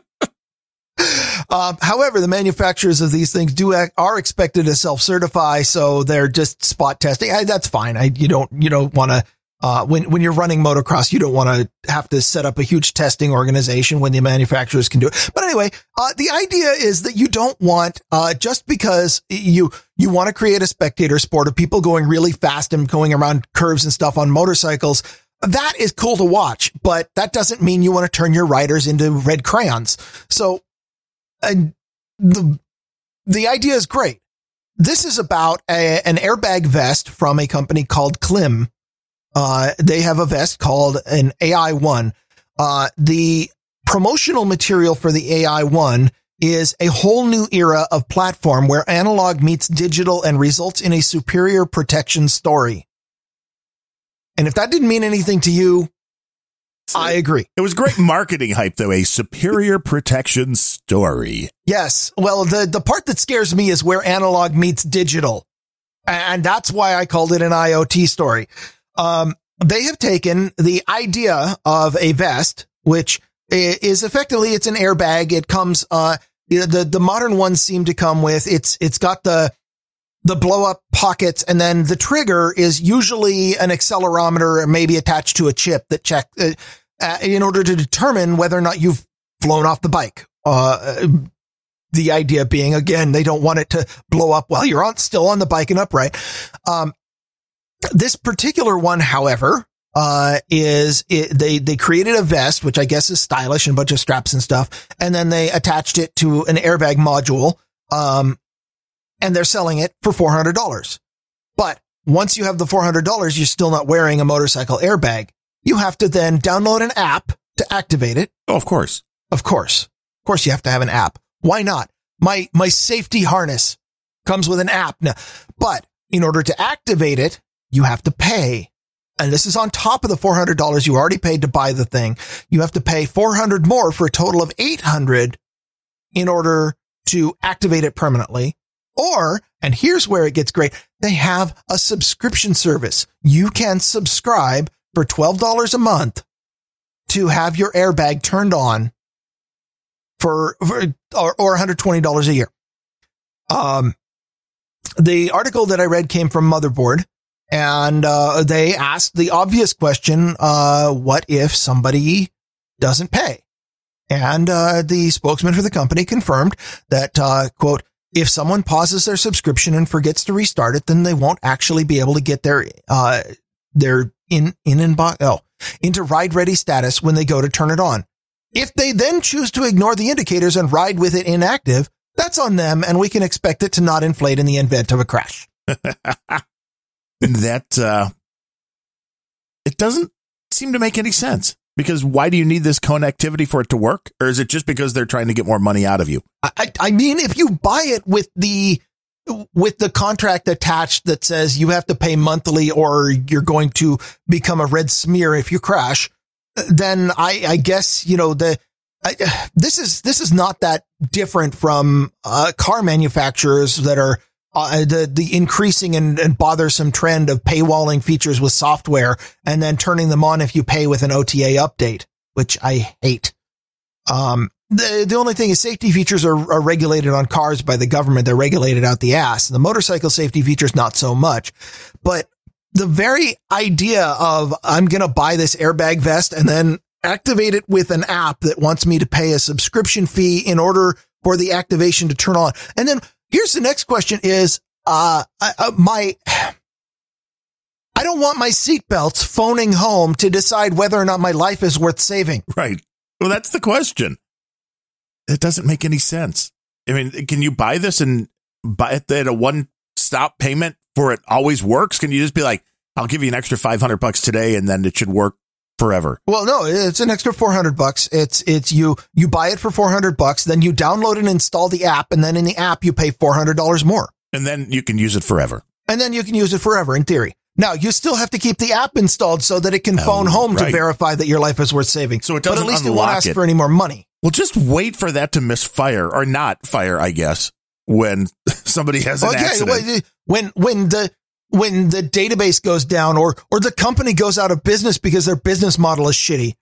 B: Um, however, the manufacturers of these things do act, are expected to self-certify, so they're just spot testing. I, that's fine. I, you don't you don't want to uh, when when you're running motocross, you don't want to have to set up a huge testing organization when the manufacturers can do it. But anyway, uh, the idea is that you don't want uh, just because you you want to create a spectator sport of people going really fast and going around curves and stuff on motorcycles. That is cool to watch, but that doesn't mean you want to turn your riders into red crayons. So, and the the idea is great. This is about a, an airbag vest from a company called Klim uh, they have a vest called an AI one. Uh, the promotional material for the AI one is a whole new era of platform where analog meets digital and results in a superior protection story. And if that didn't mean anything to you, I agree.
A: It was great marketing hype, though. A superior protection story.
B: Yes. Well, the, the part that scares me is where analog meets digital. And that's why I called it an IoT story. Um, they have taken the idea of a vest, which is effectively, it's an airbag. It comes, uh, the, the modern ones seem to come with, it's, it's got the, the blow up pockets and then the trigger is usually an accelerometer maybe attached to a chip that check uh, uh, in order to determine whether or not you've flown off the bike. Uh, the idea being again, they don't want it to blow up while you're on still on the bike and upright. Um, this particular one, however, uh, is it, they, they created a vest, which I guess is stylish and a bunch of straps and stuff. And then they attached it to an airbag module. Um, and they're selling it for $400. But once you have the $400, you're still not wearing a motorcycle airbag. You have to then download an app to activate it.
A: Oh, of course.
B: Of course. Of course you have to have an app. Why not? My, my safety harness comes with an app now, but in order to activate it, you have to pay. And this is on top of the $400 you already paid to buy the thing. You have to pay 400 more for a total of 800 in order to activate it permanently. Or, and here's where it gets great. They have a subscription service. You can subscribe for $12 a month to have your airbag turned on for, for or, or $120 a year. Um, the article that I read came from Motherboard and uh, they asked the obvious question: uh, What if somebody doesn't pay? And uh, the spokesman for the company confirmed that uh, quote if someone pauses their subscription and forgets to restart it, then they won't actually be able to get their uh, their in in inbox oh into ride ready status when they go to turn it on. If they then choose to ignore the indicators and ride with it inactive, that's on them, and we can expect it to not inflate in the event of a crash. [laughs]
A: that uh, it doesn't seem to make any sense because why do you need this connectivity for it to work, or is it just because they're trying to get more money out of you?
B: I, I mean, if you buy it with the with the contract attached that says you have to pay monthly or you're going to become a red smear if you crash, then I, I guess you know the I, this is this is not that different from uh, car manufacturers that are uh, the the increasing and, and, bothersome trend of paywalling features with software and then turning them on if you pay with an OTA update, which I hate. Um, the the only thing is safety features are, are regulated on cars by the government. They're regulated out the ass. The motorcycle safety features not so much, but the very idea of I'm going to buy this airbag vest and then activate it with an app that wants me to pay a subscription fee in order for the activation to turn on. And then here's the next question is, uh, uh my, I don't want my seatbelts phoning home to decide whether or not my life is worth saving.
A: Right. Well, that's the question. It doesn't make any sense. I mean, can you buy this and buy it at a one stop payment for it always works? Can you just be like, I'll give you an extra 500 bucks today and then it should work forever.
B: Well, no, it's an extra 400 bucks. It's, it's you, you buy it for 400 bucks, then you download and install the app. And then in the app, you pay $400 more.
A: And then you can use it forever.
B: And then you can use it forever in theory. Now you still have to keep the app installed so that it can oh, phone oh, home right. to verify that your life is worth saving.
A: So it doesn't
B: but at least
A: it
B: won't ask
A: it.
B: for any more money.
A: Well, just wait for that to misfire or not fire, I guess, when [laughs] somebody has an okay, accident.
B: When when the when the database goes down or or the company goes out of business because their business model is shitty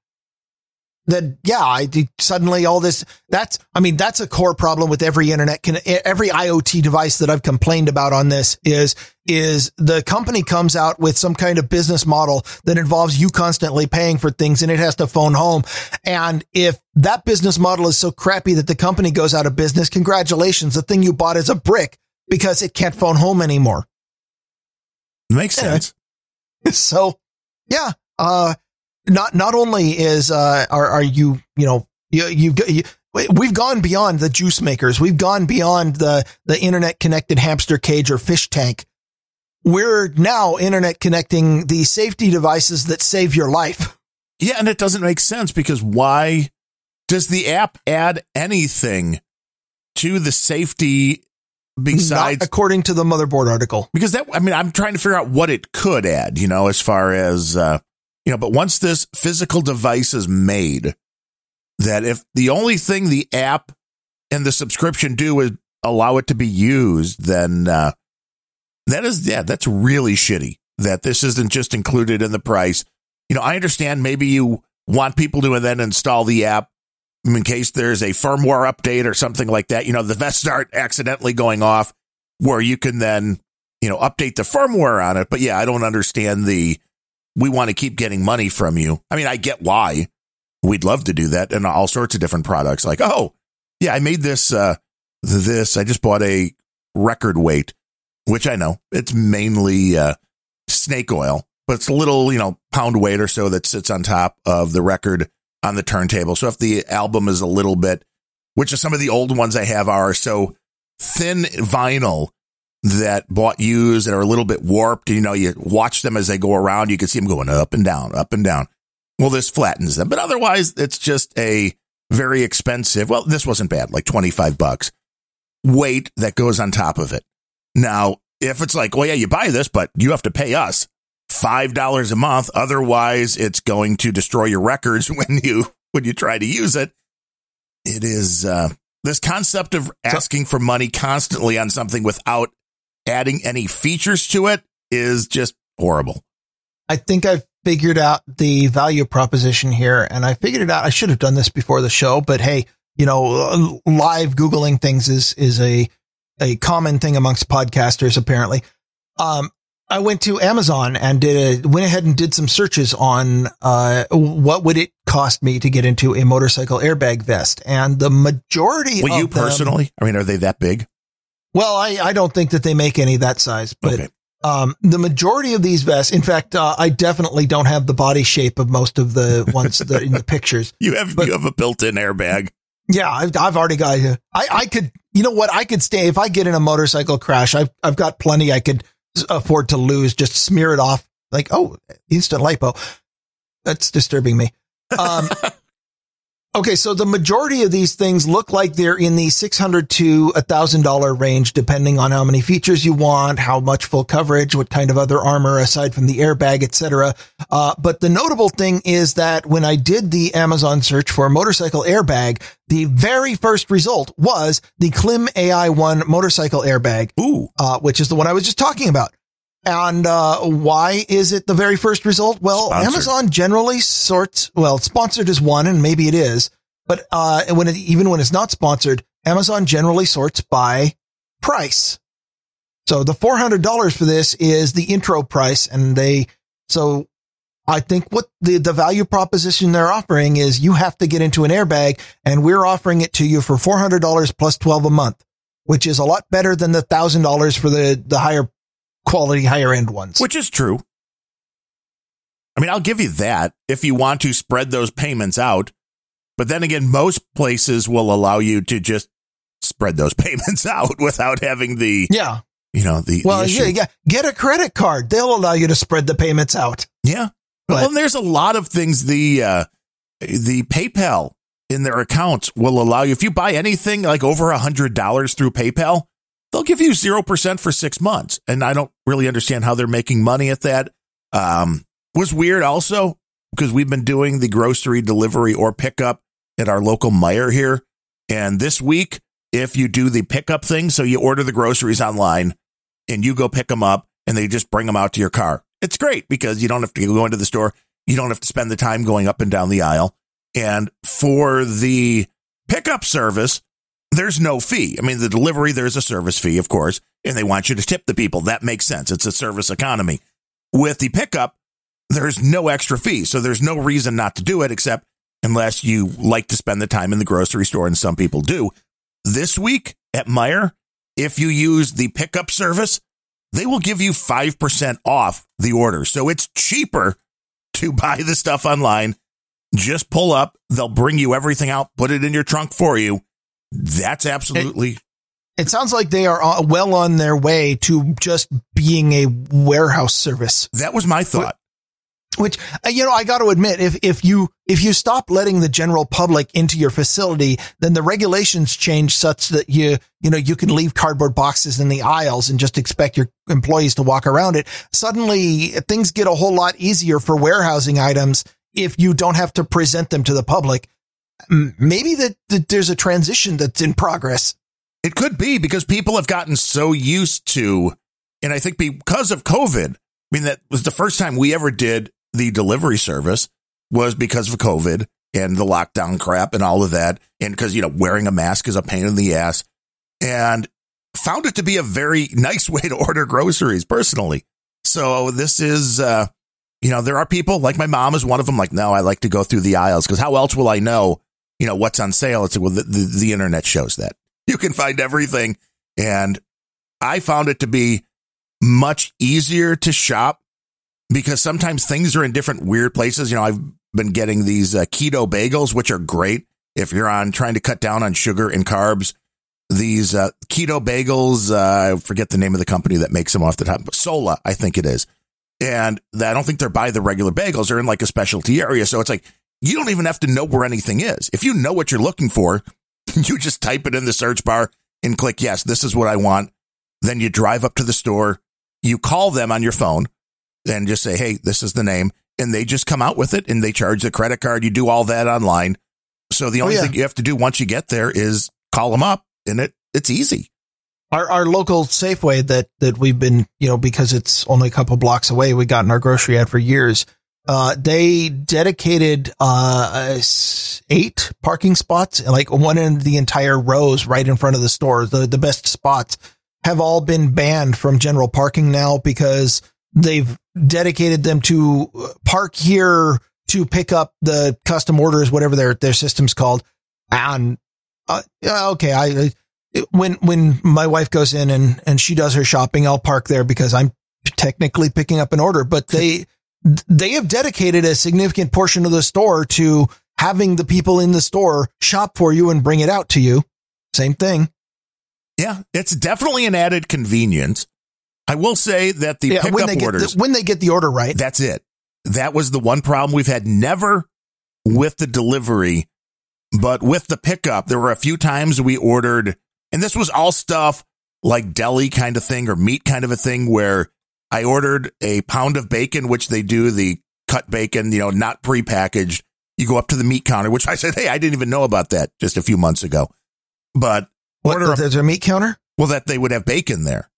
B: that yeah I suddenly all this that's I mean that's a core problem with every internet can every IoT device that I've complained about on this is is the company comes out with some kind of business model that involves you constantly paying for things and it has to phone home. And if that business model is so crappy that the company goes out of business congratulations the thing you bought is a brick because it can't phone home anymore
A: Makes sense. [laughs]
B: So, yeah. Uh, not not only is uh, are are you you know you you, you we've gone beyond the juice makers. We've gone beyond the the internet connected hamster cage or fish tank. We're now internet connecting the safety devices that save your life.
A: Yeah, and it doesn't make sense because why does the app add anything to the safety besides
B: Not according to the motherboard article.
A: Because that i mean i'm trying to figure out what it could add you know as far as uh you know but once this physical device is made that if the only thing the app and the subscription do is allow it to be used then uh that is yeah that's really shitty that this isn't just included in the price. You know i understand maybe you want people to then install the app in case there's a firmware update or something like that. You know, the vests start accidentally going off where you can then, you know, update the firmware on it. But yeah, I don't understand the, we want to keep getting money from you. I mean, I get why we'd love to do that and all sorts of different products like, oh, yeah, I made this, uh, this, I just bought a record weight, which I know it's mainly, uh, snake oil, but it's a little, you know, pound weight or so that sits on top of the record on the turntable. So if the album is a little bit, which is some of the old ones I have are so thin vinyl that bought used and are a little bit warped. You know, you watch them as they go around, you can see them going up and down, up and down. Well, this flattens them, but otherwise it's just a very expensive. Well, this wasn't bad, like 25 bucks weight that goes on top of it. Now, if it's like, well, yeah, you buy this, but you have to pay us. $5 a month. Otherwise, it's going to destroy your records [laughs] when you, when you try to use it. It is, uh, this concept of asking for money constantly on something without adding any features to it is just horrible.
B: I think I've figured out the value proposition here and I figured it out. I should have done this before the show, but hey, you know, live Googling things is, is a, a common thing amongst podcasters, apparently. Um, I went to Amazon and did a, went ahead and did some searches on uh, what would it cost me to get into a motorcycle airbag vest, and the majority.
A: Well, you personally, them, I mean, are they that big?
B: Well, I, I don't think that they make any that size, but okay. um, the majority of these vests, in fact, uh, I definitely don't have the body shape of most of the ones that in the pictures. [laughs]
A: You have but, you have a built-in airbag.
B: Yeah, I've, I've already got. I I could, you know what? I could stay if I get in a motorcycle crash. I've I've got plenty. I could afford to lose. Just smear it off like, oh, instant lipo. That's disturbing me. Um, [laughs] Okay, so the majority of these things look like they're in the six hundred to thousand dollar range, depending on how many features you want, how much full coverage, what kind of other armor aside from the airbag, etc. Uh, but the notable thing is that when I did the Amazon search for a motorcycle airbag, the very first result was the Klim AI One motorcycle airbag,
A: Ooh,
B: uh, which is the one I was just talking about. And uh, why is it the very first result? Well,
A: Sponsored.
B: Amazon generally sorts. Well, sponsored is one, and maybe it is, but uh, when it, even when it's not sponsored, Amazon generally sorts by price. So the four hundred dollars for this is the intro price, and they so I think what the the value proposition they're offering is you have to get into an airbag, and we're offering it to you for four hundred dollars plus twelve a month, which is a lot better than the thousand dollars for the the higher quality, higher end ones.
A: which is true. I mean, I'll give you that if you want to spread those payments out. But then again, most places will allow you to just spread those [laughs] payments out without having the,
B: yeah.
A: you know, the,
B: Well,
A: the issue.
B: yeah, yeah. Get a credit card. They'll allow you to spread the payments out.
A: Yeah.
B: But-
A: well, there's a lot of things the uh, the PayPal in their accounts will allow you if you buy anything like over a hundred dollars through PayPal, they'll give you zero percent for six months. And I don't really understand how they're making money at that. Um, was weird also because we've been doing the grocery delivery or pickup at our local Meyer here. And this week, if you do the pickup thing, so you order the groceries online and you go pick them up and they just bring them out to your car. It's great because you don't have to go into the store. You don't have to spend the time going up and down the aisle. And for the pickup service, there's no fee. I mean, the delivery, there's a service fee, of course, and they want you to tip the people. That makes sense. It's a service economy. With the pickup, there's no extra fee. So there's no reason not to do it except unless you like to spend the time in the grocery store, and some people do. This week at Meyer, if you use the pickup service, they will give you 5% off the order. So it's cheaper to [laughs] buy the stuff online. Just pull up, they'll bring you everything out, put it in your trunk for you. That's absolutely
B: It sounds like they are uh, well on their way to just being a warehouse service.
A: that was my thought.
B: Which uh, you know, I got to admit, if if you if you stop letting the general public into your facility, then the regulations change such that you you know you can leave cardboard boxes in the aisles and just expect your employees to walk around it. Suddenly, things get a whole lot easier for warehousing items if you don't have to present them to the public. Maybe that, that there's a transition that's in progress.
A: It could be because people have gotten so used to, and I think because of COVID, I mean, that was the first time we ever did the delivery service was because of COVID and the lockdown crap and all of that. And because, you know, wearing a mask is a pain in the ass and found it to be a very [laughs] nice way to order groceries personally. So this is, uh, you know, there are people like my mom is one of them. Like, no, I like to go through the aisles because how else will I know, you know, what's on sale? It's like, well, the, the, the internet shows that you can find everything. And I found it to be much easier to shop because sometimes things are in different weird places. You know, I've been getting these uh, keto bagels, which are great if you're on trying to cut down on sugar and carbs. These uh, keto bagels, uh, I forget the name of the company that makes them off the top, but Sola, I think it is. And I don't think they're by the regular bagels. They're in like a specialty area. So it's like, you don't even have to know where anything is. If you know what you're looking for, [laughs] you just type it in the search bar and click, yes, this is what I want. Then you drive up to the store, you call them on your phone and just say, hey, this is the name. And they just come out with it and they charge the credit card. You do all that online. So the
B: Oh,
A: only
B: yeah.
A: thing you have to do once you get there is call them up and it, it's easy.
B: our our local Safeway that that we've been you know because it's only a couple blocks away we've gotten our grocery at for years. Uh, they dedicated uh eight parking spots, like one in the entire rows right in front of the store. The the best spots have all been banned from general parking now because they've dedicated them to uh, park here to pick up the custom orders, whatever their their system's called. And uh, okay, I I- when when my wife goes in and and she does her shopping, I'll park there because I'm technically picking up an order. But they they have dedicated a significant portion of the store to having the people in the store shop for you and bring it out to you. Same thing.
A: Yeah, it's definitely an added convenience. I will say that the
B: yeah, when
A: pickup
B: they get
A: orders,
B: the, when they get the order right.
A: that's it. That was the one problem we've had. Never with the delivery But with the pickup, there were a few times we ordered, and this was all stuff like deli kind of thing or meat kind of a thing where I ordered a pound of bacon, which they do the cut bacon, you know, not prepackaged. You go up to the meat counter, which I said, Hey, I didn't even know about that just a few months ago. But
B: what, order there's a meat counter?
A: Well, that they would have bacon there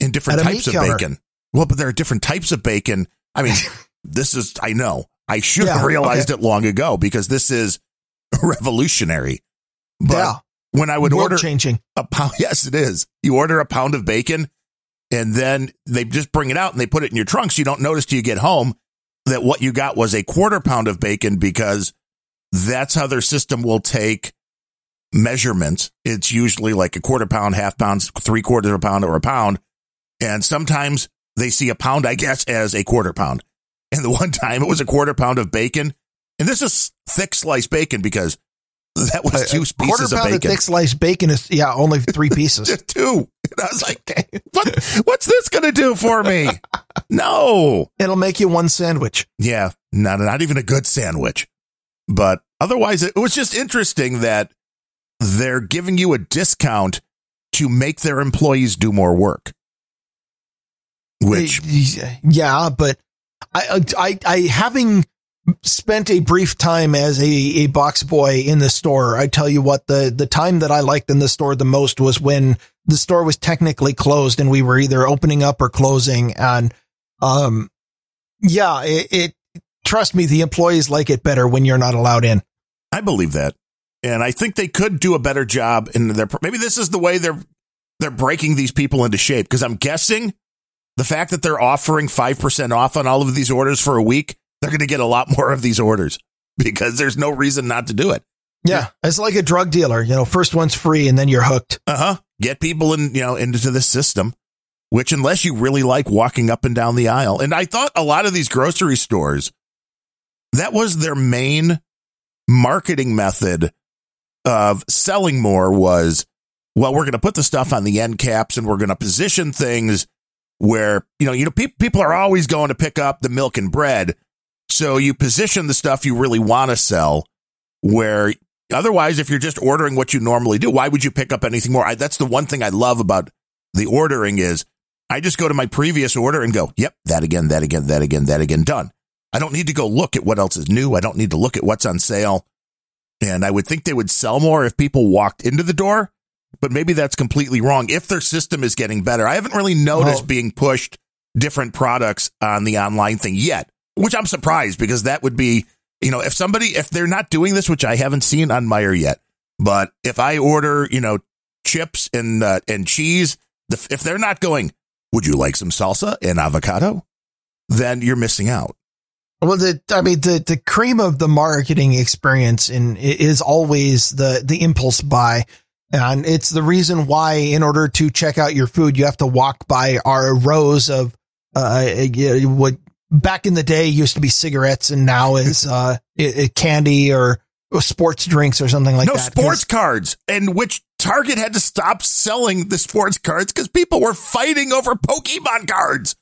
A: in different types of counter. bacon. Well, but there are different types of bacon. I mean, [laughs] this is, I know I should yeah, have realized okay. it long ago because this is [laughs] revolutionary. But yeah. when I would
B: World
A: order
B: changing
A: a pound, [laughs] yes, it is. You order a pound of bacon and then they just bring it out and they put it in your trunk. So you don't notice till you get home that what you got was a quarter pound of bacon because that's how their system will take measurements. It's usually like a quarter pound, half pounds, three quarters of a pound or a pound. And sometimes they see a pound, I guess, as a quarter pound. And the [laughs] one time it was a quarter pound of bacon. And this is thick sliced bacon because that was two a, pieces of bacon. Of
B: thick sliced bacon is yeah, only three pieces. [laughs]
A: two. And I was like, what? What's this going to do for me? [laughs] no,
B: it'll make you one sandwich.
A: Yeah, not not even a good sandwich. But otherwise, it was just interesting that they're giving you a discount to make their employees do more work. Which, uh,
B: yeah, but I, I, I, having spent a brief time as a, a box boy in the store, I tell you what, the, the time that I liked in the store the most was when the store was technically closed and we were either opening up or closing. And, um, yeah, it, it trust me, the employees like it better when you're not allowed in.
A: I believe that. And I think they could do a better job in their, maybe this is the way they're, they're breaking these people into shape. Cause I'm guessing the fact that they're offering 5% off on all of these orders for a week, they're going to get a lot more of these orders because there's no reason not to do it.
B: Yeah, it's like a drug dealer. You know, first one's free and then you're hooked.
A: Uh huh. Get people in, you know, into the system, which unless you really like walking up and down the aisle. And I thought a lot of these grocery stores, that was their main marketing method of selling more was, well, we're going to put the stuff on the end caps and we're going to position things where, you know, you know, pe- people are always going to pick up the milk and bread. So you position the stuff you really want to sell where otherwise, if you're just ordering what you normally do, why would you pick up anything more? I, that's the one thing I love about the ordering is I just go to my previous order and go, yep, that again, that again, that again, that again, done. I don't need to go look at what else is new. I don't need to look at what's on sale. And I would think they would sell more if people walked into the door but maybe that's completely wrong. If their system is getting better, I haven't really noticed well, being pushed different products on the online thing yet, which I'm surprised because that would be, you know, if somebody, if they're not doing this, which I haven't seen on Meijer yet, but if I order, you know, chips and, uh, and cheese, the, if they're not going, would you like some salsa and avocado? Then you're missing out.
B: Well, the I mean the the cream of the marketing experience in is always the the impulse buy. And it's the reason why, in order to check out your food, you have to walk by our rows of uh, what back in the day used to be cigarettes, and now is [laughs] uh, candy or sports drinks or something like
A: no,
B: that.
A: No sports cards, and which Target had to stop selling the sports cards because people were fighting over Pokemon cards.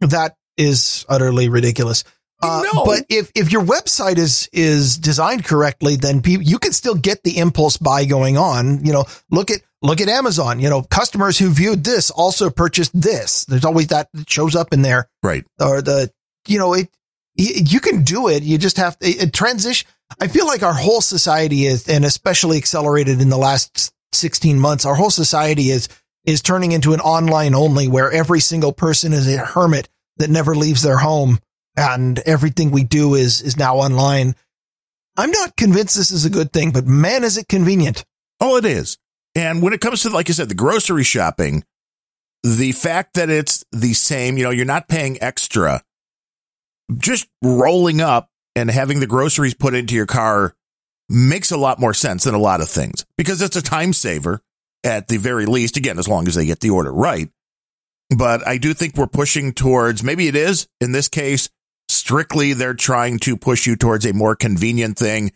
B: That is utterly ridiculous. Uh, no. But if, if your website is, is designed correctly, then people, you can still get the impulse buy going on. You know, look at, look at Amazon, you know, customers who viewed this also purchased this. There's always that, shows up in there.
A: Right.
B: Or the, you know, it, you can do it. You just have to it, transition. I feel like our whole society is, and especially accelerated in the last 16 months, our whole society is, is turning into an online only where every single person is a hermit that never leaves their home and everything we do is is now online. I'm not convinced this is a good thing, but man, is it convenient.
A: Oh, it is. And when it comes to, like I said, the grocery shopping, the fact that it's the same, you know, you're not paying extra, just rolling up and having the groceries put into your car makes a lot more sense than a lot of things because it's a time saver at the very least. Again, as long as they get the order right. But I do think we're pushing towards maybe it is in this case strictly they're trying to push you towards a more convenient thing.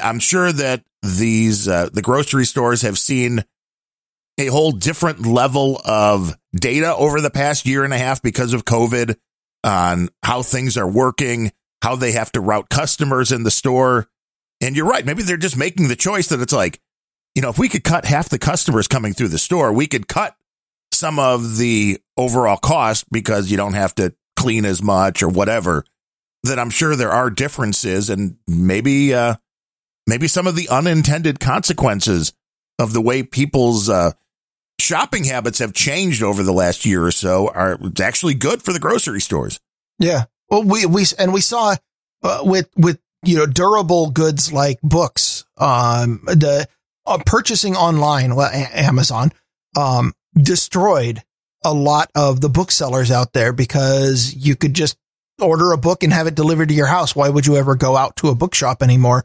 A: I'm sure that these uh, the grocery stores have seen a whole different level of data over the past year and a half because of COVID on how things are working, how they have to route customers in the store. And you're right. Maybe they're just making the choice that it's like, you know, if we could cut half the customers coming through the store, we could cut some of the overall cost because you don't have to clean as much or whatever. That I'm sure there are differences and maybe, uh, maybe some of the unintended consequences of the way people's, uh, shopping habits have changed over the last year or so are actually good for the grocery stores.
B: Yeah. Well, we, we, and we saw uh, with, with, you know, durable goods like books, um, the uh, purchasing online, well, a- Amazon, um, destroyed a lot of the booksellers out there because you could just order a book and have it delivered to your house. Why would you ever go out to a bookshop anymore?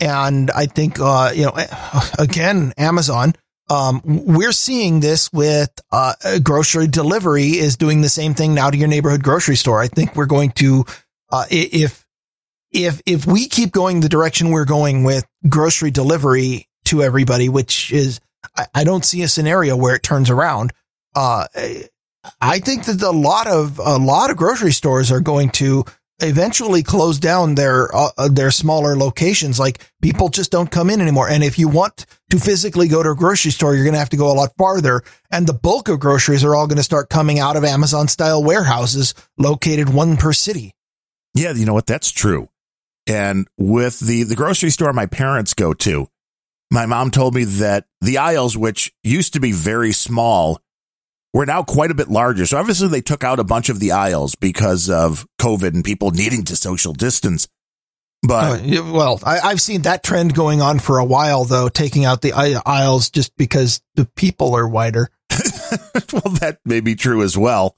B: And I think, uh, you know, again, Amazon, um, we're seeing this with uh, grocery delivery is doing the same thing now to your neighborhood grocery store. I think we're going to, uh, if if if we keep going the direction we're going with grocery delivery to everybody, which is I, I don't see a scenario where it turns around. Uh, I think that a lot of a lot of grocery stores are going to eventually close down their uh, uh, their smaller locations. Like people just don't come in anymore. And if you want to physically go to a grocery store, you're going to have to go a lot farther. And the bulk of groceries are all going to start coming out of Amazon style warehouses located one per city.
A: Yeah, you know what? That's true. And with the the grocery store my parents go to, my mom told me that the aisles, which used to be very small, were now quite a bit larger. So obviously they took out a bunch of the aisles because of COVID and people needing to social distance. But
B: uh, well, I, have seen that trend going on for a while, though, taking out the aisles just because the people are wider. [laughs]
A: well, that may be true as well.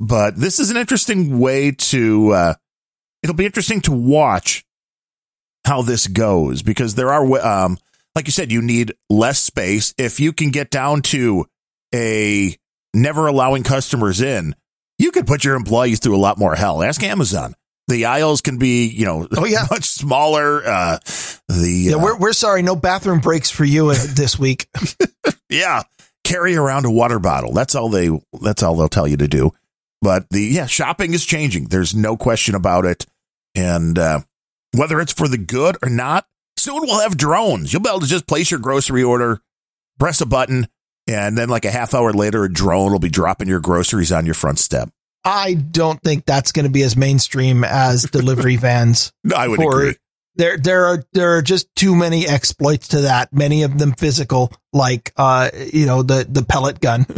A: But this is an interesting way to. Uh, it'll be interesting to watch how this goes because there are, um, like you said, you need less space. If you can get down to a never allowing customers in, you could put your employees through a lot more hell. Ask Amazon. The aisles can be, you know,
B: oh, yeah. [laughs]
A: much smaller. Uh, the
B: yeah, uh, we're we're sorry, no bathroom breaks for you this week. [laughs]
A: yeah, carry around a water bottle. That's all they. That's all they'll tell you to do. But the yeah, shopping is changing. There's no question about it. And uh, whether it's for the good or not, soon we'll have drones. You'll be able to just place your grocery order, press a button, and then like a half hour later, a drone will be dropping your groceries on your front step.
B: I don't think that's going to be as mainstream as delivery [laughs] vans.
A: No, I would agree.
B: There, there are there are just too many exploits to that. Many of them physical, like uh, you know, the the pellet gun. [laughs]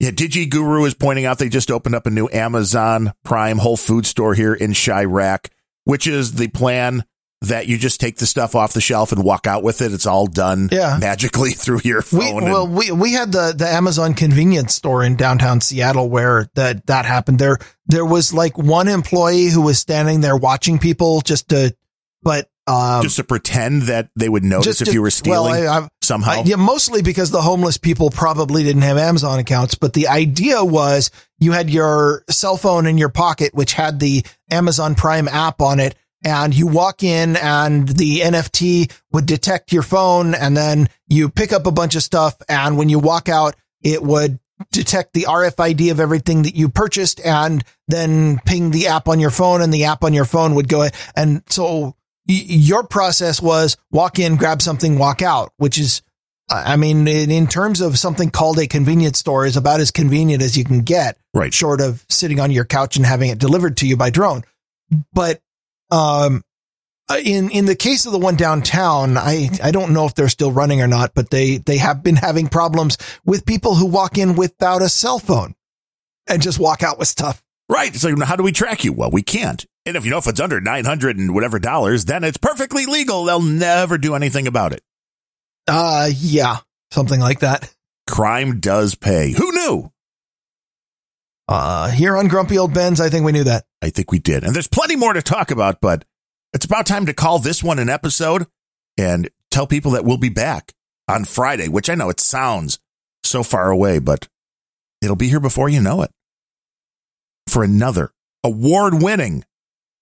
A: Yeah, Digi Guru is pointing out they just opened up a new Amazon Prime Whole Food store here in Chiraq, which is the plan that you just take the stuff off the shelf and walk out with it. It's all done yeah. magically [laughs] through your phone.
B: We, well, we, we had the, the Amazon convenience store in downtown Seattle where that, that happened. There, there was like one employee who was standing there watching people just to, but, um,
A: just to pretend that they would notice just, if you were stealing well, I, I, somehow. I,
B: yeah, mostly because the homeless people probably didn't have Amazon accounts, but the idea was you had your cell phone in your pocket, which had the Amazon Prime app on it and you walk in and the NFC would detect your phone and then you pick up a bunch of stuff. And when you walk out, it would detect the RFID of everything that you purchased and then ping the app on your phone and the app on your phone would go. And so your process was walk in, grab something, walk out, which is, I mean, in terms of something called a convenience store is about as convenient as you can get.
A: Right.
B: Short of sitting on your couch and having it delivered to you by drone. But um, uh, in in the case of the one downtown, I I don't know if they're still running or not, but they they have been having problems with people who walk in without a cell phone and just walk out with stuff.
A: Right. So how do we track you? Well, we can't. And if you know if it's under nine hundred and whatever dollars, then it's perfectly legal. They'll never do anything about it.
B: Uh, yeah, something like that.
A: Crime does pay. Who knew?
B: Uh, here on Grumpy Old Bens, I think we knew that.
A: I think we did. And there's plenty more to talk about, but it's about time to call this one an episode and tell people that we'll be back on Friday, which I know it sounds so far away, but it'll be here before you know it for another award winning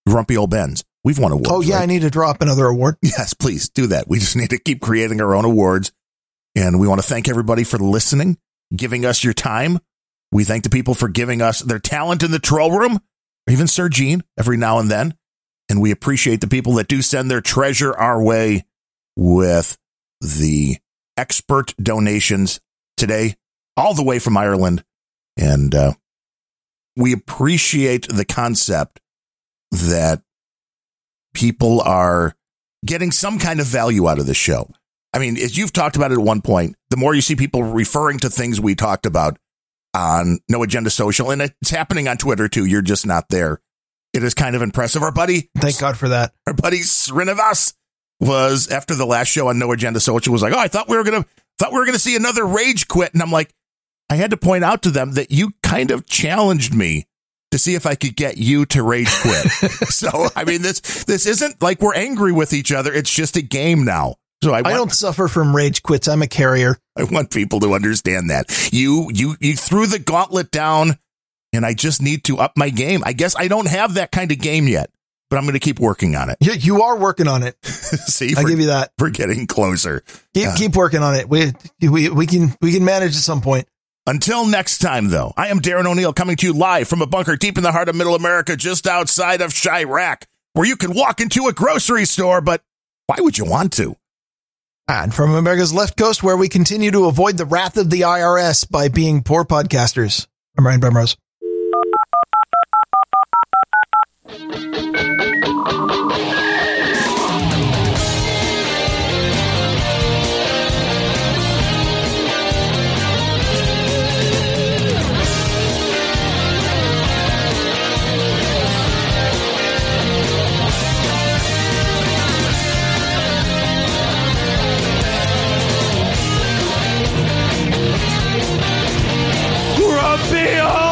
A: Grumpy Old Bens. We've won awards.
B: Oh, yeah.
A: Right?
B: I need to drop another award. [laughs]
A: Yes, please do that. We just need to keep creating our own awards. And we want to thank everybody for listening, giving us your time we thank the people for giving us their talent in the troll room, or even Sir Gene every now and then. And we appreciate the people that do send their treasure our way with the expert donations today, all the way from Ireland. And uh, we appreciate the concept that people are getting some kind of value out of the show. I mean, as you've talked about it at one point, the more you see people referring to things we talked about on No Agenda Social, and it's happening on Twitter too. You're just not there. It is kind of impressive. Our buddy,
B: thank God for that.
A: Our buddy Srinivas was after the last show on No Agenda Social was like, "Oh, I thought we were gonna thought we were gonna see another rage quit," and I'm like, I had to point out to them that you kind of challenged me to see if I could get you to rage quit. [laughs] so, I mean, this this isn't like we're angry with each other. It's just a game now. So I,
B: want, I don't suffer from rage quits. I'm a carrier.
A: I want people to understand that you you you threw the gauntlet down, and I just need to up my game. I guess I don't have that kind of game yet, but I'm going to keep working on it.
B: Yeah, you are working on it. [laughs]
A: See,
B: I give you that.
A: We're getting closer.
B: Keep uh, keep working on it. We we we can we can manage at some point.
A: Until next time, though, I am Darren O'Neill coming to you live from a bunker deep in the heart of Middle America, just outside of Chiraq, where you can walk into a grocery store, but why would you want to?
B: And from America's left coast, where we continue to avoid the wrath of the IRS by being poor podcasters. I'm Ryan Bemrose. Behold!